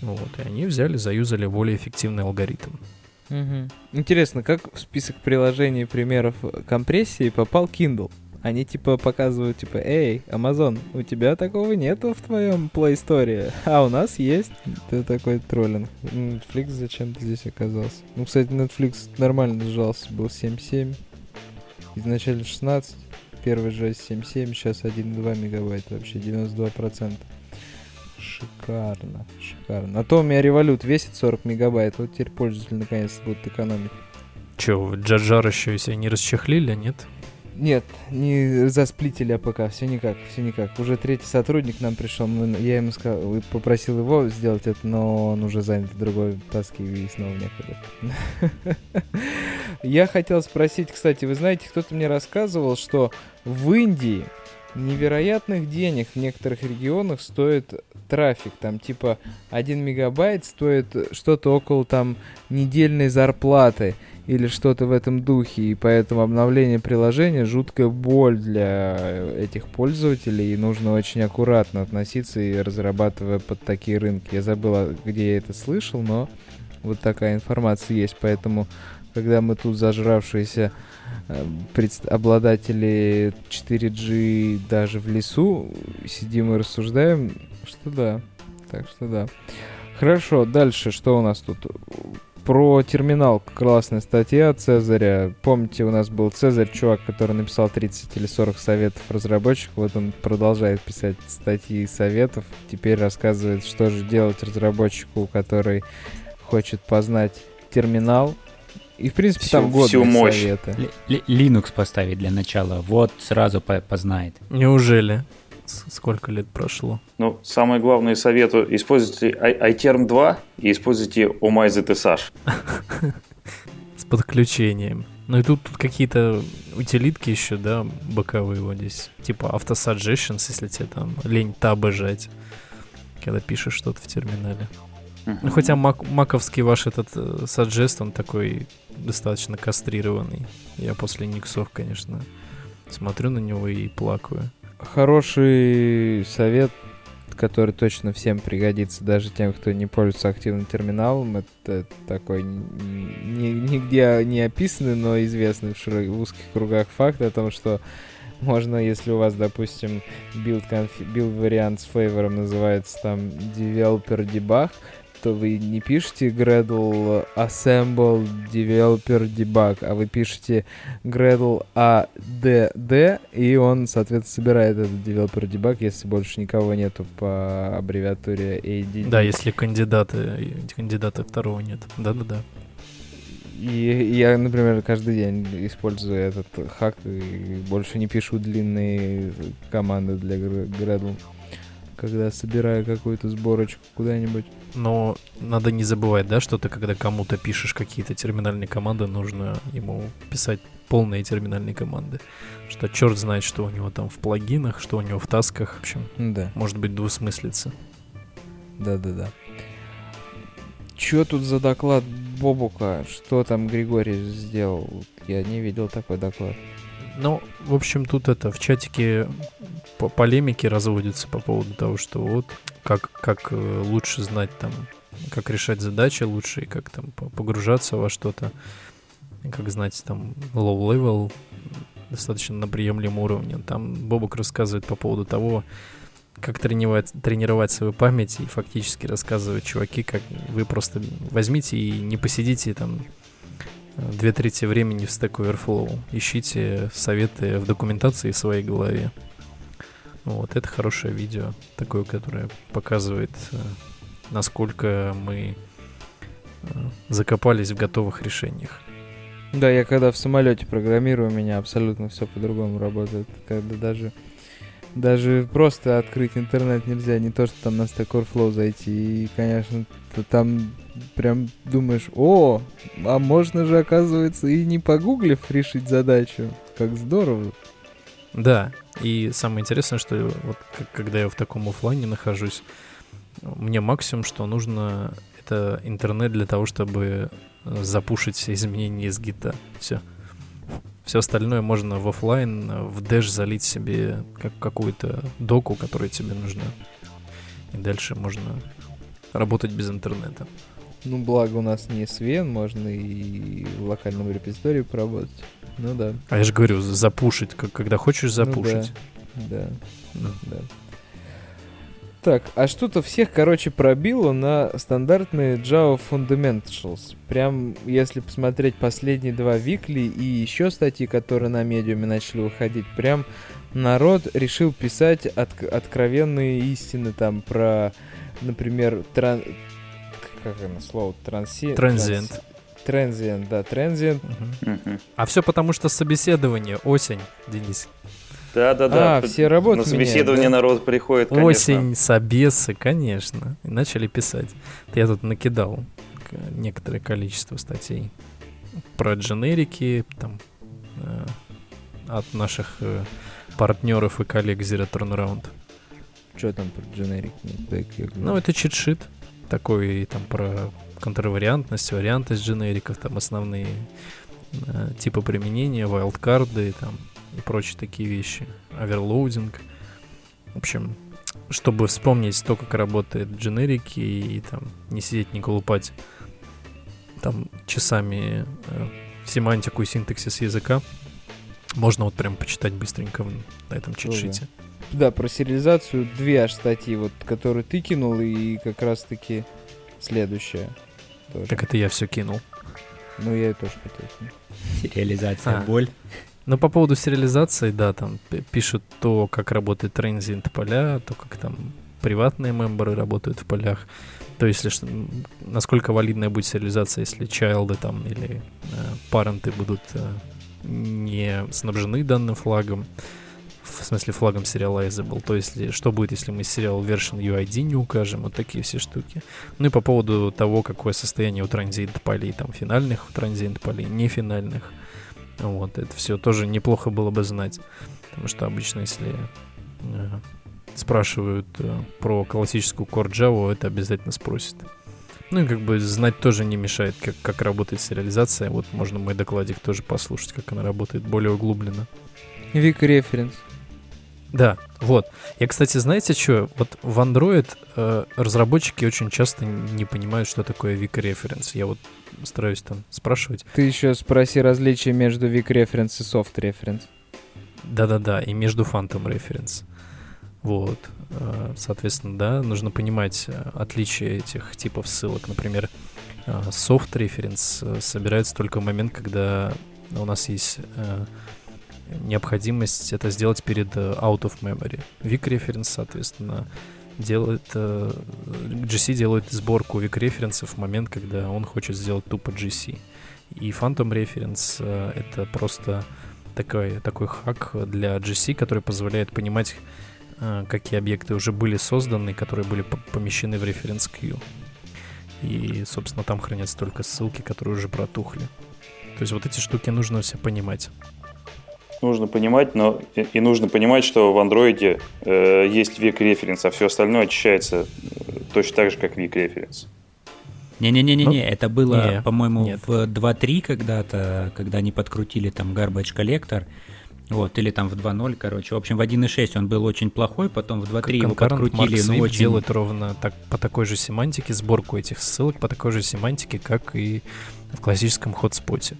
Вот, и они взяли, заюзали более эффективный алгоритм. Угу. Интересно, как в список приложений примеров компрессии попал Kindle? Они типа показывают, типа, эй, Amazon, у тебя такого нету в твоем Play Store, а у нас есть. Это такой троллинг. Netflix зачем ты здесь оказался? Ну, кстати, Netflix нормально сжался, был 7.7, изначально 16, первый же 7.7, сейчас 1.2 мегабайт, вообще 92%. Шикарно, шикарно. А то у Revolut весит 40 мегабайт, вот теперь пользователи наконец-то будут экономить. Че, Джаджар еще себя не расчехлили, нет? Нет, не за split или APK, все никак, все никак. Уже третий сотрудник нам пришел, я ему сказал, попросил его сделать это, но он уже занят в другой task е и снова некогда. Я хотел спросить, кстати, вы знаете, кто-то мне рассказывал, что в Индии невероятных денег в некоторых регионах стоит трафик. Там типа 1 мегабайт стоит что-то около там недельной зарплаты или что-то в этом духе. И поэтому обновление приложения жуткая боль для этих пользователей. И нужно очень аккуратно относиться и разрабатывая под такие рынки. Я забыл, где я это слышал, но вот такая информация есть. Поэтому, когда мы тут зажравшиеся Э, обладатели 4G даже в лесу сидим и рассуждаем, что да. Так что да. Хорошо, дальше что у нас тут? Про терминал классная статья Цезаря. Помните, у нас был Цезарь, чувак, который написал 30 или 40 советов разработчиков. Вот он продолжает писать статьи и советов. Теперь рассказывает, что же делать разработчику, который хочет познать терминал, и, в принципе, всю, там годные всю мощь. советы. Linux поставить для начала, вот сразу по познает. Неужели? Сколько лет прошло? Ну, самое главное советую, используйте iTerm 2 и используйте OMyZTSH. С подключением. Ну и тут, тут какие-то утилитки еще, да, боковые вот здесь. Типа автосuggestions, если тебе там лень табы жать, когда пишешь что-то в терминале. Uh-huh. Ну, хотя мак- маковский ваш этот э, саджест, он такой достаточно кастрированный. Я после Никсов, конечно, смотрю на него и плакаю. Хороший совет, который точно всем пригодится, даже тем, кто не пользуется активным терминалом. Это такой ни, нигде не описанный, но известный в, широк, в узких кругах факт о том, что можно, если у вас, допустим, build, conf- build вариант с фейвором называется там developer debug, то вы не пишете Gradle assemble developer debug, а вы пишете Gradle add, и он, соответственно, собирает этот developer debug, если больше никого нету по аббревиатуре ADD. Да, если кандидата, кандидата второго нет. Да-да-да. И я, например, каждый день использую этот хак и больше не пишу длинные команды для Gradle, когда собираю какую-то сборочку куда-нибудь. Но надо не забывать, да, что ты, когда кому-то пишешь какие-то терминальные команды, нужно ему писать полные терминальные команды. Что черт знает, что у него там в плагинах, что у него в тасках. В общем, Да, может быть двусмыслица. да-да-да. Чё тут за доклад Бобука? Что там Григорий сделал? Я не видел такой доклад. Ну, в общем, тут это в чатике по полемики разводятся по поводу того, что вот как, как э, лучше знать там, как решать задачи лучше и как там по- погружаться во что-то, как знать там low level достаточно на приемлемом уровне. Там Бобок рассказывает по поводу того, как тренировать, тренировать свою память и фактически рассказывает чуваки, как вы просто возьмите и не посидите там э, две трети времени в Stack Overflow. Ищите советы в документации в своей голове. Вот, это хорошее видео, такое, которое показывает, э, насколько мы э, закопались в готовых решениях. Да, я когда в самолете программирую, у меня абсолютно все по-другому работает. Когда даже даже просто открыть интернет нельзя, не то, что там на Stack Overflow зайти. И, конечно, ты там прям думаешь, о, а можно же, оказывается, и не погуглив решить задачу. Как здорово. Да, и самое интересное, что вот когда я в таком оффлайне нахожусь, мне максимум, что нужно, это интернет для того, чтобы э, запушить изменения из гита. Все. Все остальное можно в оффлайн, э, в Dash залить себе как какую-то доку, которая тебе нужна. И дальше можно работать без интернета. Ну, благо у нас не SVN, можно и в локальном репозитории поработать. Ну да. А я же говорю, за push ить, как, когда хочешь Ну за push ить. Да. Да. Так, а что-то всех, короче, пробило на стандартные Java Fundamentals. Прям, если посмотреть последние два weekly и еще статьи, которые на Medium е начали выходить, прям народ решил писать от- откровенные истины там про, например, тран... как оно слово? Транси... Transient. Транзиент, да. Мгм. А все потому, что собеседование, осень, Денис. Да-да-да. А, все работы На меняют, собеседование да? народ приходит, конечно. Осень, собесы, конечно. И начали писать. Я тут накидал некоторое количество статей про дженерики, там, э, от наших э, партнеров и коллег Zero Turnaround. Что там про дженерик? Ну, это чит-шит такой, и там про контравариантность, вариантность дженериков, там основные э, типы применения, вайлдкарды там, и прочие такие вещи, оверлоудинг. В общем, чтобы вспомнить то, как работает дженерики, и, там не сидеть, не колупать там часами э, семантику и синтаксис языка, можно вот прям почитать быстренько на этом чит-шите. Да, про сериализацию две аж статьи, вот, которые ты кинул, и как раз-таки следующая. Тоже. Так это я все кинул. Ну, я и тоже хотел. Сериализация, А. боль. Но по поводу сериализации, да, там пишут то, как работает транзит поля, то, как там приватные мемберы работают в полях. То есть, м, насколько валидная будет сериализация, если чайлды там или э, паренты будут э, не снабжены данным флагом, в смысле флагом serializable, то есть что будет, если мы сериал version UID не укажем, вот такие все штуки. Ну и по поводу того, какое состояние у транзит полей, там финальных транзит полей, не финальных. Вот, это все тоже неплохо было бы знать. Потому что обычно, если э, спрашивают э, про классическую Core Java, это обязательно спросят. Ну и как бы знать тоже не мешает, как, как работает сериализация. Вот можно мой докладик тоже послушать, как она работает более углубленно. Вик референс. Да, вот. Я, кстати, знаете что? Вот в Android э, разработчики очень часто не понимают, что такое Vik Reference. Я вот стараюсь там спрашивать. Ты еще спроси различия между Вик референс и софт референс. Да-да-да, и между Phantom Reference. Вот. Э, соответственно, да, нужно понимать э, отличие этих типов ссылок. Например, э, soft reference собирается только в момент, когда у нас есть необходимость это сделать перед out of memory. Weak reference, соответственно, делает GC делает сборку weak reference в момент, когда он хочет сделать тупо GC. И Phantom Reference это просто такой, такой хак для GC, который позволяет понимать, э, какие объекты уже были созданы, которые были помещены в референс queue. И, собственно, там хранятся только ссылки, которые уже протухли. То есть вот эти штуки нужно все понимать. Нужно понимать, но и, нужно понимать, что в андроиде э, есть век референс, а все остальное очищается э, точно так же, как век референс. Не-не-не-не, ну, это было, не, по-моему, нет. в 2.3 когда-то, когда они подкрутили там Garbage Collector, вот, или там в 2.0, короче. В общем, в 1.6 он был очень плохой, потом в 2.3 его подкрутили, но очень... делает ровно так, по такой же семантике сборку этих ссылок, по такой же семантике, как и в классическом хотспоте.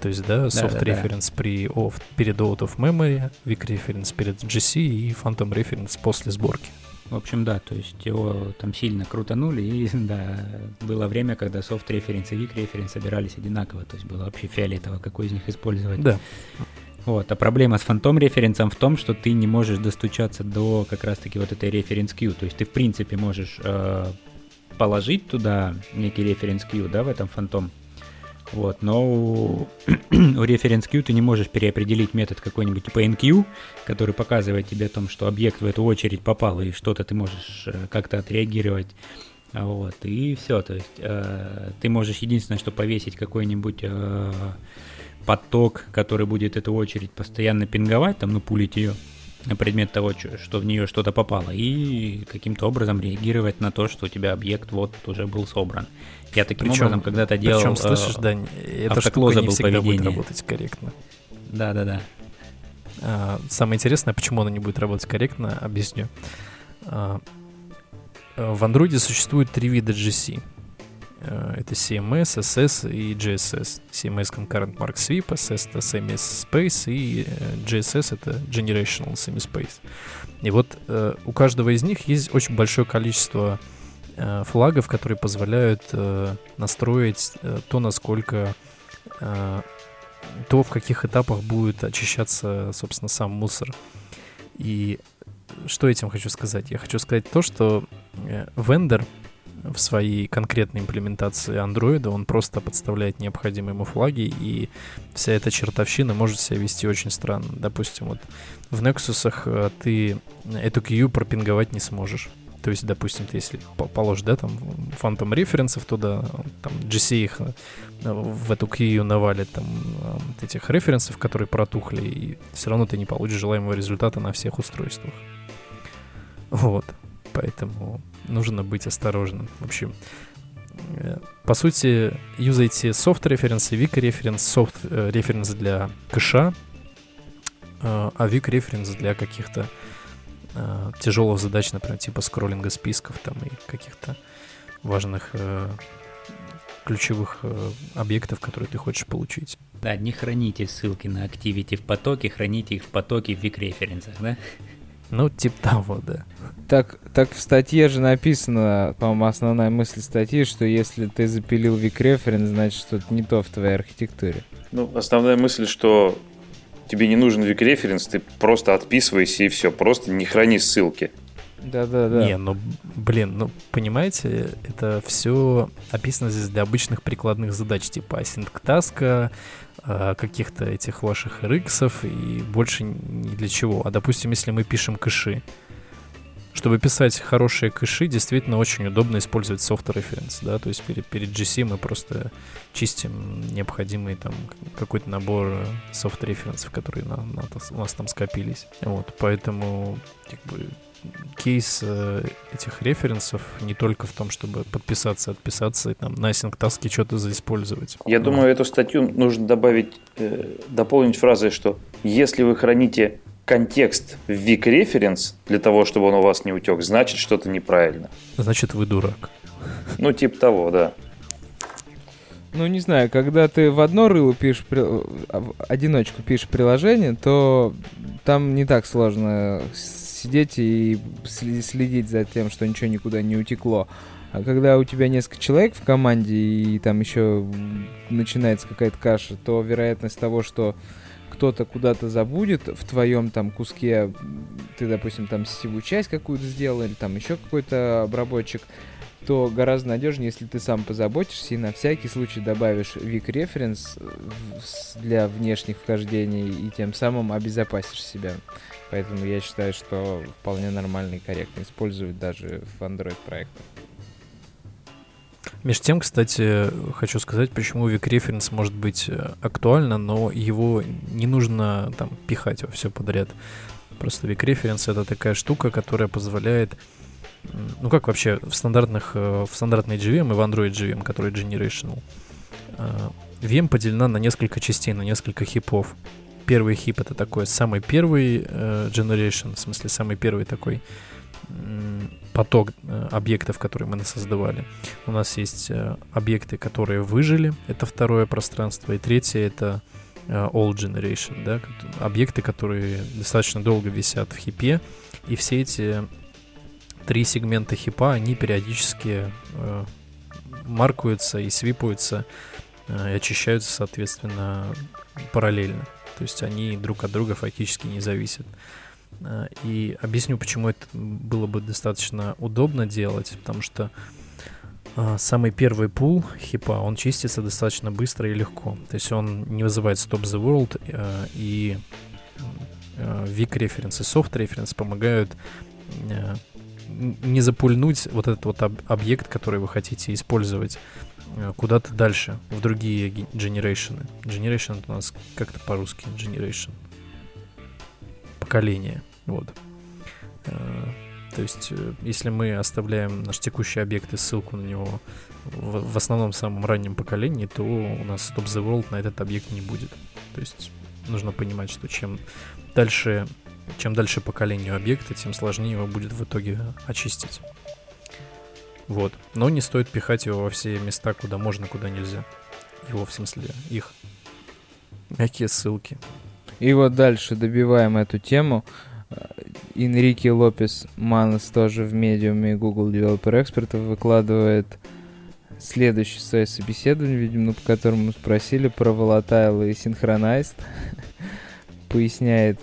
То есть, да, soft да, reference да. при off, перед out of memory, weak reference перед GC и phantom reference после сборки. В общем, да, то есть его там сильно крутанули, и да, было время, когда софт референс и вик референс собирались одинаково, то есть было вообще фиолетово, какой из них использовать. Да. Вот, а проблема с фантом референсом в том, что ты не можешь достучаться до как раз-таки вот этой референс queue, то есть ты в принципе можешь э, положить туда некий референс queue, да, в этом фантом, вот, но у, у reference queue ты не можешь переопределить метод какой-нибудь типа enqueue, который показывает тебе о том, что объект в эту очередь попал, и что-то ты можешь э, как-то отреагировать. Вот, и все, то есть э, ты можешь единственное, что повесить какой-нибудь э, поток, который будет эту очередь постоянно пинговать, там, ну, пулить ее, на предмет того, что в нее что-то попало, и каким-то образом реагировать на то, что у тебя объект вот уже был собран. Я таким причем, образом когда-то делал... Причем, слышишь, э, Дань, эта штука не всегда поведение. будет работать корректно. Да-да-да. А, самое интересное, почему она не будет работать корректно, объясню. А, в Android существует три вида GC. Э, это CMS, SS и GSS. CMS Concurrent Mark Sweep, SS это Semi-Space и э, GSS это Generational Semi-Space. И вот э, у каждого из них есть очень большое количество флагов, которые позволяют настроить то, насколько то, в каких этапах будет очищаться, собственно, сам мусор. И что этим хочу сказать? Я хочу сказать то, что вендор в своей конкретной имплементации андроида, он просто подставляет необходимые ему флаги, и вся эта чертовщина может себя вести очень странно. Допустим, вот в Nexus э, ты эту queue пропинговать не сможешь. То есть, допустим, ты если положишь, да, там, фантом референсов туда, там, GC их э, в эту queue навалит, там, э, этих референсов, которые протухли, и все равно ты не получишь желаемого результата на всех устройствах. Вот. Поэтому нужно быть осторожным. В общем, э, по сути, юзайте soft референсы, weak референс, soft э, референс для кэша, а weak референс для каких-то тяжелых задач, например, типа скроллинга списков там и каких-то важных ключевых объектов, которые ты хочешь получить. Да, не храните ссылки на Activity в потоке, храните их в потоке в weak референсах, да? Ну, типа того, да. Так, так в статье же написано, по-моему, основная мысль статьи, что если ты запилил вик референс, значит что-то не то в твоей архитектуре. Ну, основная мысль, что тебе не нужен вик референс, ты просто отписывайся и все, просто не храни ссылки. Да-да-да. Не, ну, блин, ну, понимаете, это все описано здесь для обычных прикладных задач, типа async таска, Э, каких-то этих ваших RX и больше ни для чего. А допустим, если мы пишем кэши, чтобы писать хорошие кэши, действительно очень удобно использовать soft reference, да, то есть перед, перед GC мы просто чистим необходимый там какой-то набор soft референсов, которые на, на, у нас там скопились. Вот, поэтому как бы кейс э, этих референсов не только в том, чтобы подписаться, отписаться и там на асинктаске что-то заиспользовать. Я Но... думаю, эту статью нужно добавить, э, дополнить фразой, что если вы храните контекст в weak reference для того, чтобы он у вас не утек, значит что-то неправильно. Значит вы дурак. Ну, типа того, да. Ну, не знаю, когда ты в одно рыло пишешь, при... а, одиночку пишешь приложение, то там не так сложно сидеть и следить за тем, что ничего никуда не утекло. А когда у тебя несколько человек в команде и там еще начинается какая-то каша, то вероятность того, что кто-то куда-то забудет в твоем там куске, ты, допустим, там сетевую часть какую-то сделал или там еще какой-то обработчик, то гораздо надежнее, если ты сам позаботишься и на всякий случай добавишь weak reference для внешних вхождений и тем самым обезопасишь себя. Поэтому я считаю, что вполне нормально и корректно использовать даже в Android проектах. Между тем, кстати, хочу сказать, почему Weak Reference может быть э, актуально, но его не нужно там пихать во все подряд. Просто Weak Reference это такая штука, которая позволяет ну как вообще в стандартных, э, в стандартной GVM и в Android GVM, который generational, э, VM поделена на несколько частей, на несколько хипов. Первый хип это такой самый первый generation, в смысле самый первый такой поток э, объектов, которые мы создавали. У нас есть э, объекты, которые выжили, это второе пространство, и третье это э, All Generation, да, объекты, которые достаточно долго висят в хипе, и все эти три сегмента хипа, они периодически э, маркуются и свипаются э, и очищаются, соответственно, параллельно. То есть они друг от друга фактически не зависят. Э, и объясню, почему это было бы достаточно удобно делать, потому что э, самый первый пул хипа, он чистится достаточно быстро и легко. То есть он не вызывает Stop the World, э, и Weak Reference и Soft Reference помогают не запульнуть вот этот вот объект, который вы хотите использовать куда-то дальше, в другие генерейшены. Generation у нас как-то по-русски generation. Поколение. Вот. Э, то есть, э, если мы оставляем наш текущий объект и ссылку на него в, в основном самом раннем поколении, то у нас Stop the World на этот объект не будет. То есть нужно понимать, что чем дальше, чем дальше поколению объекта, тем сложнее его будет в итоге очистить. Вот. Но не стоит пихать его во все места, куда можно, куда нельзя. Его, в смысле, их. Мягкие ссылки. И вот дальше добиваем эту тему. Инрике Лопес Манес тоже в медиуме Google Developer Expert выкладывает следующее свое собеседование, видимо, по которому спросили про Volatile и Synchronized. Поясняет.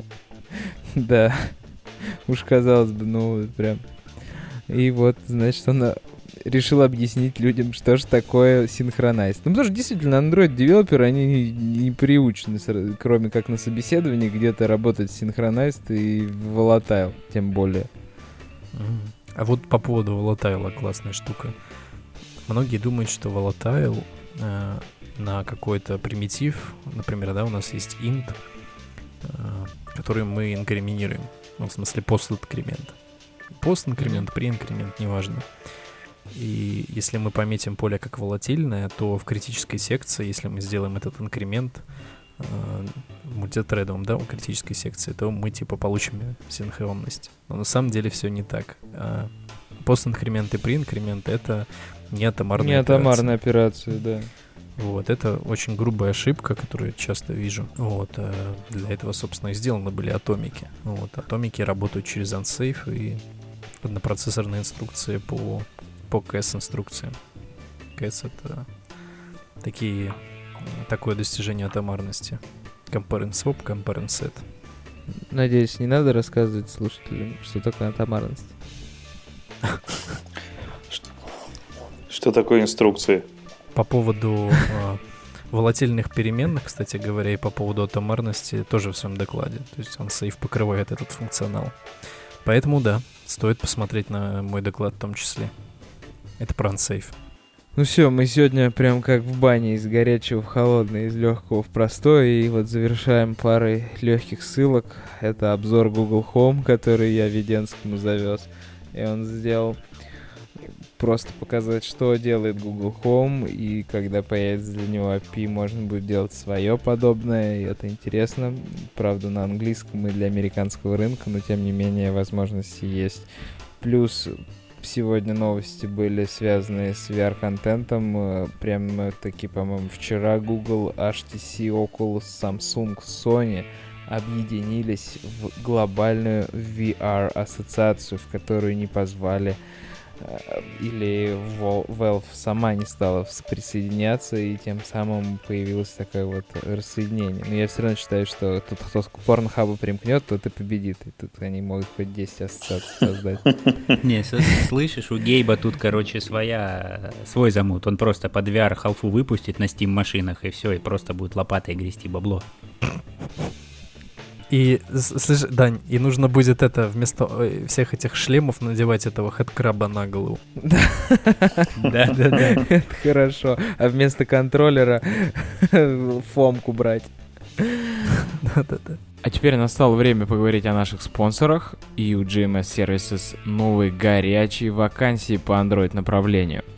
да. Уж казалось бы, ну, прям. И вот, значит, он решил объяснить людям, что же такое синхронайз. Ну, потому что действительно, Android-девелоперы, они не, приучены, кроме как на собеседовании, где-то работать синхронайз и volatile, тем более. А вот по поводу volatile классная штука. Многие думают, что volatile э, на какой-то примитив, например, да, у нас есть int, э, который мы инкриминируем. Ну, в смысле, пост-инкремент. Пост-инкремент, при-инкремент, неважно. И если мы пометим поле как волатильное, то в критической секции, если мы сделаем этот инкремент э, мультитредовым, да, в критической секции, то мы типа получим синхронность. Но на самом деле все не так. А постинкремент и преинкремент — это не атомарная Не атомарная операция, да. Вот, это очень грубая ошибка, которую я часто вижу. Вот, э, для этого, собственно, и сделаны были атомики. Вот, атомики работают через unsafe и однопроцессорные инструкции по по кэс-инструкциям. Кэс — это такие, такое достижение атомарности. Compare and swap, compare and set. Надеюсь, не надо рассказывать слушателям, что такое атомарность. Что такое инструкции? По поводу э, волатильных переменных, кстати говоря, и по поводу атомарности тоже в своем докладе. То есть он сейф покрывает этот функционал. Поэтому да, стоит посмотреть на мой доклад в том числе. Это про Unsafe. Ну все, мы сегодня прям как в бане из горячего в холодное, из легкого в простое. И вот завершаем парой легких ссылок. Это обзор Google Home, который я Веденскому завез. И он сделал просто показать, что делает Google Home, и когда появится для него API, можно будет делать свое подобное, и это интересно. Правда, на английском и для американского рынка, но тем не менее возможности есть. Плюс сегодня новости были связаны с VR-контентом. Э, Прям таки, по-моему, вчера Google, HTC, Oculus, Samsung, Sony объединились в глобальную VR-ассоциацию, в которую не позвали Э, или Valve сама не стала присоединяться, и тем самым появилось такое вот рассоединение. Но я все равно считаю, что тут кто к порнхабу примкнет, тот и победит. И тут они могут хоть 10 ассоциаций создать. Не, слышишь, у Гейба тут, короче, своя, свой замут. Он просто под VR халфу выпустит на Steam машинах, и все, и просто будет лопатой грести бабло. И, слышь, Дань, и нужно будет это вместо э, всех этих шлемов надевать этого хэдкраба на голову. Да, да, да. Это хорошо. А вместо контроллера фомку брать. Да, да, да. А теперь настало время поговорить о наших спонсорах. И у GMS Services новые горячие вакансии по Android направлению –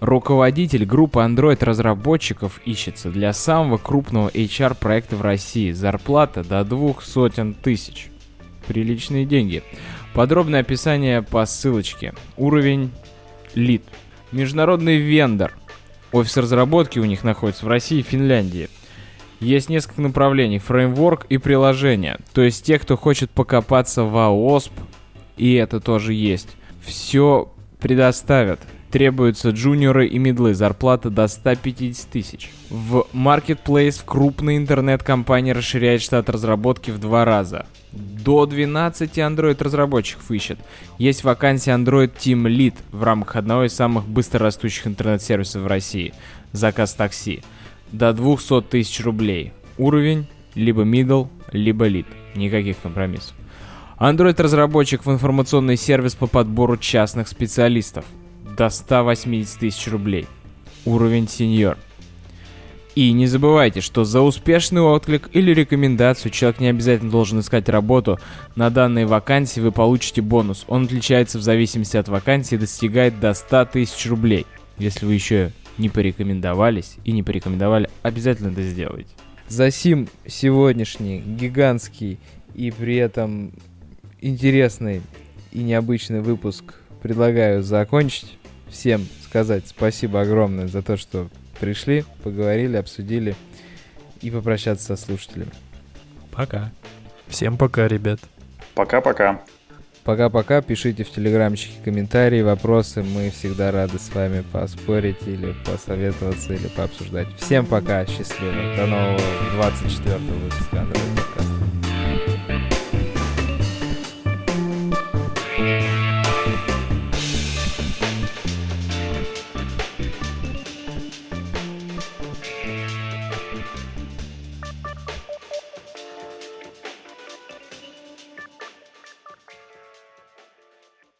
Руководитель группы Android-разработчиков ищется для самого крупного HR-проекта в России. Зарплата до двух сотен тысяч. Приличные деньги. Подробное описание по ссылочке. Уровень лид. Международный вендор. Офис разработки у них находится в России и Финляндии. Есть несколько направлений. Фреймворк и приложение. То есть те, кто хочет покопаться в AOSP, и это тоже есть. Все предоставят. Требуются джуниоры и медлы, зарплата до 150 тысяч. В Marketplace в интернет-компании расширяет штат разработки в два раза. До 12 Android-разработчиков ищет. Есть вакансия Android Team Lead в рамках одного из самых быстрорастущих интернет-сервисов в России. Заказ такси. До 200 тысяч рублей. Уровень либо middle, либо lead. Никаких компромиссов. Android-разработчик в информационный сервис по подбору частных специалистов до 180 тысяч рублей. Уровень сеньор. И не забывайте, что за успешный отклик или рекомендацию человек не обязательно должен искать работу. На данной вакансии вы получите бонус. Он отличается в зависимости от вакансии и достигает до 100 тысяч рублей. Если вы еще не порекомендовались и не порекомендовали, обязательно это сделайте. За сим сегодняшний гигантский и при этом интересный и необычный выпуск предлагаю закончить всем сказать спасибо огромное за то, что пришли, поговорили, обсудили и попрощаться со слушателями. Пока. Всем пока, ребят. Пока-пока. Пока-пока. Пишите в телеграмчике комментарии, вопросы. Мы всегда рады с вами поспорить или посоветоваться, или пообсуждать. Всем пока. Счастливо. До нового 24 выпуска. Android